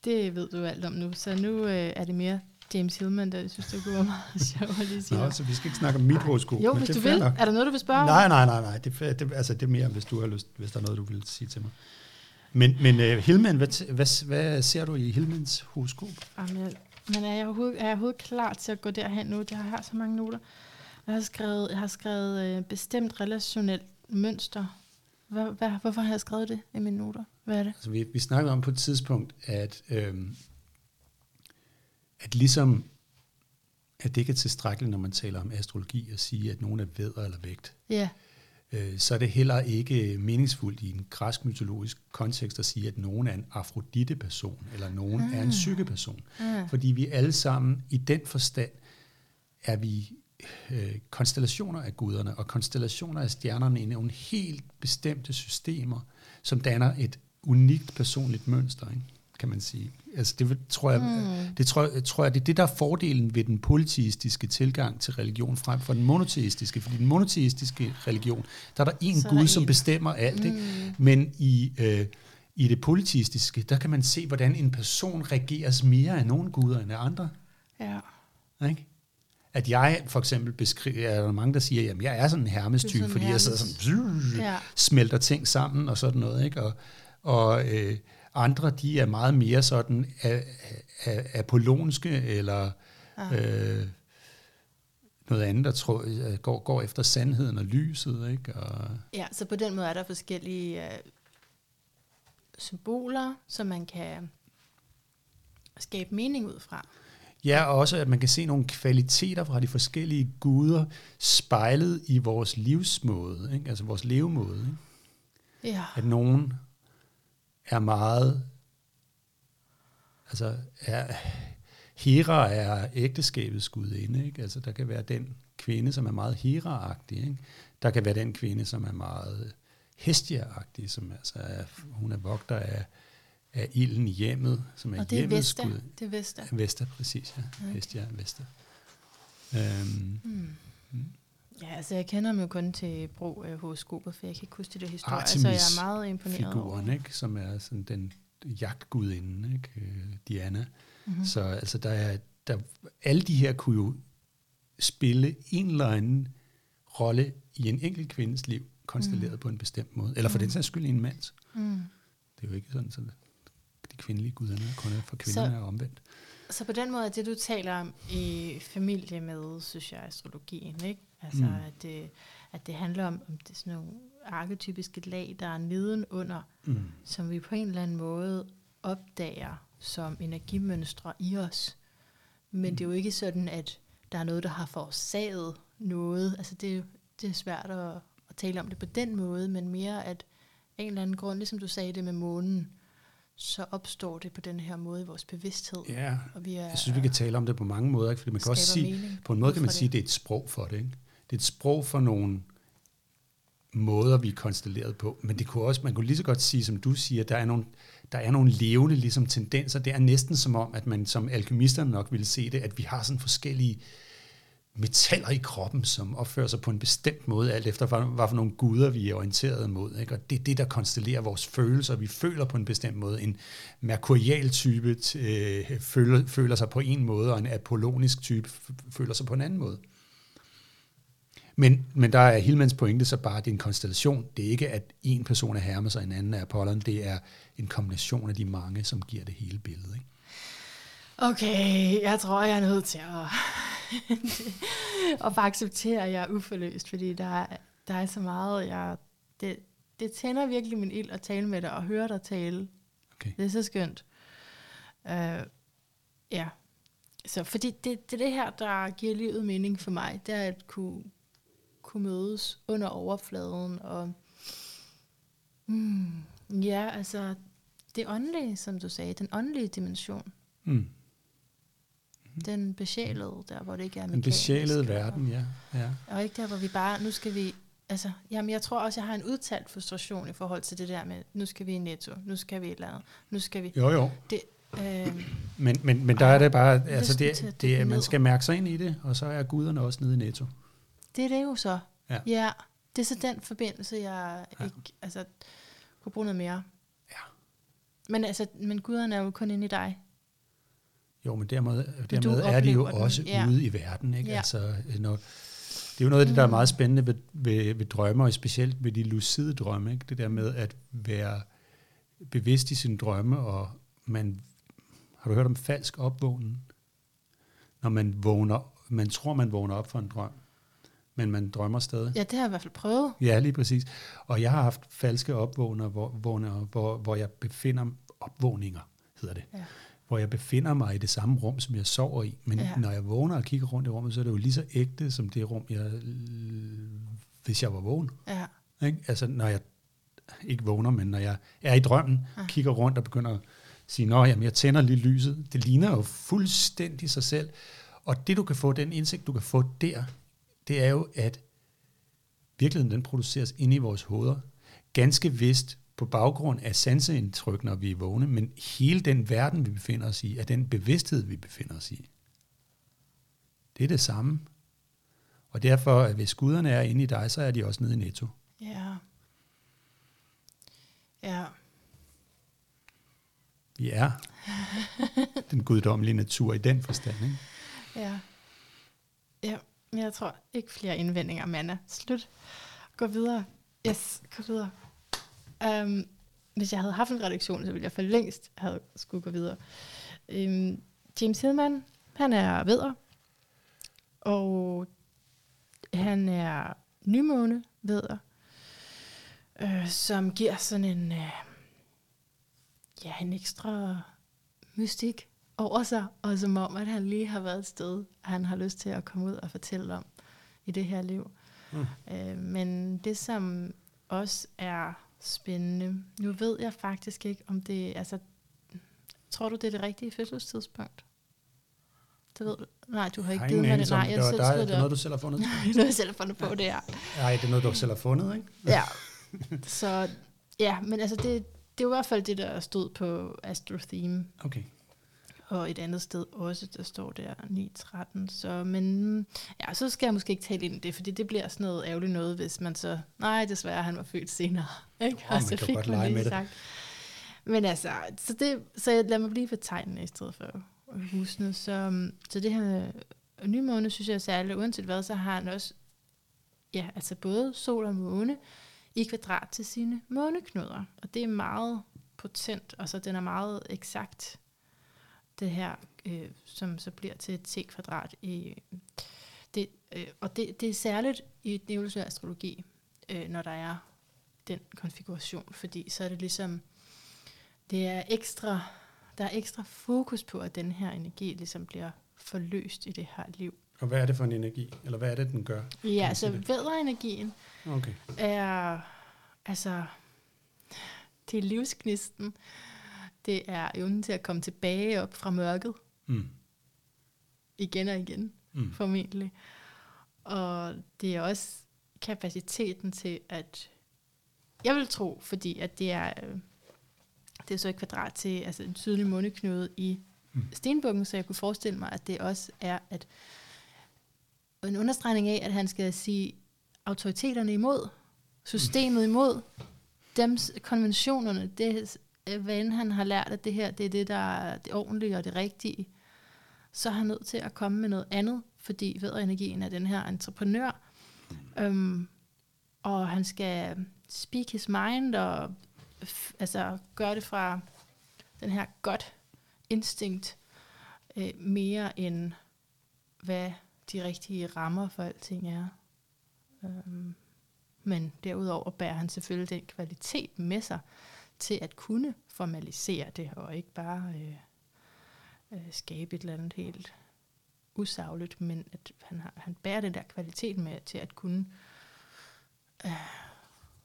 Det ved du alt om nu. Så nu øh, er det mere James Hillman, der synes, det kunne være meget sjovt at lige sige. Nå, så vi skal ikke snakke om mit horoskop. Jo, hvis du vil. Nok. Er der noget, du vil spørge om? Nej, nej, nej. nej. Det, det, altså, det er mere, hvis du har lyst, hvis der er noget, du vil sige til mig. Men, men uh, Hillman, hvad, hvad, hvad ser du i Hillmans horoskop? Jamen, men er jeg, overhovedet, er jeg overhovedet klar til at gå derhen nu? Det har jeg så mange noter. Jeg har skrevet, jeg har skrevet øh, bestemt relationelt mønster. Hvad, hvad, hvorfor har jeg skrevet det i mine noter? Hvad er det? Altså, vi, vi snakkede om på et tidspunkt, at, øhm, at ligesom at det ikke er tilstrækkeligt, når man taler om astrologi, at sige, at nogen er vædder eller vægt. Ja. Øh, så er det heller ikke meningsfuldt i en græsk mytologisk kontekst at sige, at nogen er en afrodite-person, eller nogen ah. er en psykeperson. Ah. Fordi vi alle sammen, i den forstand, er vi øh, konstellationer af guderne, og konstellationer af stjernerne i nogle helt bestemte systemer, som danner et unikt personligt mønster, ikke? Kan man sige. Altså det tror jeg, mm. det tror, jeg, tror jeg, det er det, der er fordelen ved den polyteistiske tilgang til religion frem for den monoteistiske. Fordi den monoteistiske religion, der er der Så Gud, en. som bestemmer alt. Mm. Ikke? Men i, øh, i det polyteistiske, der kan man se, hvordan en person regeres mere af nogle guder end af andre. Ja. Ikke? At jeg for eksempel beskriver, er der mange, der siger, at jeg er sådan en hermestype, fordi hermes. jeg sidder sådan, ja. smelter ting sammen og sådan noget. Ikke? Og, og øh, andre, de er meget mere sådan apollonske, eller ah. øh, noget andet, der tror, øh, går, går efter sandheden og lyset. Ikke? Og ja, så på den måde er der forskellige uh, symboler, som man kan skabe mening ud fra. Ja, og også at man kan se nogle kvaliteter fra de forskellige guder spejlet i vores livsmåde, ikke? altså vores levemåde. Ikke? Ja. At nogen er meget, altså er, Hera er ægteskabets gudinde, ikke? Altså der kan være den kvinde, som er meget Hera-agtig, ikke? Der kan være den kvinde, som er meget Hestia-agtig, som altså er, hun er vogter af, af ilden i hjemmet, som er Og det er Vesta. Gud. Det er Vesta. Vesta, præcis, ja. Okay. Hestia Vesta. Øhm, hmm. hmm. Ja, altså jeg kender mig jo kun til brug af horoskopet, for jeg kan ikke huske det historie, Artemis så jeg er meget imponeret figuren, ikke, som er sådan den jagtgudinde, ikke, øh, Diana. Mm-hmm. Så altså der er, der, alle de her kunne jo spille en eller anden rolle i en enkelt kvindes liv, konstelleret mm. på en bestemt måde. Eller for mm. den sags skyld i en mands. Mm. Det er jo ikke sådan, så de kvindelige guderne kun er for kvinderne og omvendt. Så på den måde er det, du taler om i familie med, synes jeg, astrologien, ikke? Altså, mm. at, det, at det handler om, om det er sådan nogle arketypiske lag, der er nedenunder, mm. som vi på en eller anden måde opdager som energimønstre i os. Men mm. det er jo ikke sådan, at der er noget, der har forårsaget noget. Altså, det, det er svært at, at tale om det på den måde, men mere at en eller anden grund, ligesom du sagde det med månen, så opstår det på den her måde i vores bevidsthed. Ja, og vi er, jeg synes, vi kan tale om det på mange måder, ikke? fordi man kan også sige, på en måde kan man sige, at det er et sprog for det. Ikke? Det er et sprog for nogle måder, vi er konstelleret på, men det kunne også, man kunne lige så godt sige, som du siger, der er nogle, der er nogle levende ligesom, tendenser. Det er næsten som om, at man som alkemisterne nok ville se det, at vi har sådan forskellige metaller i kroppen, som opfører sig på en bestemt måde, alt efter hvad for nogle guder vi er orienteret mod. Ikke? Og det er det, der konstellerer vores følelser. Vi føler på en bestemt måde. En merkurial type øh, føler, føler sig på en måde, og en apollonisk type føler sig på en anden måde. Men, men der er Hillmans pointe så bare, at det er en konstellation. Det er ikke, at en person er Hermes og en anden er Apollon. Det er en kombination af de mange, som giver det hele billede. Ikke? Okay, jeg tror, jeg er nødt til at, at acceptere, at jeg er uforløst, fordi der er, der er så meget, jeg, det, det tænder virkelig min ild at tale med dig og høre dig tale. Okay. Det er så skønt. Uh, ja. Så fordi det, det er det her, der giver livet mening for mig, det er at kunne, kunne mødes under overfladen og mm, ja, altså det åndelige, som du sagde, den åndelige dimension, Mm. Den besjælede, der hvor det ikke er Den besjælede verden, ja. ja. Og ikke der, hvor vi bare, nu skal vi, altså, jamen jeg tror også, jeg har en udtalt frustration i forhold til det der med, nu skal vi i netto, nu skal vi et eller andet, nu skal vi, Jo, jo. det, øh, Men, men, men der er det bare, altså det, det, er- man skal mærke sig ind i det, og så er guderne også nede i netto. det er det jo så. Ja. ja det er så den forbindelse, jeg Ja. ikke, altså, kunne bruge noget mere. Ja. Men altså, men guderne er jo kun inde i dig. Jo, men dermed, dermed er de jo den, også ja. ude i verden. Ikke? Ja. Altså, når, det er jo noget af det, der er Mm. meget spændende ved, ved, ved drømme, og specielt ved de lucide drømme. Ikke? Det der med at være bevidst i sine drømme, og man, har du hørt om falsk opvågning? Når man vågner, man tror, man vågner op for en drøm, men man drømmer stadig. Ja, det har jeg i hvert fald prøvet. Ja, lige præcis. Og jeg har haft falske opvågner, hvor, vågner, hvor, hvor jeg befinder opvågninger, hedder det. Ja. Hvor jeg befinder mig i det samme rum, som jeg sover i. Men Ja. når jeg vågner og kigger rundt i rummet, så er det jo lige så ægte som det rum, jeg, hvis jeg var vågen. Ja. Ikke? Altså når jeg ikke vågner, men når jeg er i drømmen, Ja. kigger rundt og begynder at sige, nå jamen, jeg tænder lige lyset. Det ligner jo fuldstændig sig selv. Og det du kan få, den indsigt du kan få der, det er jo, at virkeligheden den produceres inde i vores hoveder. Ganske vist på baggrund af sanseindtryk, når vi er vågne, men hele den verden, vi befinder os i, er den bevidsthed, vi befinder os i. Det er det samme. Og derfor, at hvis guderne er inde i dig, så er de også nede i netto. Ja. Ja. Vi er den guddommelige natur i den forstand. Ikke? Ja. Ja, jeg tror ikke flere indvendinger, Manna. Slut. Gå videre. Yes, gå videre. Um, hvis jeg havde haft en redaktion, så ville jeg for længst have skulle gå videre. Um, James Hillman, han er vedder, og han er nymåne vedder, øh, som giver sådan en, øh, ja, en ekstra mystik over sig, og som om, at han lige har været et sted, han har lyst til at komme ud og fortælle om i det her liv. Mm. Øh, men det, som også er spændende, nu ved jeg faktisk ikke, om det, altså, tror du, det er det rigtige fødselstidspunkt? Det ved du. Nej, du har ikke givet mig det. Nej, jeg det, var selv dig, det det er noget, du selv har fundet. Det er noget, jeg selv har fundet på, det er. Nej, det er noget, du selv har fundet, ikke? Ja, så ja, men altså det, det er jo i hvert fald det, der stod på Astro Theme, Okay. Og et andet sted også, der står der 9.13. Så, men ja, så skal jeg måske ikke tale ind i det, fordi det bliver sådan noget ærgerligt noget, hvis man så, nej, desværre, han var født senere. Ikke? Åh, man kan godt lege med det. sagt. Men altså, så, det, så lader mig blive ved tegnene i stedet for husene. Så, så det her nymåne, synes jeg er særligt, uanset hvad, så har han også, ja, altså både sol og måne i kvadrat til sine måneknuder. Og det er meget potent, og så den er meget eksakt, det her, øh, som så bliver til et t-kvadrat. I, det, øh, og det, det er særligt i den evolutionære astrologi, øh, når der er den konfiguration, fordi så er det ligesom, det er ekstra, der er ekstra fokus på, at den her energi ligesom bliver forløst i det her liv. Og hvad er det for en energi? Eller hvad er det, den gør? Ja, så det? vædderenergien Okay. er, altså, det er livsgnisten. Det er evnen til at komme tilbage op fra mørket, Mm. igen og igen, Mm. formentlig. Og det er også kapaciteten til at, jeg vil tro, fordi at det er, øh, det er så et kvadrat til altså en tydelig måneknude i Mm. stenbukken, så jeg kunne forestille mig, at det også er at en understregning af, at han skal sige autoriteterne imod, systemet imod, dems konventionerne, det, Øh, hvad end han har lært, at det her, det er det, der er det ordentlige og det rigtige, så er han nødt til at komme med noget andet, fordi væderenergien er den her entreprenør, Øhm, og han skal speak his mind og f- altså gøre det fra den her godt instinkt øh, mere end hvad de rigtige rammer for alting er. Øhm, men derudover bærer han selvfølgelig den kvalitet med sig til at kunne formalisere det, og ikke bare øh, øh, skabe et eller andet helt usagligt, men at han, har, han bærer den der kvalitet med til at kunne øh,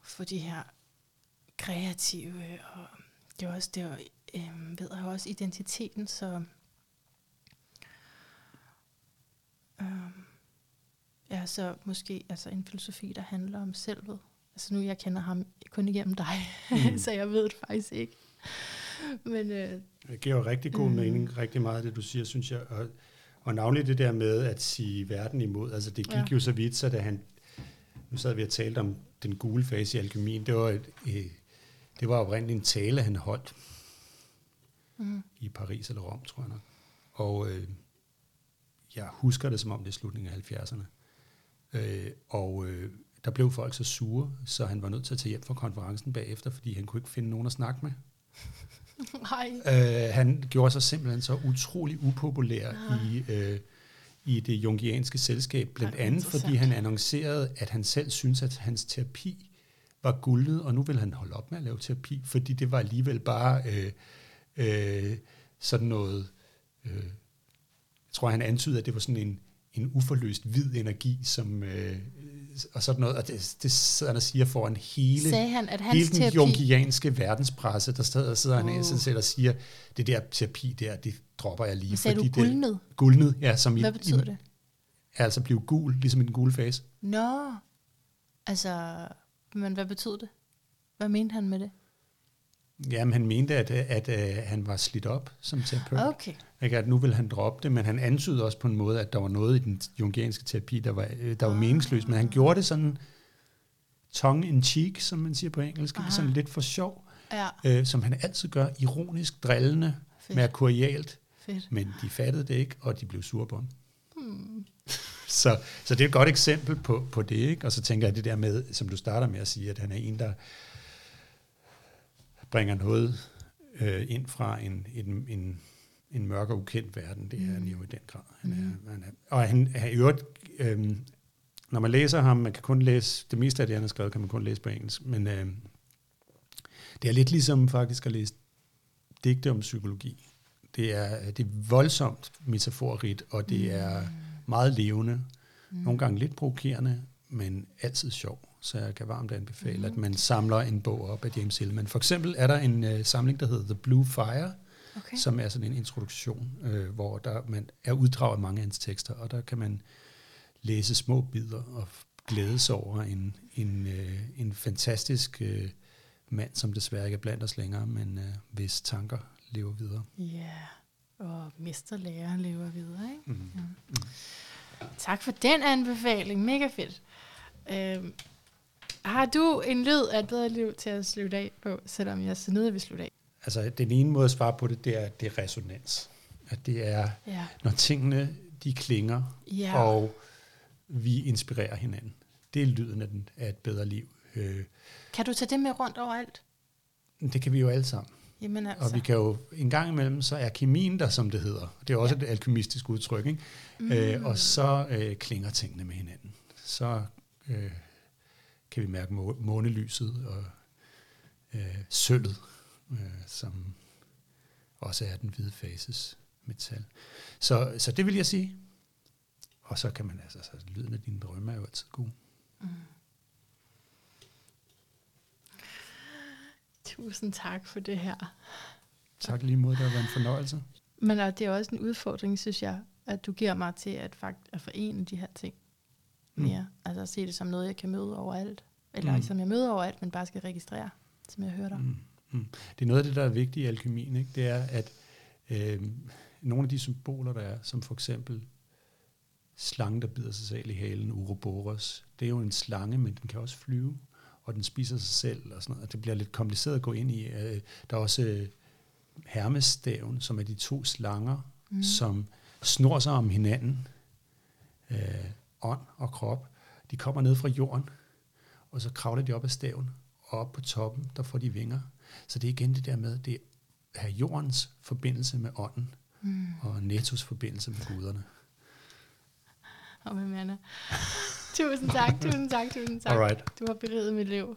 få de her kreative, og det er også, det er, øh, ved jeg også identiteten, så øh, ja, så måske altså en filosofi, der handler om selvet. Altså nu, jeg kender ham kun igennem dig, mm. så jeg ved det faktisk ikke. Men øh, Det giver jo rigtig god Mm. mm. mening, rigtig meget af det, du siger, synes jeg. Og, og navnlig det der med at sige verden imod. Altså det gik ja. jo så vidt, så da han... Nu sad vi og talte om den gule fase i alkemien. Det var, et, øh, det var oprindeligt en tale, han holdt mm, i Paris eller Rom, tror jeg nok. Og øh, jeg husker det, som om det er slutningen af 70'erne. Øh, og øh, der blev folk så sure, så han var nødt til at tage hjem fra konferencen bagefter, fordi han kunne ikke finde nogen at snakke med. hej. Øh, han gjorde sig simpelthen så utrolig upopulær Ah. i, øh, i det jungianske selskab, blandt Ej, andet fordi han annoncerede, at han selv syntes, at hans terapi var guldet, og nu vil han holde op med at lave terapi, fordi det var alligevel bare øh, øh, sådan noget, øh, jeg tror han antydede, at det var sådan en, en uforløst hvid energi, som, øh, og sådan noget, og det, det sidder han og siger foran hele Sagde han, at hans hele den terapi... jungianske verdenspresse, der sidder, sidder han Wow. uh. selv og siger, det der terapi der, det dropper jeg lige. Sagde du, det, guldnet? Guldnet, ja, som i, Hvad betyder i, det? Altså blive gul, ligesom i den gule fase. Nå, altså, men hvad betød det? Hvad mente han med det? Jamen, han mente, at, at, at han var slidt op som terapeut. Okay. Ikke, at nu vil han droppe det, men han antydede også på en måde, at der var noget i den jungianske terapi, der var, øh, der var meningsløst. Men han gjorde det sådan tongue in cheek, som man siger på engelsk, Aha. sådan lidt for sjov, Ja, øh, som han altid gør, ironisk, drillende, fedt. merkurialt. fedt. Men de fattede det ikke, og de blev sure på ham. Hmm. Så, så det er et godt eksempel på, på det, ikke? Og så tænker jeg det der med, som du starter med at sige, at han er en, der bringer noget øh, ind fra en, en, en, en mørk og ukendt verden. Det er han jo i den grad. Han er, han er, og han er i øvrigt, øh, når man læser ham, man kan kun læse, det meste af det, han har skrevet, kan man kun læse på engelsk, men øh, det er lidt ligesom faktisk at læse digte om psykologi. Det er, det er voldsomt metaforrigt, og det er meget levende. Mm. Nogle gange lidt provokerende, men altid sjov. Så jeg kan varmt anbefale, Mm. at man samler en bog op af James Hillman. For eksempel er der en uh, samling, der hedder The Blue Fire, Okay. som er sådan en introduktion, øh, hvor der man er uddraget mange af hans tekster, og der kan man læse små bidder og f- glæde sig over en, en, øh, en fantastisk øh, mand, som desværre ikke er blandt os længere, men øh, hvis tanker lever videre. Ja, og mesterlærer lever videre, ikke? Mm. Ja. Tak for den anbefaling. Mega fedt. Øhm, har du en lyd af et bedre liv til at slutte af på, selvom jeg så nede, at vi slutte af? Altså, den ene måde at svare på det, det er, det er resonans. At det er, Ja. når tingene, de klinger, Ja. og vi inspirerer hinanden. Det er lyden af, den, af et bedre liv. Øh, Kan du tage det med rundt overalt? det kan vi jo alle sammen. Jamen altså. Og vi kan jo en gang imellem, så er kemien der, som det hedder. Det er også ja. et alkymistisk udtryk. Ikke? Mm. Øh, og så øh, klinger tingene med hinanden. Så øh, kan vi mærke må- månelyset og øh, sølvet, øh, som også er den hvide fases metal. Så, så det vil jeg sige. Og så kan man altså, så lyden af dine drømme er jo altid god. Tusind tak for det her. Tak lige mod, det har været en fornøjelse. Men og det er også en udfordring, synes jeg, at du giver mig til at, fakt, at forene de her ting mere. Mm. Altså at se det som noget, jeg kan møde overalt. Eller Mm. mm. som jeg møder overalt, men bare skal registrere, som jeg hører dig. Mm. Mm. Det er noget af det, der er vigtigt i alkemien. Ikke? Det er, at øh, nogle af de symboler, der er, som for eksempel slangen, der bider sig selv i halen, Uroboros, det er jo en slange, men den kan også flyve, og den spiser sig selv, og sådan noget. Og det bliver lidt kompliceret at gå ind i. Øh, der er også øh, hermestaven, som er de to slanger, mm. som snor sig om hinanden, øh, ånd og krop. De kommer ned fra jorden, og så kravler de op ad staven, og op på toppen, der får de vinger. Så det er igen det der med, det er jordens forbindelse med ånden, mm. og Nettos forbindelse med guderne. Og med Manna. tusind tak, tusind tak, tusind tak. Alright. Du har beriget mit liv.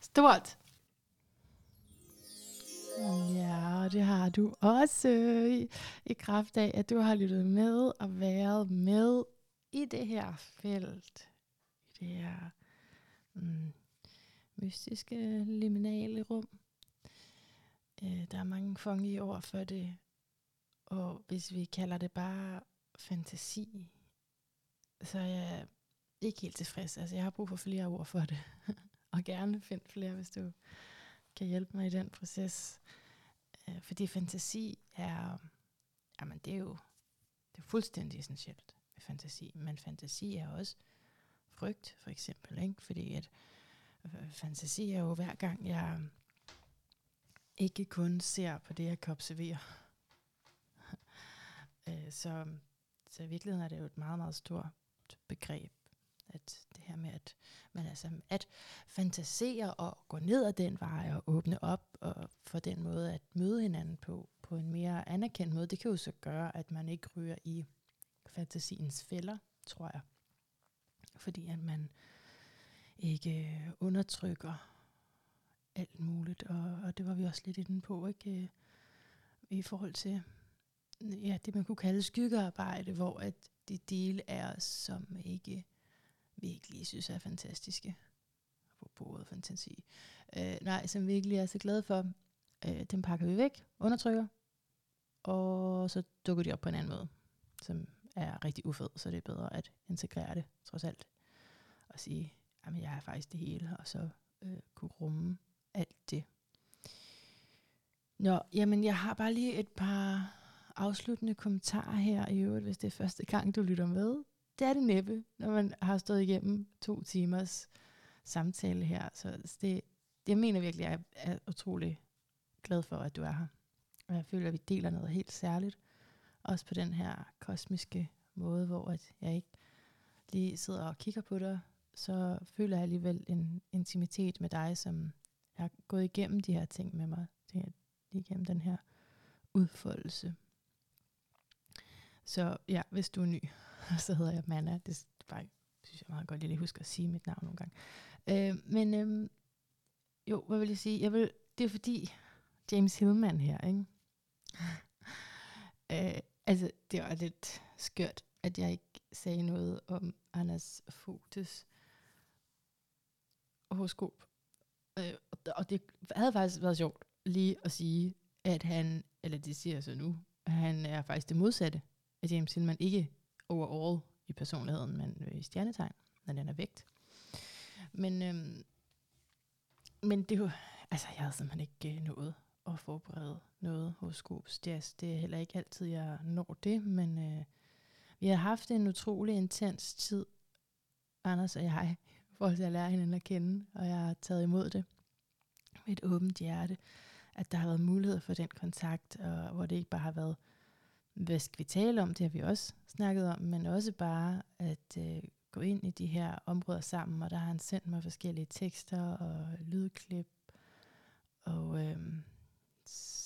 Stort. Ja, det har du også i, i kraft af, at du har lyttet med og været med i det her felt. I det her mm, mystiske, liminale rum. Øh, der er mange funky ord for det. Og hvis vi kalder det bare fantasi, så er jeg ikke helt tilfreds. Altså, jeg har brug for flere ord for det. og gerne find flere, hvis du kan hjælpe mig i den proces. Øh, fordi fantasi er, jamen det er jo det er fuldstændig essentielt fantasi. Men fantasi er også frygt, for eksempel. Ikke? Fordi at øh, fantasi er jo hver gang, jeg ikke kun ser på det, jeg kan observere. Øh, så, så i virkeligheden er det jo et meget, meget stort begreb. At det her med, at man altså at fantasere og gå ned ad den vej og åbne op og for den måde at møde hinanden på, på en mere anerkendt måde, det kan jo så gøre, at man ikke ryger i fantasiens fælder, tror jeg. Fordi at man ikke undertrykker alt muligt, og, og det var vi også lidt inde på, ikke? Øh, I forhold til ja, det, man kunne kalde skyggearbejde, hvor at de dele af os, som ikke virkelig synes er fantastiske, på bordet fantasi, øh, nej, som virkelig er så glade for, øh, dem pakker vi væk, undertrykker, og så dukker de op på en anden måde, som er rigtig ufed, så det er bedre at integrere det, trods alt, og sige, jamen jeg er faktisk det hele, og så øh, kunne rumme alt det. Nå, jamen jeg har bare lige et par afsluttende kommentarer her i øvrigt, hvis det er første gang, du lytter med. Det er det næppe, når man har stået igennem to timers samtale her. Så det, det mener virkelig, jeg er utrolig glad for, at du er her. Og jeg føler, at vi deler noget helt særligt. Også på den her kosmiske måde, hvor at jeg ikke lige sidder og kigger på dig, så føler jeg alligevel en intimitet med dig, som har gået igennem de her ting med mig. Lige igennem den her udfoldelse. Så ja, hvis du er ny, så hedder jeg Manna. Det er bare, synes jeg meget godt, jeg lige husker at sige mit navn nogle gange. Øh, men øh, jo, hvad vil jeg sige? Jeg vil, det er fordi James Hillman her, ikke? øh, altså, det var lidt skørt, at jeg ikke sagde noget om Anders Fogtes horoskop. Øh, og det havde faktisk været sjovt lige at sige, at han, eller det siger jeg så nu, han er faktisk det modsatte af James Hillman. Ikke overall i personligheden, men øh, i stjernetegn, når den er vægt. Men, øhm, men det var, jo, altså jeg havde simpelthen ikke øh, nået at forberede noget hos Skobs Jazz. Det er heller ikke altid, jeg når det, men øh, vi har haft en utrolig intens tid, Anders og jeg, for at lære hinanden at kende, og jeg har taget imod det med et åbent hjerte, at der har været mulighed for den kontakt, og hvor det ikke bare har været hvad skal vi tale om? Det har vi også snakket om, men også bare at øh, gå ind i de her områder sammen, og der har han sendt mig forskellige tekster og lydklip, og øh,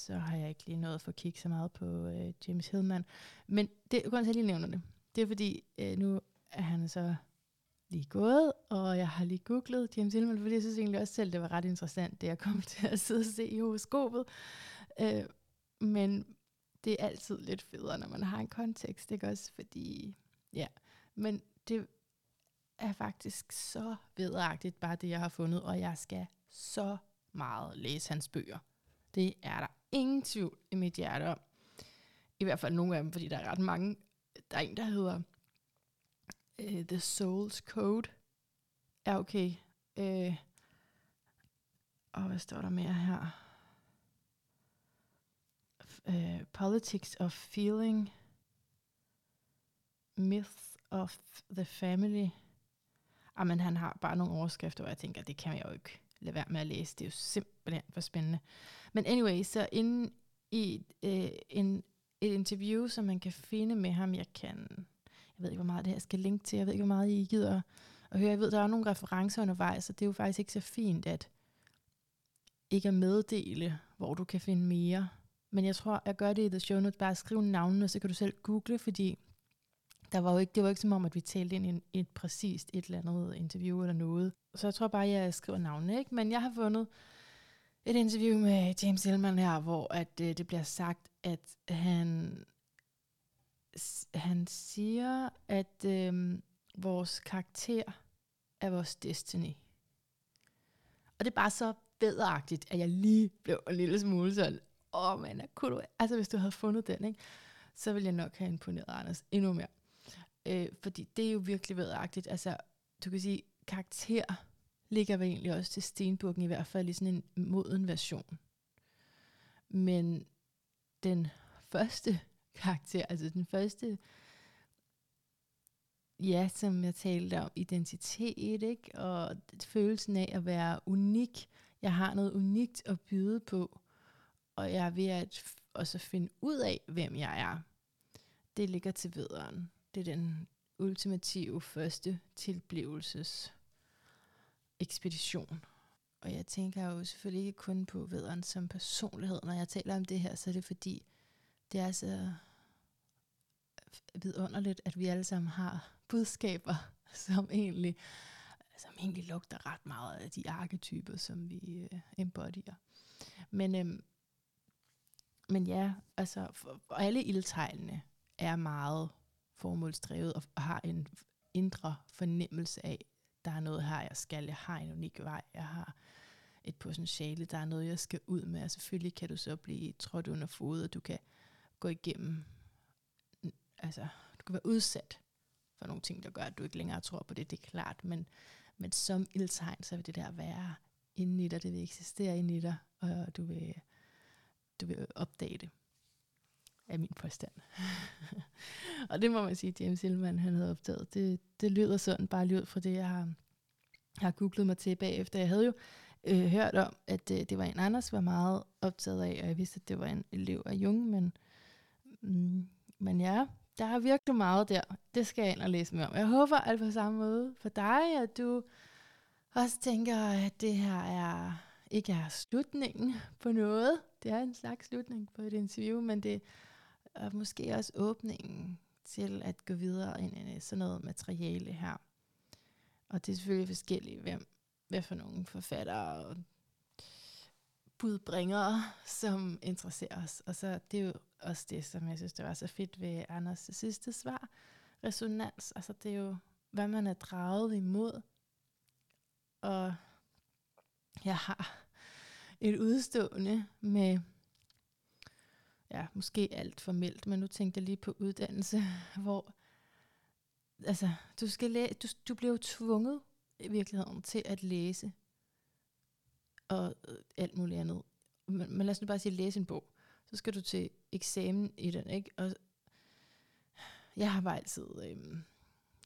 så har jeg ikke lige nået at få kigge så meget på øh, James Hillman. Men det, grunden til, at jeg lige nævner det, det er fordi, øh, nu er han så lige gået, og jeg har lige googlet James Hillman, fordi jeg synes egentlig også selv, det var ret interessant, det jeg kom til at sidde og se i horoskopet. Øh, men det er altid lidt federe, når man har en kontekst, ikke også? Fordi, ja, men det er faktisk så vedagtigt, bare det, jeg har fundet, og jeg skal så meget læse hans bøger. Det er der ingen tvivl i mit hjerte om. I hvert fald nogle af dem, fordi der er ret mange. Der er en, der hedder uh, The Soul's Code. Ja, okay. Uh, og hvad står der mere her? uh, Politics of Feeling, Myth of the Family. Ah, Jamen, han har bare nogle overskrifter, hvor jeg tænker, det kan jeg jo ikke lade være med at læse. Det er jo simpelthen for spændende. Men anyway, så inden i øh, en, et interview, som man kan finde med ham, jeg kan, jeg ved ikke, hvor meget det her skal linke til, jeg ved ikke, hvor meget I gider at høre. Jeg ved, der er nogle referencer undervejs, så det er jo faktisk ikke så fint, at ikke at meddele, hvor du kan finde mere. Men jeg tror, jeg gør det i The Show Notes, bare skriv navnene, så kan du selv google, fordi der var jo ikke, det var ikke som om, at vi talte ind i et, et præcist et eller andet interview eller noget. Så jeg tror bare, jeg skriver navnene, ikke? Men jeg har fundet et interview med James Hillman her, hvor at, øh, det bliver sagt, at han, han siger, at øh, vores karakter er vores destiny. Og det er bare så bedreagtigt, at jeg lige blev en lille smule sådan, åh oh, mand, kunne du, altså hvis du havde fundet den, ikke, så ville jeg nok have imponeret Anders endnu mere. Øh, fordi det er jo virkelig vedagtigt. Altså, du kan sige, karakter ligger vi egentlig også til Stenbukken, i hvert fald i sådan en moden version. Men den første karakter, altså den første, ja, som jeg talte om, identitet, ikke? og følelsen af at være unik. Jeg har noget unikt at byde på, og jeg er ved at også finde ud af, hvem jeg er. Det ligger til vederen. Det er den ultimative første tilblivelses ekspedition. Og jeg tænker jo selvfølgelig ikke kun på vederen som personlighed. Når jeg taler om det her, så er det fordi, det er så vidunderligt, at vi alle sammen har budskaber, som egentlig, som egentlig lugter ret meget af de arketyper, som vi uh, embodyer. Men, øhm, men ja, altså, for, for alle ildtegnene er meget formålsdrevet og har en indre fornemmelse af, der er noget her, jeg skal, jeg har en unik vej, jeg har et potentiale, der er noget, jeg skal ud med, og selvfølgelig kan du så blive trådt under fod, og du kan gå igennem, altså, du kan være udsat for nogle ting, der gør, at du ikke længere tror på det, det er klart, men, men som ildtegn, så vil det der være inde i dig, det vil eksistere inde i dig, og du vil, du vil opdage det er min påstand. og det må man sige, James Hillman han havde opdaget. Det, det lyder sådan, bare lyd fra det, jeg har, har googlet mig til bagefter. Jeg havde jo øh, hørt om, at øh, det var en, Anders var meget optaget af, og jeg vidste, at det var en elev af Jung, men, mm, men ja, der er virkelig meget der. Det skal jeg ind og læse mere om. Jeg håber, at på samme måde for dig, at du også tænker, at det her er ikke er slutningen på noget. Det er en slags slutning på et interview, men det og måske også åbningen til at gå videre ind i sådan noget materiale her. Og det er selvfølgelig forskelligt, hvem, hvad for nogle forfattere og budbringere, som interesserer os. Og så det er jo også det, som jeg synes, det var så fedt ved Anders sidste svar. Resonans, altså det er jo, hvad man er draget imod. Og jeg har et udstående med ja, måske alt formelt, men nu tænkte jeg lige på uddannelse, hvor altså, du, skal læ- du, du bliver jo tvunget i virkeligheden til at læse og øh, alt muligt andet. Men, men lad os nu bare sige, læse en bog. Så skal du til eksamen i den, ikke? Og jeg har bare altid øh,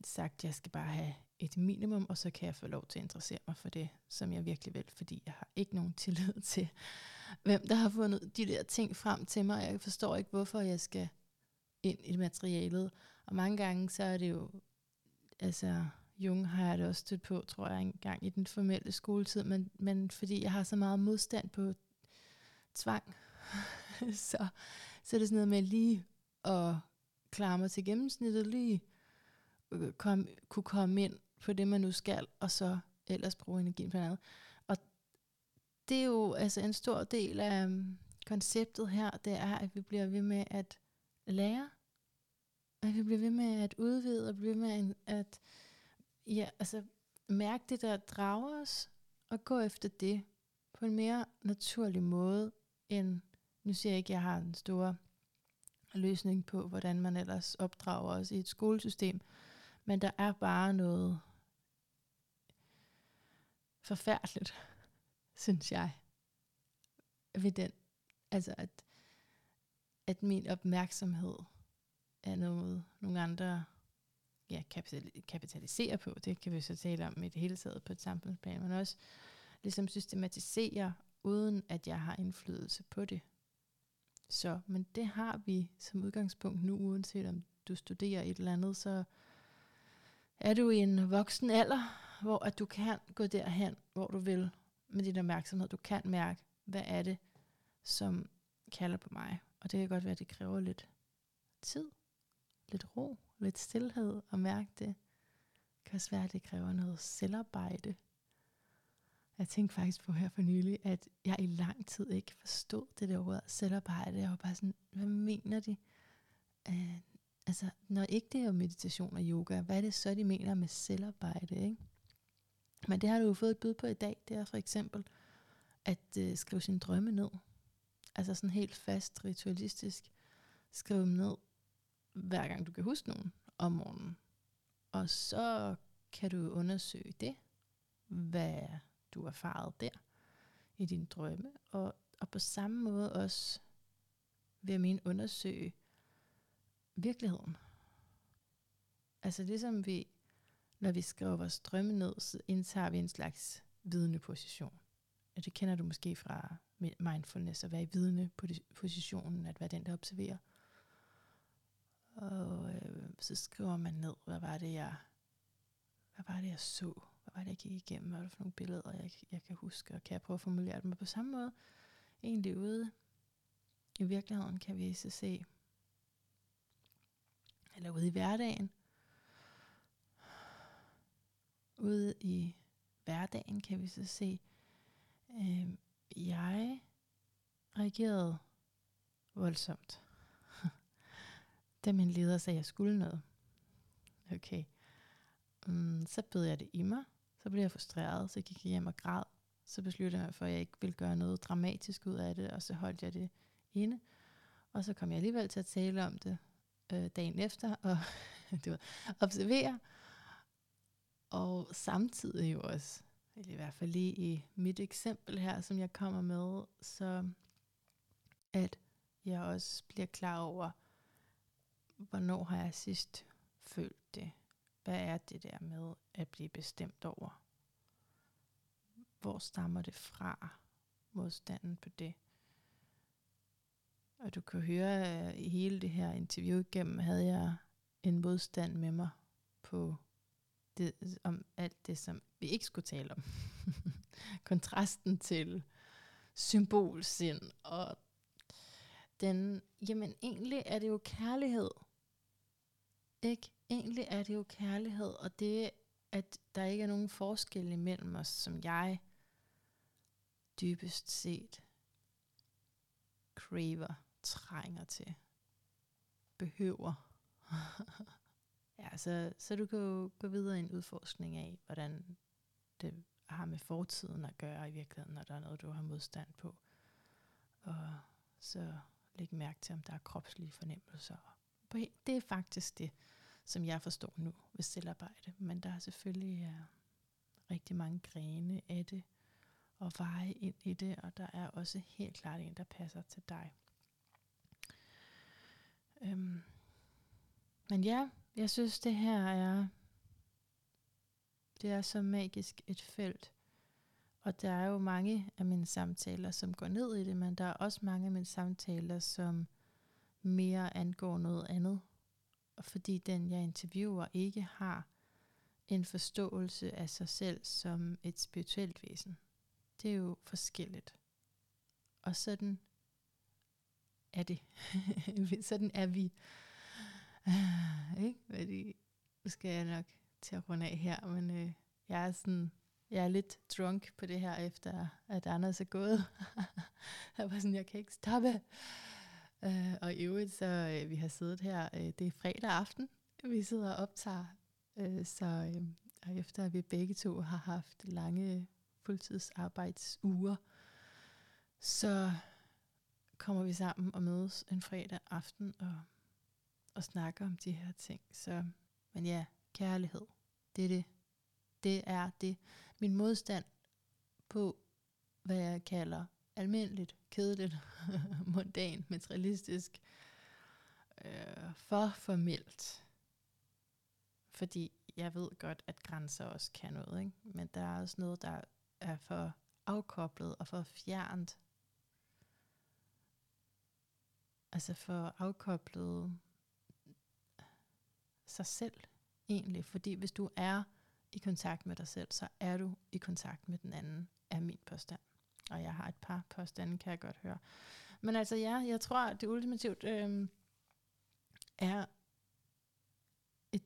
sagt, at jeg skal bare have et minimum, og så kan jeg få lov til at interessere mig for det, som jeg virkelig vil, fordi jeg har ikke nogen tillid til, hvem der har fundet de der ting frem til mig. Jeg forstår ikke, hvorfor jeg skal ind i materialet. Og mange gange, så er det jo, altså, Jung har jeg det også stødt på, tror jeg, engang i den formelle skoletid, men, men fordi jeg har så meget modstand på tvang, så, så er det sådan noget med lige at klare mig til gennemsnittet, lige øh, kom, kunne komme ind på det, man nu skal, og så ellers bruge energien på noget andet det er jo altså en stor del af um, konceptet her, det er, at vi bliver ved med at lære, at vi bliver ved med at udvide, og bliver ved med at ja, altså, mærke det, der drager os, og gå efter det på en mere naturlig måde, end, nu siger jeg ikke, at jeg har en stor løsning på, hvordan man ellers opdrager os i et skolesystem, men der er bare noget forfærdeligt, synes jeg, ved den. Altså, at, at min opmærksomhed er noget, nogle andre ja, kapitaliserer på. Det kan vi så tale om i det hele taget på et samfundsplan, men også ligesom systematisere, uden at jeg har indflydelse på det. Så, men det har vi som udgangspunkt nu, uanset om du studerer et eller andet, så er du i en voksen alder, hvor at du kan gå derhen, hvor du vil med din opmærksomhed. Du kan mærke, hvad er det, som kalder på mig. Og det kan godt være, at det kræver lidt tid, lidt ro, lidt stillhed at mærke det. Det kan også være, at det kræver noget selvarbejde. Jeg tænkte faktisk på her for nylig, at jeg i lang tid ikke forstod det der ord selvarbejde. Jeg var bare sådan, hvad mener de? Uh, altså, når ikke det er meditation og yoga, hvad er det så, de mener med selvarbejde? Ikke? Men det har du jo fået et bud på i dag. Det er for eksempel at øh, skrive sine drømme ned. Altså sådan helt fast, ritualistisk. Skrive dem ned, hver gang du kan huske nogen om morgenen. Og så kan du undersøge det, hvad du har erfaret der i din drømme. Og, og på samme måde også vil jeg mene undersøge virkeligheden. Altså ligesom vi, når vi skriver vores drømme ned, så indtager vi en slags vidende position. Og det kender du måske fra mindfulness, at være i vidende positionen, at være den, der observerer. Og øh, så skriver man ned, hvad var det, jeg, hvad var det, jeg så? Hvad var det, jeg gik igennem? Hvad var det for nogle billeder, jeg, jeg kan huske? Og kan jeg prøve at formulere dem? Og på samme måde, egentlig ude i virkeligheden, kan vi så se, eller ude i hverdagen, ude i hverdagen kan vi så se, øh, jeg reagerede voldsomt da min leder sagde, at jeg skulle noget. Okay. Mm, så bed jeg det i mig. Så blev jeg frustreret, så gik jeg hjem og græd. Så besluttede jeg mig for, at jeg ikke ville gøre noget dramatisk ud af det, og så holdt jeg det inde. Og så kom jeg alligevel til at tale om det øh, dagen efter, og det var observere. Og samtidig jo også, eller i hvert fald lige i mit eksempel her, som jeg kommer med, så at jeg også bliver klar over, hvornår har jeg sidst følt det? Hvad er det der med at blive bestemt over? Hvor stammer det fra, modstanden på det? Og du kan høre, at i hele det her interview igennem, havde jeg en modstand med mig på det, om alt det, som vi ikke skulle tale om. Kontrasten til symbolsind og den, jamen egentlig er det jo kærlighed. Ikke? Egentlig er det jo kærlighed, og det, at der ikke er nogen forskel imellem os, som jeg dybest set craver, trænger til, behøver. ja, så, så du kan jo gå videre i en udforskning af, hvordan det har med fortiden at gøre i virkeligheden, når der er noget, du har modstand på. Og så lægge mærke til, om der er kropslige fornemmelser. Det er faktisk det, som jeg forstår nu ved selvarbejde. Men der er selvfølgelig ja, rigtig mange grene af det, og veje ind i det, og der er også helt klart en, der passer til dig. Øhm. Men ja, jeg synes, det her er, det er så magisk et felt, og der er jo mange af mine samtaler, som går ned i det, men der er også mange af mine samtaler, som mere angår noget andet. Og fordi den, jeg interviewer, ikke har en forståelse af sig selv som et spirituelt væsen. Det er jo forskelligt. Og sådan er det. sådan er vi. ikke? Fordi, nu skal jeg nok til at runde af her, men øh, jeg er sådan jeg er lidt drunk på det her, efter at Anders er gået. jeg var sådan, jeg kan ikke stoppe. Øh, og i øvrigt, så øh, vi har siddet her, øh, det er fredag aften, vi sidder og optager. øh, så øh, og efter at vi begge to har haft lange fuldtidsarbejdsuger, så kommer vi sammen og mødes en fredag aften og, og snakker om de her ting. Så, men ja, kærlighed, det er det, det er det. Min modstand på, hvad jeg kalder almindeligt, kedeligt, mundan, materialistisk, øh, for formelt. Fordi jeg ved godt, at grænser også kan noget, ikke? men der er også noget, der er for afkoblet og for fjernt. Altså for afkoblet sig selv egentlig. Fordi hvis du er i kontakt med dig selv, så er du i kontakt med den anden, er min påstand. Og jeg har et par påstande, kan jeg godt høre. Men altså ja, jeg tror, at det ultimativt øh, er et,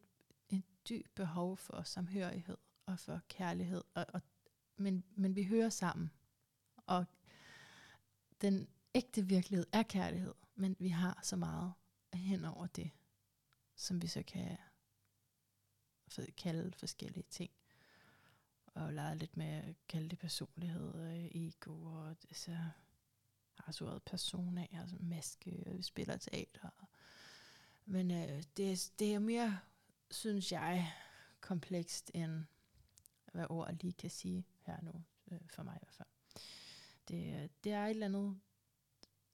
et dybt behov for samhørighed og for kærlighed. Og, og, men, men vi hører sammen. Og den ægte virkelighed er kærlighed, men vi har så meget hen over det, som vi så kan kalde forskellige ting. Og lege lidt med at kalde det personlighed, og ego, og så har så ordet persona, altså maske, og vi spiller teater. Men øh, det, det er mere, synes jeg, komplekst end hvad ord lige kan sige her nu, øh, for mig i hvert fald. Det, øh, det er et eller andet,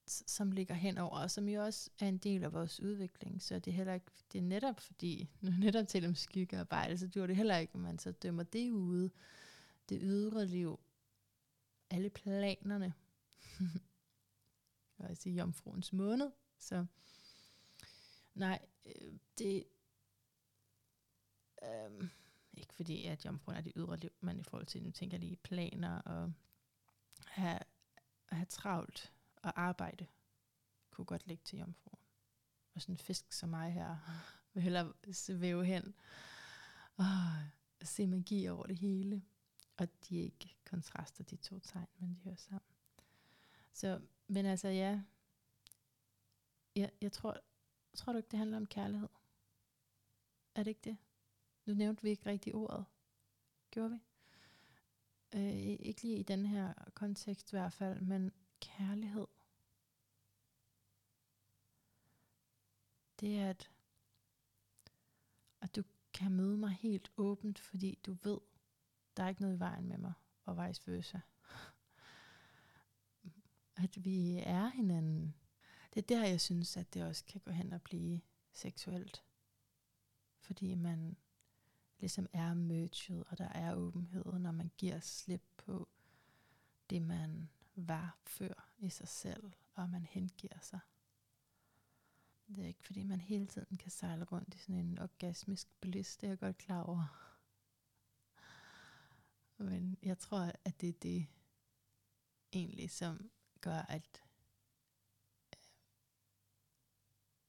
som ligger henover, og som jo også er en del af vores udvikling. Så det er heller ikke, det er netop fordi, nu netop til om skyggearbejde, så dur det heller ikke, at man så dømmer det ude. Det ydre liv, alle planerne, jeg vil sige jomfruens måned, så nej, øh, det, øh, ikke fordi, at jomfruen er det ydre liv, men i forhold til, nu tænker jeg lige planer og have, have travlt og arbejde, kunne godt ligge til jomfruen. Og sådan en fisk som mig her, vil hellere svæve hen og se magi over det hele. Og de er ikke kontraster, de to tegn, men de hører sammen. Så, men altså ja, jeg, jeg tror, tror du ikke, det handler om kærlighed? Er det ikke det? Nu nævnte vi ikke rigtig ordet. Gjorde vi? Øh, ikke lige i den her kontekst i hvert fald, men kærlighed. Det er, at, at du kan møde mig helt åbent, fordi du ved, der er ikke noget i vejen med mig, og vice versa. At vi er hinanden. Det er der, jeg synes, at det også kan gå hen og blive seksuelt. Fordi man ligesom er merged, og der er åbenhed, når man giver slip på det, man var før i sig selv, og man hengiver sig. Det er ikke fordi, man hele tiden kan sejle rundt i sådan en orgasmisk bliss, det er jeg godt klar over. Men jeg tror, at det er det egentlig, som gør, at øh,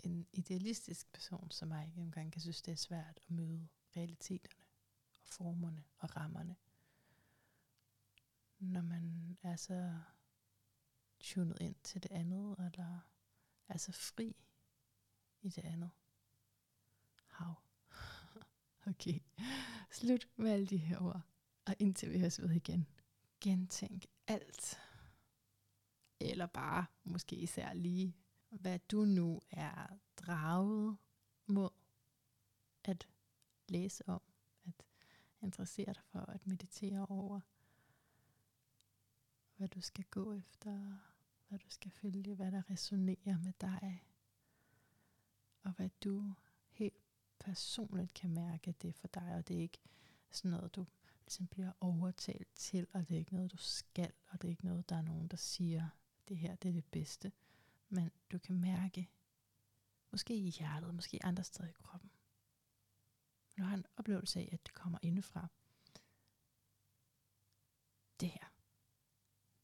en idealistisk person som mig ikke engang kan synes, det er svært at møde realiteterne og formerne og rammerne. Når man er så tunet ind til det andet, eller er så fri i det andet. Hav. Okay, slut med alle de her ord. Og indtil vi høres ved igen, gentænk alt. Eller bare, måske især lige, hvad du nu er draget mod at læse om, at interessere dig for, at meditere over, hvad du skal gå efter, hvad du skal følge, hvad der resonerer med dig, og hvad du helt personligt kan mærke, det er for dig, og det er ikke sådan noget, du ligesom bliver overtalt til, og det er ikke noget, du skal, og det er ikke noget, der er nogen, der siger, det her det er det bedste. Men du kan mærke, måske i hjertet, måske andre steder i kroppen, men du har en oplevelse af, at det kommer indefra. Det her,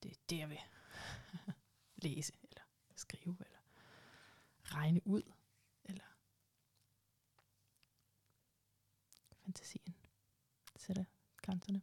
det er det, jeg vil læse, eller skrive, eller regne ud, eller fantasien sætter grænserne.